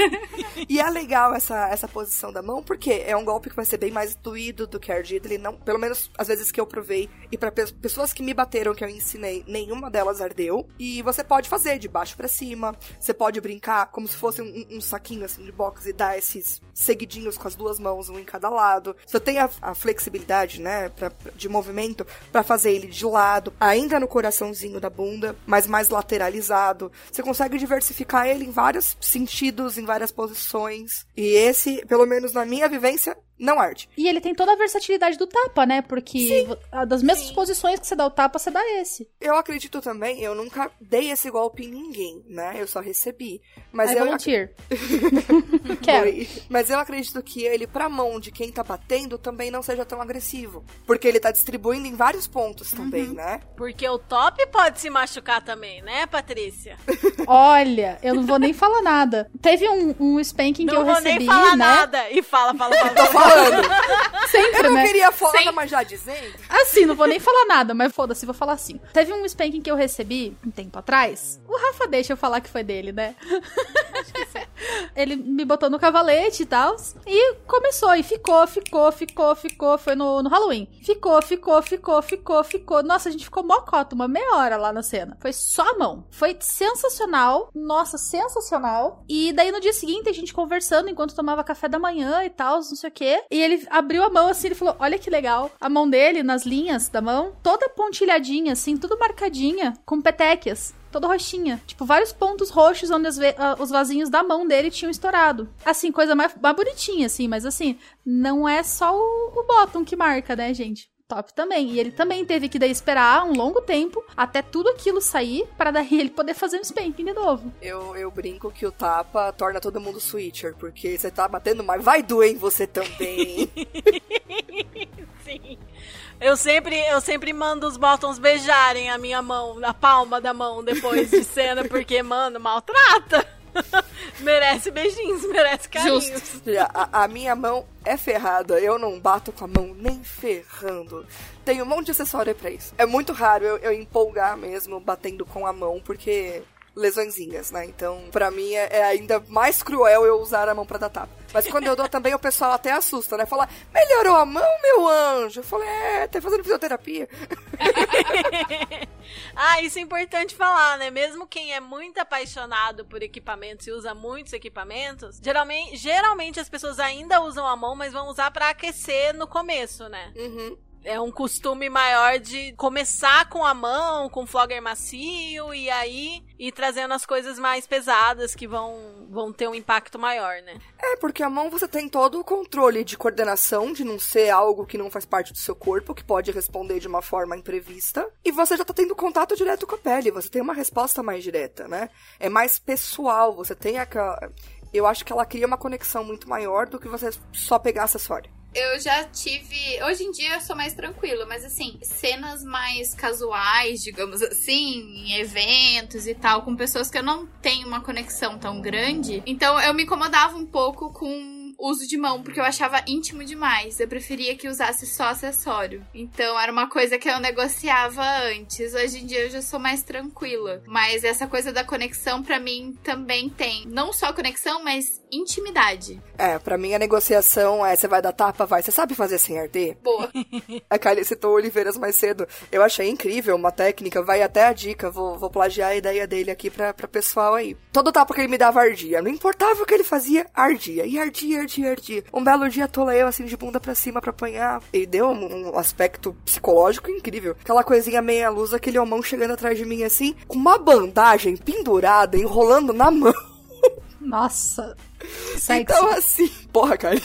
e é legal essa, essa posição da mão, porque é um golpe que vai ser bem mais doído do que ardido. Ele não, pelo menos às vezes que eu provei, e pra pe- pessoas que me bateram, que eu ensinei, nenhuma delas ardeu. E você pode fazer de baixo pra cima. Você pode brincar como se fosse um, um saquinho assim de boxe e dar esses seguidinhos com as duas mãos, um em cada lado. Você tem a, a flexibilidade, né, pra, de movimento pra fazer ele de lado, ainda no coraçãozinho da bunda, mas mais lateralizado. Você consegue diversificar ele em vários sentidos, em várias posições. E esse, pelo menos na minha vivência, não arde. E ele tem toda a versatilidade do tapa, né? Porque a- das mesmas Sim. posições que você dá o tapa, você dá esse. Eu acredito também, eu nunca dei esse golpe em ninguém, né? Eu só recebi. Mas I eu volunteer. Quero. Foi. Mas eu acredito que ele, pra mão de quem tá batendo, também não seja tão agressivo. Porque ele tá distribuindo em vários pontos também, né? Porque o top pode se machucar também, né, Patrícia? Olha, eu não vou nem falar nada. Teve um, um spanking que Não eu vou recebi, nem falar né? nada. E fala, fala, fala. falando. Sempre, Eu não né? queria falar, Sim. mas já dizendo. Assim, não vou nem falar nada, mas foda-se, vou falar assim. Teve um spanking que eu recebi um tempo atrás. O Rafa deixa eu falar que foi dele, né? Ele me botou no cavalete e tal. E começou, e ficou, ficou, ficou, ficou. Foi no, no Halloween. Ficou, ficou, ficou, ficou, ficou. Nossa, a gente ficou mocota, uma meia hora lá na cena. Foi só a mão. Foi sensacional. Nossa, sensacional. E daí no dia seguinte, a gente conversando enquanto tomava café da manhã e tal, não sei o quê. E ele abriu a mão assim, ele falou: Olha que legal. A mão dele, nas linhas da mão, toda pontilhadinha, assim, tudo marcadinha, com petequias. Toda roxinha. Tipo, vários pontos roxos onde as ah, os vasinhos da mão dele tinham estourado. Assim, coisa mais, mais bonitinha, assim, mas assim, não é só o, o bottom que marca, né, gente? Top também. E ele também teve que daí esperar um longo tempo até tudo aquilo sair para daí ele poder fazer um spanking de novo. Eu, eu brinco que o tapa torna todo mundo switcher, porque você tá batendo, mas vai doer em você também. Sim. Eu sempre, eu sempre mando os bottoms beijarem a minha mão, a palma da mão depois de cena, porque, mano, maltrata. merece beijinhos, merece carinhos. a, a minha mão é ferrada, eu não bato com a mão nem ferrando. Tem um monte de acessório pra isso. É muito raro eu, eu empolgar mesmo batendo com a mão, porque lesõezinhas, né? Então, pra mim é, é ainda mais cruel eu usar a mão pra dar tapa. Mas quando eu dou também, o pessoal até assusta, né? Fala, melhorou a mão, meu anjo? Eu falei, é, tá fazendo fisioterapia. ah, isso é importante falar, né? Mesmo quem é muito apaixonado por equipamentos e usa muitos equipamentos, geralmente, geralmente as pessoas ainda usam a mão, mas vão usar pra aquecer no começo, né? Uhum. É um costume maior de começar com a mão, com flogger macio, e aí ir trazendo as coisas mais pesadas que vão, vão ter um impacto maior, né? É, porque a mão você tem todo o controle de coordenação, de não ser algo que não faz parte do seu corpo, que pode responder de uma forma imprevista. E você já tá tendo contato direto com a pele, você tem uma resposta mais direta, né? É mais pessoal, você tem aquela. Eu acho que ela cria uma conexão muito maior do que você só pegar acessório. Eu já tive. Hoje em dia eu sou mais tranquila, mas assim, cenas mais casuais, digamos assim, em eventos e tal, com pessoas que eu não tenho uma conexão tão grande. Então eu me incomodava um pouco com uso de mão, porque eu achava íntimo demais. Eu preferia que usasse só acessório. Então era uma coisa que eu negociava antes. Hoje em dia eu já sou mais tranquila. Mas essa coisa da conexão, pra mim, também tem. Não só conexão, mas intimidade. É, pra mim a negociação é: você vai dar tapa, vai. Você sabe fazer sem arder? Boa. A Kylie citou o Oliveiras mais cedo. Eu achei incrível uma técnica, vai até a dica, vou, vou plagiar a ideia dele aqui pra, pra pessoal aí. Todo tapa que ele me dava ardia. Não importava o que ele fazia, ardia. E ardia, Um belo dia tola eu assim de bunda pra cima pra apanhar. E deu um, um aspecto psicológico incrível. Aquela coisinha meia luz, aquele homão chegando atrás de mim assim, com uma bandagem pendurada, enrolando na mão. Nossa. Então, assim, porra, cara.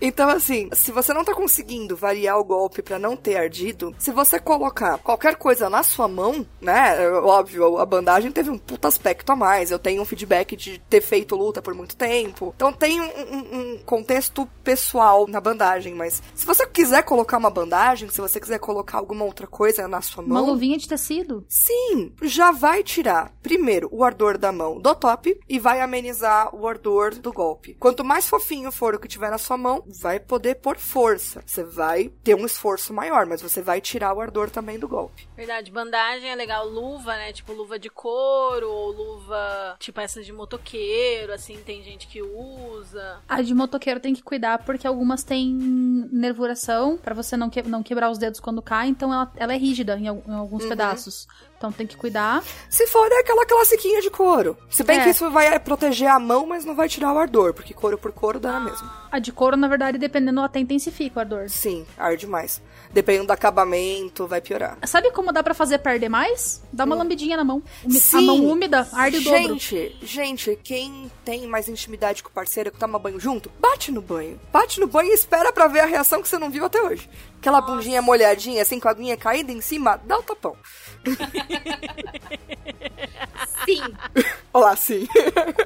Então, assim, se você não tá conseguindo variar o golpe pra não ter ardido, se você colocar qualquer coisa na sua mão, né? Óbvio, a bandagem teve um puta aspecto a mais. Eu tenho um feedback de ter feito luta por muito tempo. Então tem um, um- um contexto pessoal na bandagem, mas se você quiser colocar uma bandagem, se você quiser colocar alguma outra coisa na sua Uma mão. luvinha de tecido. Sim, já vai tirar, primeiro, o ardor da mão do top e vai amenizar o ardor do golpe. Quanto mais fofinho for o que tiver na sua mão, vai poder pôr força. Você vai ter um esforço maior, mas você vai tirar o ardor também do golpe. Verdade, bandagem é legal, luva, né? Tipo luva de couro, ou luva, tipo essas de motoqueiro, assim, tem gente que usa. A de motoqueiro tem que cuidar porque algumas têm nervuração pra você não, que- não quebrar os dedos quando cai, então ela, ela é rígida em, em alguns pedaços. Então tem que cuidar. Se for, é aquela classiquinha de couro. Se bem É. que isso vai proteger a mão, mas não vai tirar o ardor, porque couro por couro dá na mesma. A de couro, na verdade, dependendo, até intensifica o ardor. Sim, arde mais. Dependendo do acabamento, vai piorar. Sabe como dá pra fazer perder mais? Dá uma lambidinha na mão. Umi- A Sim. mão úmida arde o dobro. Gente, gente, quem tem mais intimidade com o parceiro que toma banho junto, bate no banho. Bate no banho e espera pra ver a reação que você não viu até hoje. Aquela bundinha molhadinha, assim, com a aguinha caída em cima, dá o tapão. Sim, Olá, sim.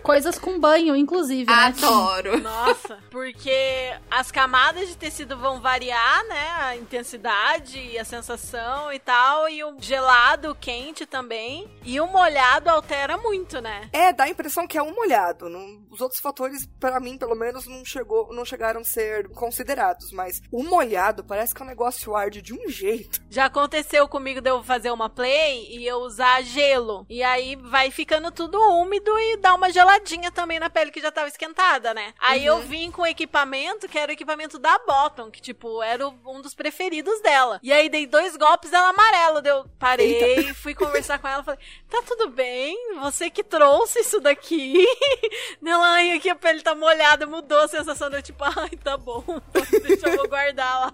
Coisas com banho, inclusive, né? adoro. Nossa, porque as camadas de tecido vão variar, né? A intensidade e a sensação e tal. E o gelado, o quente também. E o molhado altera muito, né? É, dá a impressão que é um molhado. Não- os outros fatores, pra mim, pelo menos, não, chegou, não chegaram a ser considerados. Mas o molhado parece que um negócio arde de um jeito. Já aconteceu comigo de eu fazer uma play e eu usar gelo. E aí vai ficando tudo úmido e dá uma geladinha também na pele que já tava esquentada, né? Aí eu vim com equipamento que era o equipamento da Bottom, que tipo, era o- um dos preferidos dela. E aí dei dois golpes dela amarelo. Deu, parei, fui conversar com ela, falei: "Tá tudo bem? Você que trouxe isso daqui?" Nela, ai, aqui a pele tá molhada, mudou a sensação de eu, tipo, ai, tá bom. Deixa eu vou guardar lá.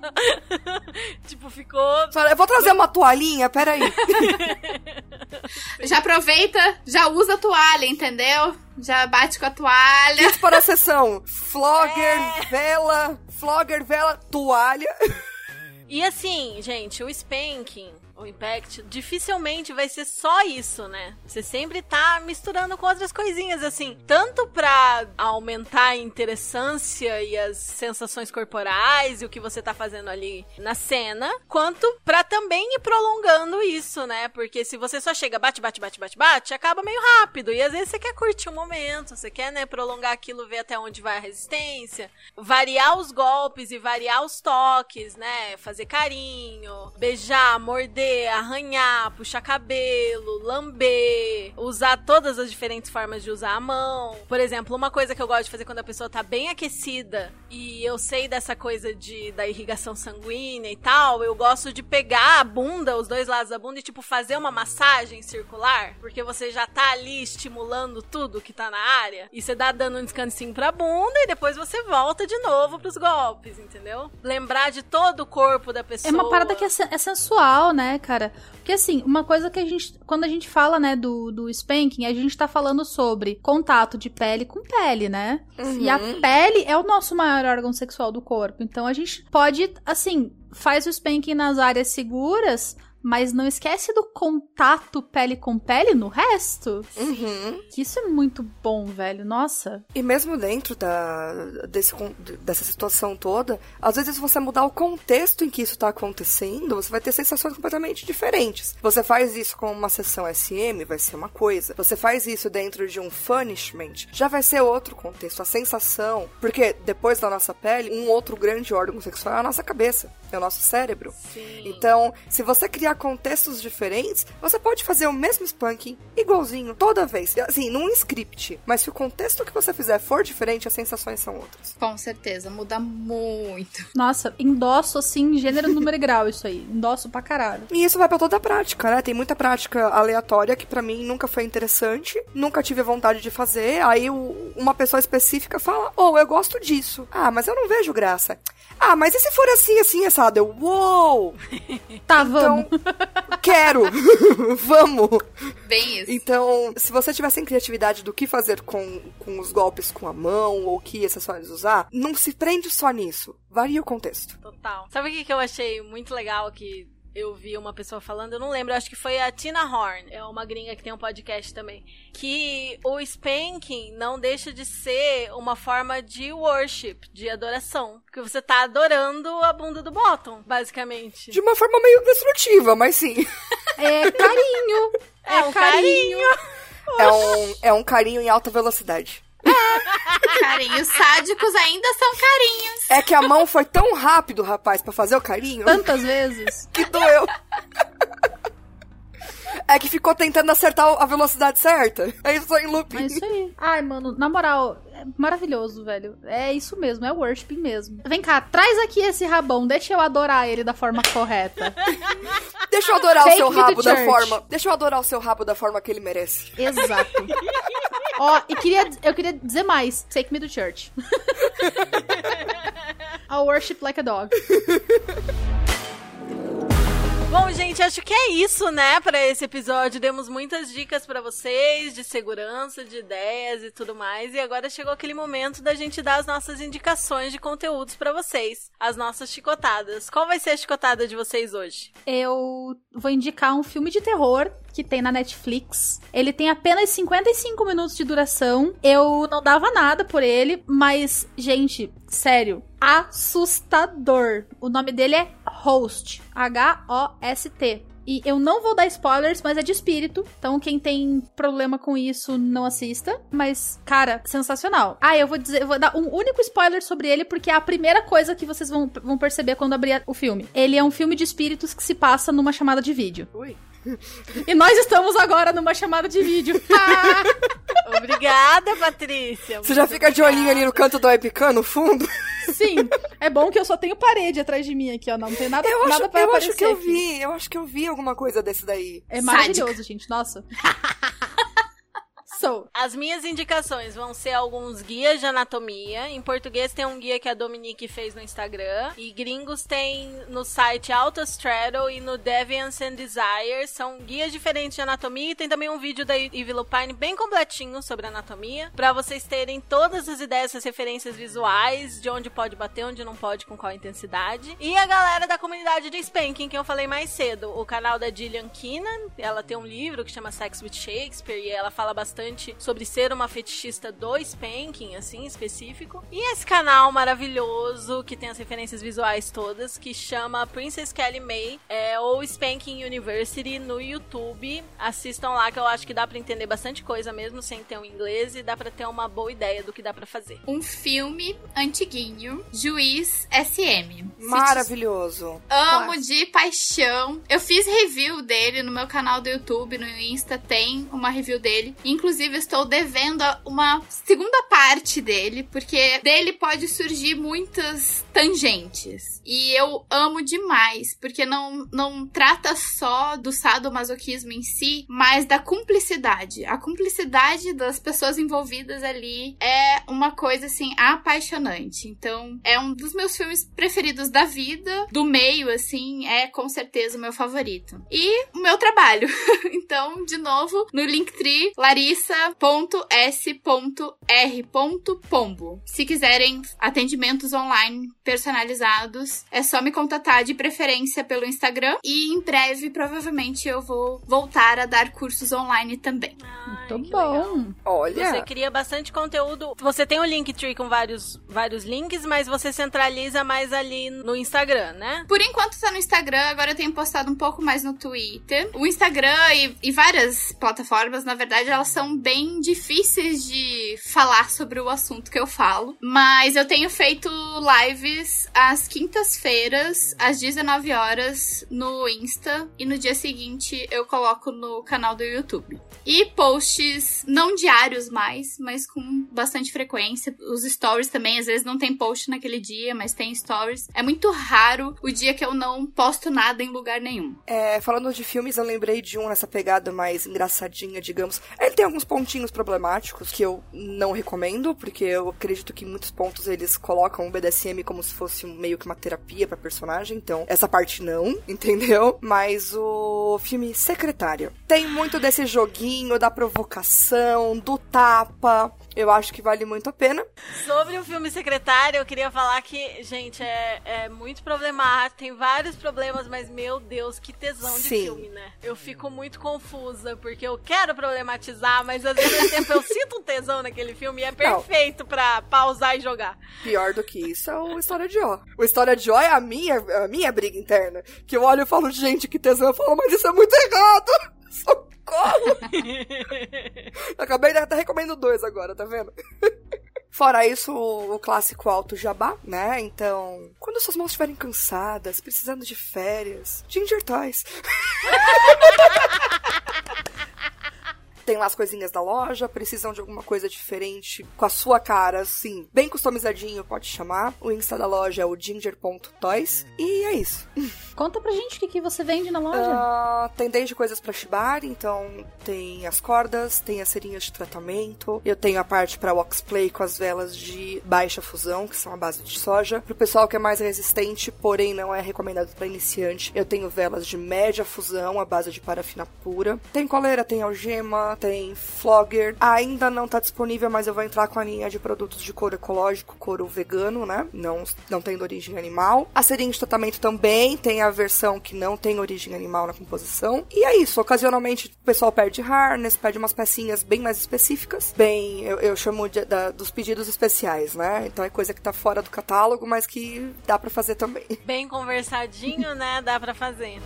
tipo, ficou Fala, eu vou trazer uma toalhinha, peraí. Já aproveita, já usa a toalha, entendeu? Já bate com a toalha. Kit para a sessão. Flogger, vela, flogger, vela, toalha. E assim, gente, o spanking, o impact, dificilmente vai ser só isso, né? Você sempre tá misturando com outras coisinhas, assim. Tanto pra aumentar a interessância e as sensações corporais e o que você tá fazendo ali na cena, quanto pra também ir prolongando isso, né? Porque se você só chega, bate, bate, bate, bate, bate, acaba meio rápido. E às vezes você quer curtir o momento, você quer, né, prolongar aquilo, ver até onde vai a resistência, variar os golpes e variar os toques, né? Fazer carinho, beijar, morder, arranhar, puxar cabelo, lamber, usar todas as diferentes formas de usar a mão. Por exemplo, uma coisa que eu gosto de fazer quando a pessoa tá bem aquecida e eu sei dessa coisa de da irrigação sanguínea e tal, eu gosto de pegar a bunda, os dois lados da bunda e tipo fazer uma massagem circular, porque você já tá ali estimulando tudo que tá na área e você dá dando um descansinho pra bunda e depois você volta de novo pros golpes, entendeu? Lembrar de todo o corpo da pessoa. É uma parada que é, é sensual, né, cara? Porque assim, uma coisa que a gente. Quando a gente fala, né, do, do spanking, a gente tá falando sobre contato de pele com pele, né? E a pele é o nosso maior órgão sexual do corpo. Então a gente pode, assim, faz o spanking nas áreas seguras. Mas não esquece do contato pele com pele no resto. Uhum. Que isso é muito bom, velho. Nossa. E mesmo dentro da, desse, dessa situação toda, às vezes se você mudar o contexto em que isso tá acontecendo, você vai ter sensações completamente diferentes. Você faz isso com uma sessão SM, vai ser uma coisa. Você faz isso dentro de um punishment, já vai ser outro contexto. A sensação. Porque depois da nossa pele, um outro grande órgão sexual é a nossa cabeça, é o nosso cérebro. Então, se você criar contextos diferentes, você pode fazer o mesmo spanking igualzinho toda vez. Assim, num script. Mas se o contexto que você fizer for diferente, as sensações são outras. Com certeza, muda muito. Nossa, endosso assim, gênero, número e grau, isso aí. Endosso pra caralho. E isso vai pra toda a prática, né? Tem muita prática aleatória que pra mim nunca foi interessante, nunca tive vontade de fazer. Aí o- uma pessoa específica fala: "Oh, eu gosto disso". Ah, mas eu não vejo graça. Ah, mas e se for assim, assim, assado? Eu, uou! Tá, Então, vamos. Quero! Vamos! Bem isso. Então, se você tiver sem criatividade do que fazer com, com os golpes com a mão ou que acessórios usar, não se prende só nisso. Varia o contexto. Total. Sabe o que, que eu achei muito legal que eu vi uma pessoa falando, eu não lembro, acho que foi a Tina Horn, é uma gringa que tem um podcast também, que o spanking não deixa de ser uma forma de worship, de adoração, porque você tá adorando a bunda do bottom, basicamente. De uma forma meio destrutiva, mas sim. É carinho. É um carinho. É um, é um carinho em alta velocidade. Carinhos sádicos ainda são carinhos. É que a mão foi tão rápido, rapaz, pra fazer o carinho, Tantas vezes. que doeu. É que ficou tentando acertar a velocidade certa. Aí foi em looping. É isso aí. Ai, mano, na moral, é maravilhoso, velho. É isso mesmo, é worship mesmo. Vem cá, traz aqui esse rabão, deixa eu adorar ele da forma correta. Deixa eu adorar Take o seu rabo da forma. Deixa eu adorar o seu rabo da forma que ele merece. Exato. Ó, e queria, eu queria dizer mais. Take me to church. I'll worship like a dog. Bom, gente, acho que é isso, né, para esse episódio. Demos muitas dicas para vocês de segurança, de ideias e tudo mais. E agora chegou aquele momento da gente dar as nossas indicações de conteúdos para vocês, as nossas chicotadas. Qual vai ser a chicotada de vocês hoje? Eu vou indicar um filme de terror que tem na Netflix. Ele tem apenas 55 minutos de duração. Eu não dava nada por ele, mas, gente, sério, assustador. O nome dele é Host. H-O-S-T. E eu não vou dar spoilers, mas é de espírito. Então, quem tem problema com isso, não assista. Mas, cara, sensacional. Ah, eu vou dizer, eu vou dar um único spoiler sobre ele, porque é a primeira coisa que vocês vão, vão perceber quando abrir o filme. Ele é um filme de espíritos que se passa numa chamada de vídeo. Ui. E nós estamos agora numa chamada de vídeo. Obrigada, Patrícia. Você já fica de olhinho ali no canto do webcam, no fundo? Sim, é bom que eu só tenho parede atrás de mim aqui, ó. Não tem nada, Eu acho, nada pra eu aparecer acho que eu aqui. vi. Eu acho que eu vi alguma coisa desse daí. É maravilhoso, gente. Nossa. As minhas indicações vão ser alguns guias de anatomia. Em português tem um guia que a Dominique fez no Instagram. E gringos tem no site Autostraddle e no Deviance and Desire. São guias diferentes de anatomia. E tem também um vídeo da Ivy Lupine bem completinho sobre anatomia. Pra vocês terem todas as ideias, as referências visuais, de onde pode bater, onde não pode, com qual intensidade. E a galera da comunidade de Spanking, que eu falei mais cedo. O canal da Gillian Keenan. Ela tem um livro que chama Sex with Shakespeare. E ela fala bastante sobre ser uma fetichista do spanking, assim, específico. E esse canal maravilhoso, que tem as referências visuais todas, que chama Princess Kelly May, é, ou Spanking University no YouTube. Assistam lá, que eu acho que dá pra entender bastante coisa mesmo, sem ter o inglês, e dá pra ter uma boa ideia do que dá pra fazer. Um filme antiguinho, Juiz SM. Maravilhoso. Amo de paixão. Eu fiz review dele no meu canal do YouTube, no Insta tem uma review dele. Inclusive, estou devendo uma segunda parte dele, porque dele pode surgir muitas tangentes. E eu amo demais, porque não, não trata só do sadomasoquismo em si, mas da cumplicidade. A cumplicidade das pessoas envolvidas ali é uma coisa assim apaixonante. Então, é um dos meus filmes preferidos da vida, do meio assim, é com certeza o meu favorito. E o meu trabalho. então, de novo, no Linktree, larissa.s.r.pombo. Se quiserem atendimentos online personalizados, é só me contatar de preferência pelo Instagram e em breve provavelmente eu vou voltar a dar cursos online também. Ai, muito que legal. bom. Olha. Você cria bastante conteúdo. Você tem o Linktree com vários, vários links, mas você centraliza mais ali no Instagram, né? Por enquanto tá no Instagram, agora eu tenho postado um pouco mais no Twitter. O Instagram e, e várias plataformas, na verdade, elas são bem difíceis de falar sobre o assunto que eu falo. Mas eu tenho feito lives às quintas-feiras, às 19 horas, no Insta. E no dia seguinte eu coloco no canal do YouTube. E posts não diários mais, mas com bastante frequência. Os stories também, às vezes não tem post naquele dia, mas tem stories. É muito raro o dia que eu não posto nada em lugar nenhum. É, falando de filmes, eu lembrei de um nessa pegada mais engraçadinha, digamos. Ele tem alguns pontinhos problemáticos que eu não recomendo, porque eu acredito que em muitos pontos eles colocam o BDSM como se fosse meio que uma terapia pra personagem, então essa parte não, entendeu? Mas o filme Secretária tem muito desse joguinho da provocação, do tapa. Eu acho que vale muito a pena. Sobre o filme Secretário, eu queria falar que, gente, é, é muito problemático, tem vários problemas, mas meu Deus, que tesão de Sim. filme, né? Eu fico muito confusa, porque eu quero problematizar, mas às vezes ao mesmo tempo eu sinto um tesão naquele filme e é perfeito pra pausar e jogar. Pior do que isso é o História de Ó. O História de Ó é a minha, a minha briga interna. Que eu olho e falo, gente, que tesão. Eu falo, mas isso é muito errado. Socorro. Acabei de até recomendo dois agora, tá vendo? Fora isso, o, o clássico alto jabá, né? Então, quando suas mãos estiverem cansadas, precisando de férias, Ginger Toys. Tem lá as coisinhas da loja, precisam de alguma coisa diferente com a sua cara, assim, bem customizadinho, pode chamar. O Insta da loja é o ginger.toys. E é isso. Conta pra gente o que, que você vende na loja. Ah, tem desde coisas pra shibari, então tem as cordas, tem as serinhas de tratamento. Eu tenho a parte pra waxplay com as velas de baixa fusão, que são a base de soja. Pro pessoal que é mais resistente, porém não é recomendado pra iniciante, eu tenho velas de média fusão, a base de parafina pura. Tem coleira, tem algema, tem flogger. Ainda não tá disponível, mas eu vou entrar com a linha de produtos de couro ecológico, couro vegano, né? Não, não tem origem animal. A serinha de tratamento também tem a versão que não tem origem animal na composição. E é isso. Ocasionalmente o pessoal pede harness, pede umas pecinhas bem mais específicas. Bem, eu, eu chamo de- da- dos pedidos especiais, né? Então é coisa que tá fora do catálogo, mas que dá pra fazer também. Bem conversadinho, né? Dá pra fazer.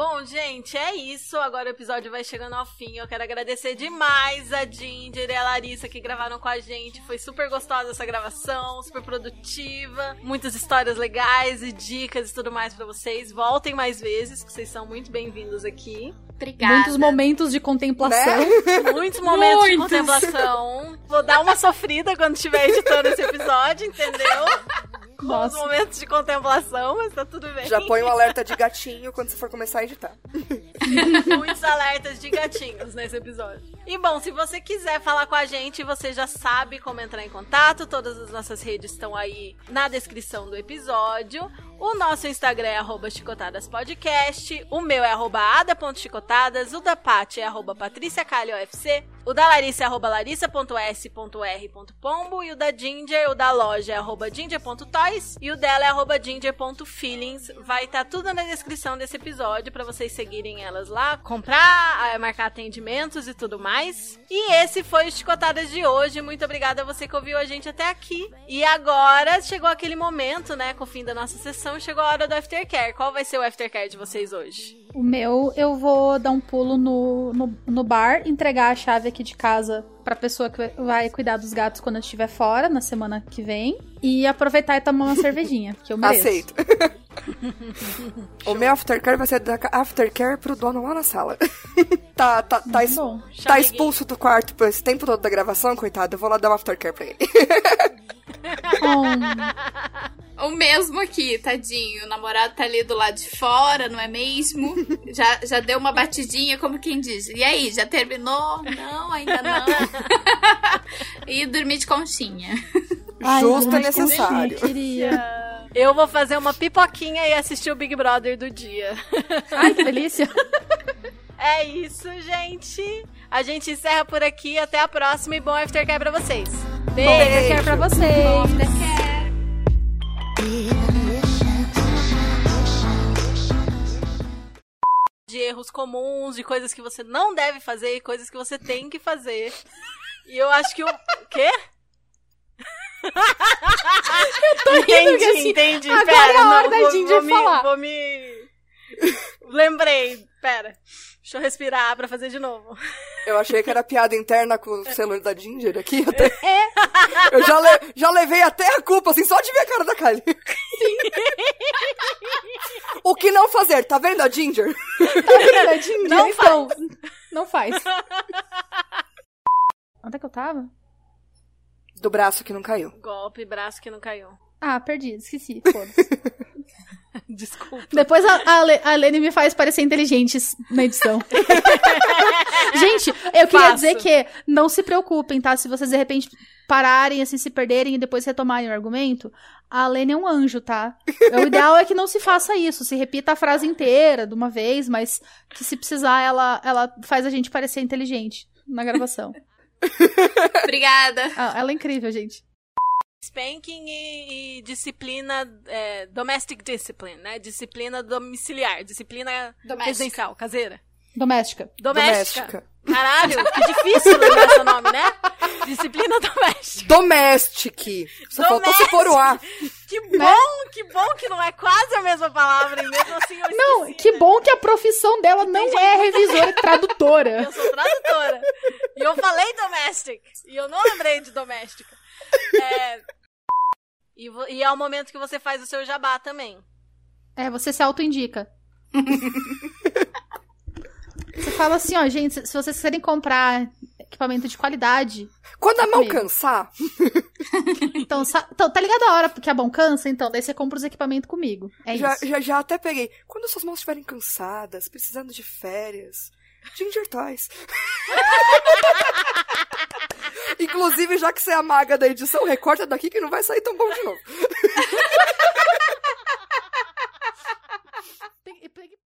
Bom, gente, é isso. Agora o episódio vai chegando ao fim. Eu quero agradecer demais a Ginger e a Larissa que gravaram com a gente. Foi super gostosa essa gravação, super produtiva. Muitas histórias legais e dicas e tudo mais pra vocês. Voltem mais vezes, que vocês são muito bem-vindos aqui. Obrigada. Muitos momentos de contemplação. Né? Muitos momentos de Muitos. contemplação. Vou dar uma sofrida quando estiver editando esse episódio, entendeu? Nossa. momentos de contemplação, mas tá tudo bem. Já põe um alerta de gatinho quando você for começar a editar. Muitos alertas de gatinhos nesse episódio. E bom, se você quiser falar com a gente, você já sabe como entrar em contato. Todas as nossas redes estão aí na descrição do episódio. O nosso Instagram é arroba chicotadaspodcast. O meu é arroba ada.chicotadas. O da Paty é arroba patriciacalhofc. O da Larissa é arroba larissa.s.r.pombo. E o da Ginger, o da loja é arroba ginger.toys. E o dela é arroba ginger.feelings. Vai estar tudo na descrição desse episódio para vocês seguirem elas lá, comprar, marcar atendimentos e tudo mais. E esse foi o Chicotadas de hoje. Muito obrigada a você que ouviu a gente até aqui. E agora chegou aquele momento, né, com o fim da nossa sessão, chegou a hora do aftercare. Qual vai ser o aftercare de vocês hoje? O meu, eu vou dar um pulo no, no, no bar, entregar a chave aqui de casa pra pessoa que vai cuidar dos gatos quando eu estiver fora, na semana que vem. E aproveitar e tomar uma cervejinha, que eu mereço. Aceito. o meu aftercare vai ser da aftercare pro dono lá na sala. tá, tá, tá, es- Bom, tá expulso do quarto por esse tempo todo da gravação, coitado. Eu vou lá dar um aftercare pra ele. Oh, O mesmo aqui, tadinho. O namorado tá ali do lado de fora, não é mesmo? Já, já deu uma batidinha, como quem diz. E aí, já terminou? Não, ainda não. e dormir de conchinha. ai, Justo e necessário. Eu queria. Eu vou fazer uma pipoquinha e assistir o Big Brother do dia. Ai, que delícia. É isso, gente. A gente encerra por aqui. Até a próxima e bom aftercare pra vocês. Beijo. Beijo. Quero pra vocês. De erros comuns, de coisas que você não deve fazer e coisas que você tem que fazer. E eu acho que o. Quê? Eu tô entendi, porque, assim, entendi. agora Pera, é a hora não, da me, falar. vou me. Lembrei. Pera. Deixa eu respirar pra fazer de novo. Eu achei que era piada interna com o celular da Ginger aqui. Até... Eu já, le- já levei até a culpa, assim, só de ver a cara da Kylie. o que não fazer? Tá vendo a Ginger? Verdade, Não então, Não faz. Onde é que eu tava? Do braço que não caiu. Golpe, braço que não caiu. Ah, perdi, esqueci. Foda-se. Desculpa. Depois a, a, a Lene me faz parecer inteligente na edição. Gente, eu queria Faço. dizer que não se preocupem, tá? Se vocês de repente pararem, assim, se perderem e depois retomarem o argumento, a Lene é um anjo, tá? O ideal é que não se faça isso, se repita a frase inteira de uma vez, mas que se precisar, ela, ela faz a gente parecer inteligente na gravação. Obrigada. Ah, ela é incrível, gente. Spanking e, e disciplina, é, domestic discipline, né? Disciplina domiciliar, disciplina Doméstica. residencial, caseira. Doméstica. Doméstica. Doméstica. Caralho, que difícil lembrar seu nome, né? Disciplina doméstica. Domestic. Só faltou se for o A. Que bom, que bom que não é quase a mesma palavra, e mesmo assim eu Não, esqueci, que né? bom que a profissão dela não é revisora e tradutora. Eu sou tradutora. e eu falei domestic. E eu não lembrei de doméstica. É, e, e é o momento que você faz o seu jabá também. É, você se autoindica. você fala assim, ó, gente, se- vocês quiserem comprar equipamento de qualidade, Quando a mão Comigo. cansar, então, sa- então, tá ligado a hora porque a mão cansa? Então, daí você compra os equipamentos comigo. É já, isso. já, já até peguei. Quando suas mãos estiverem cansadas, precisando de férias, Ginger Toys. Inclusive, já que você é a maga da edição, recorta daqui que não vai sair tão bom de novo.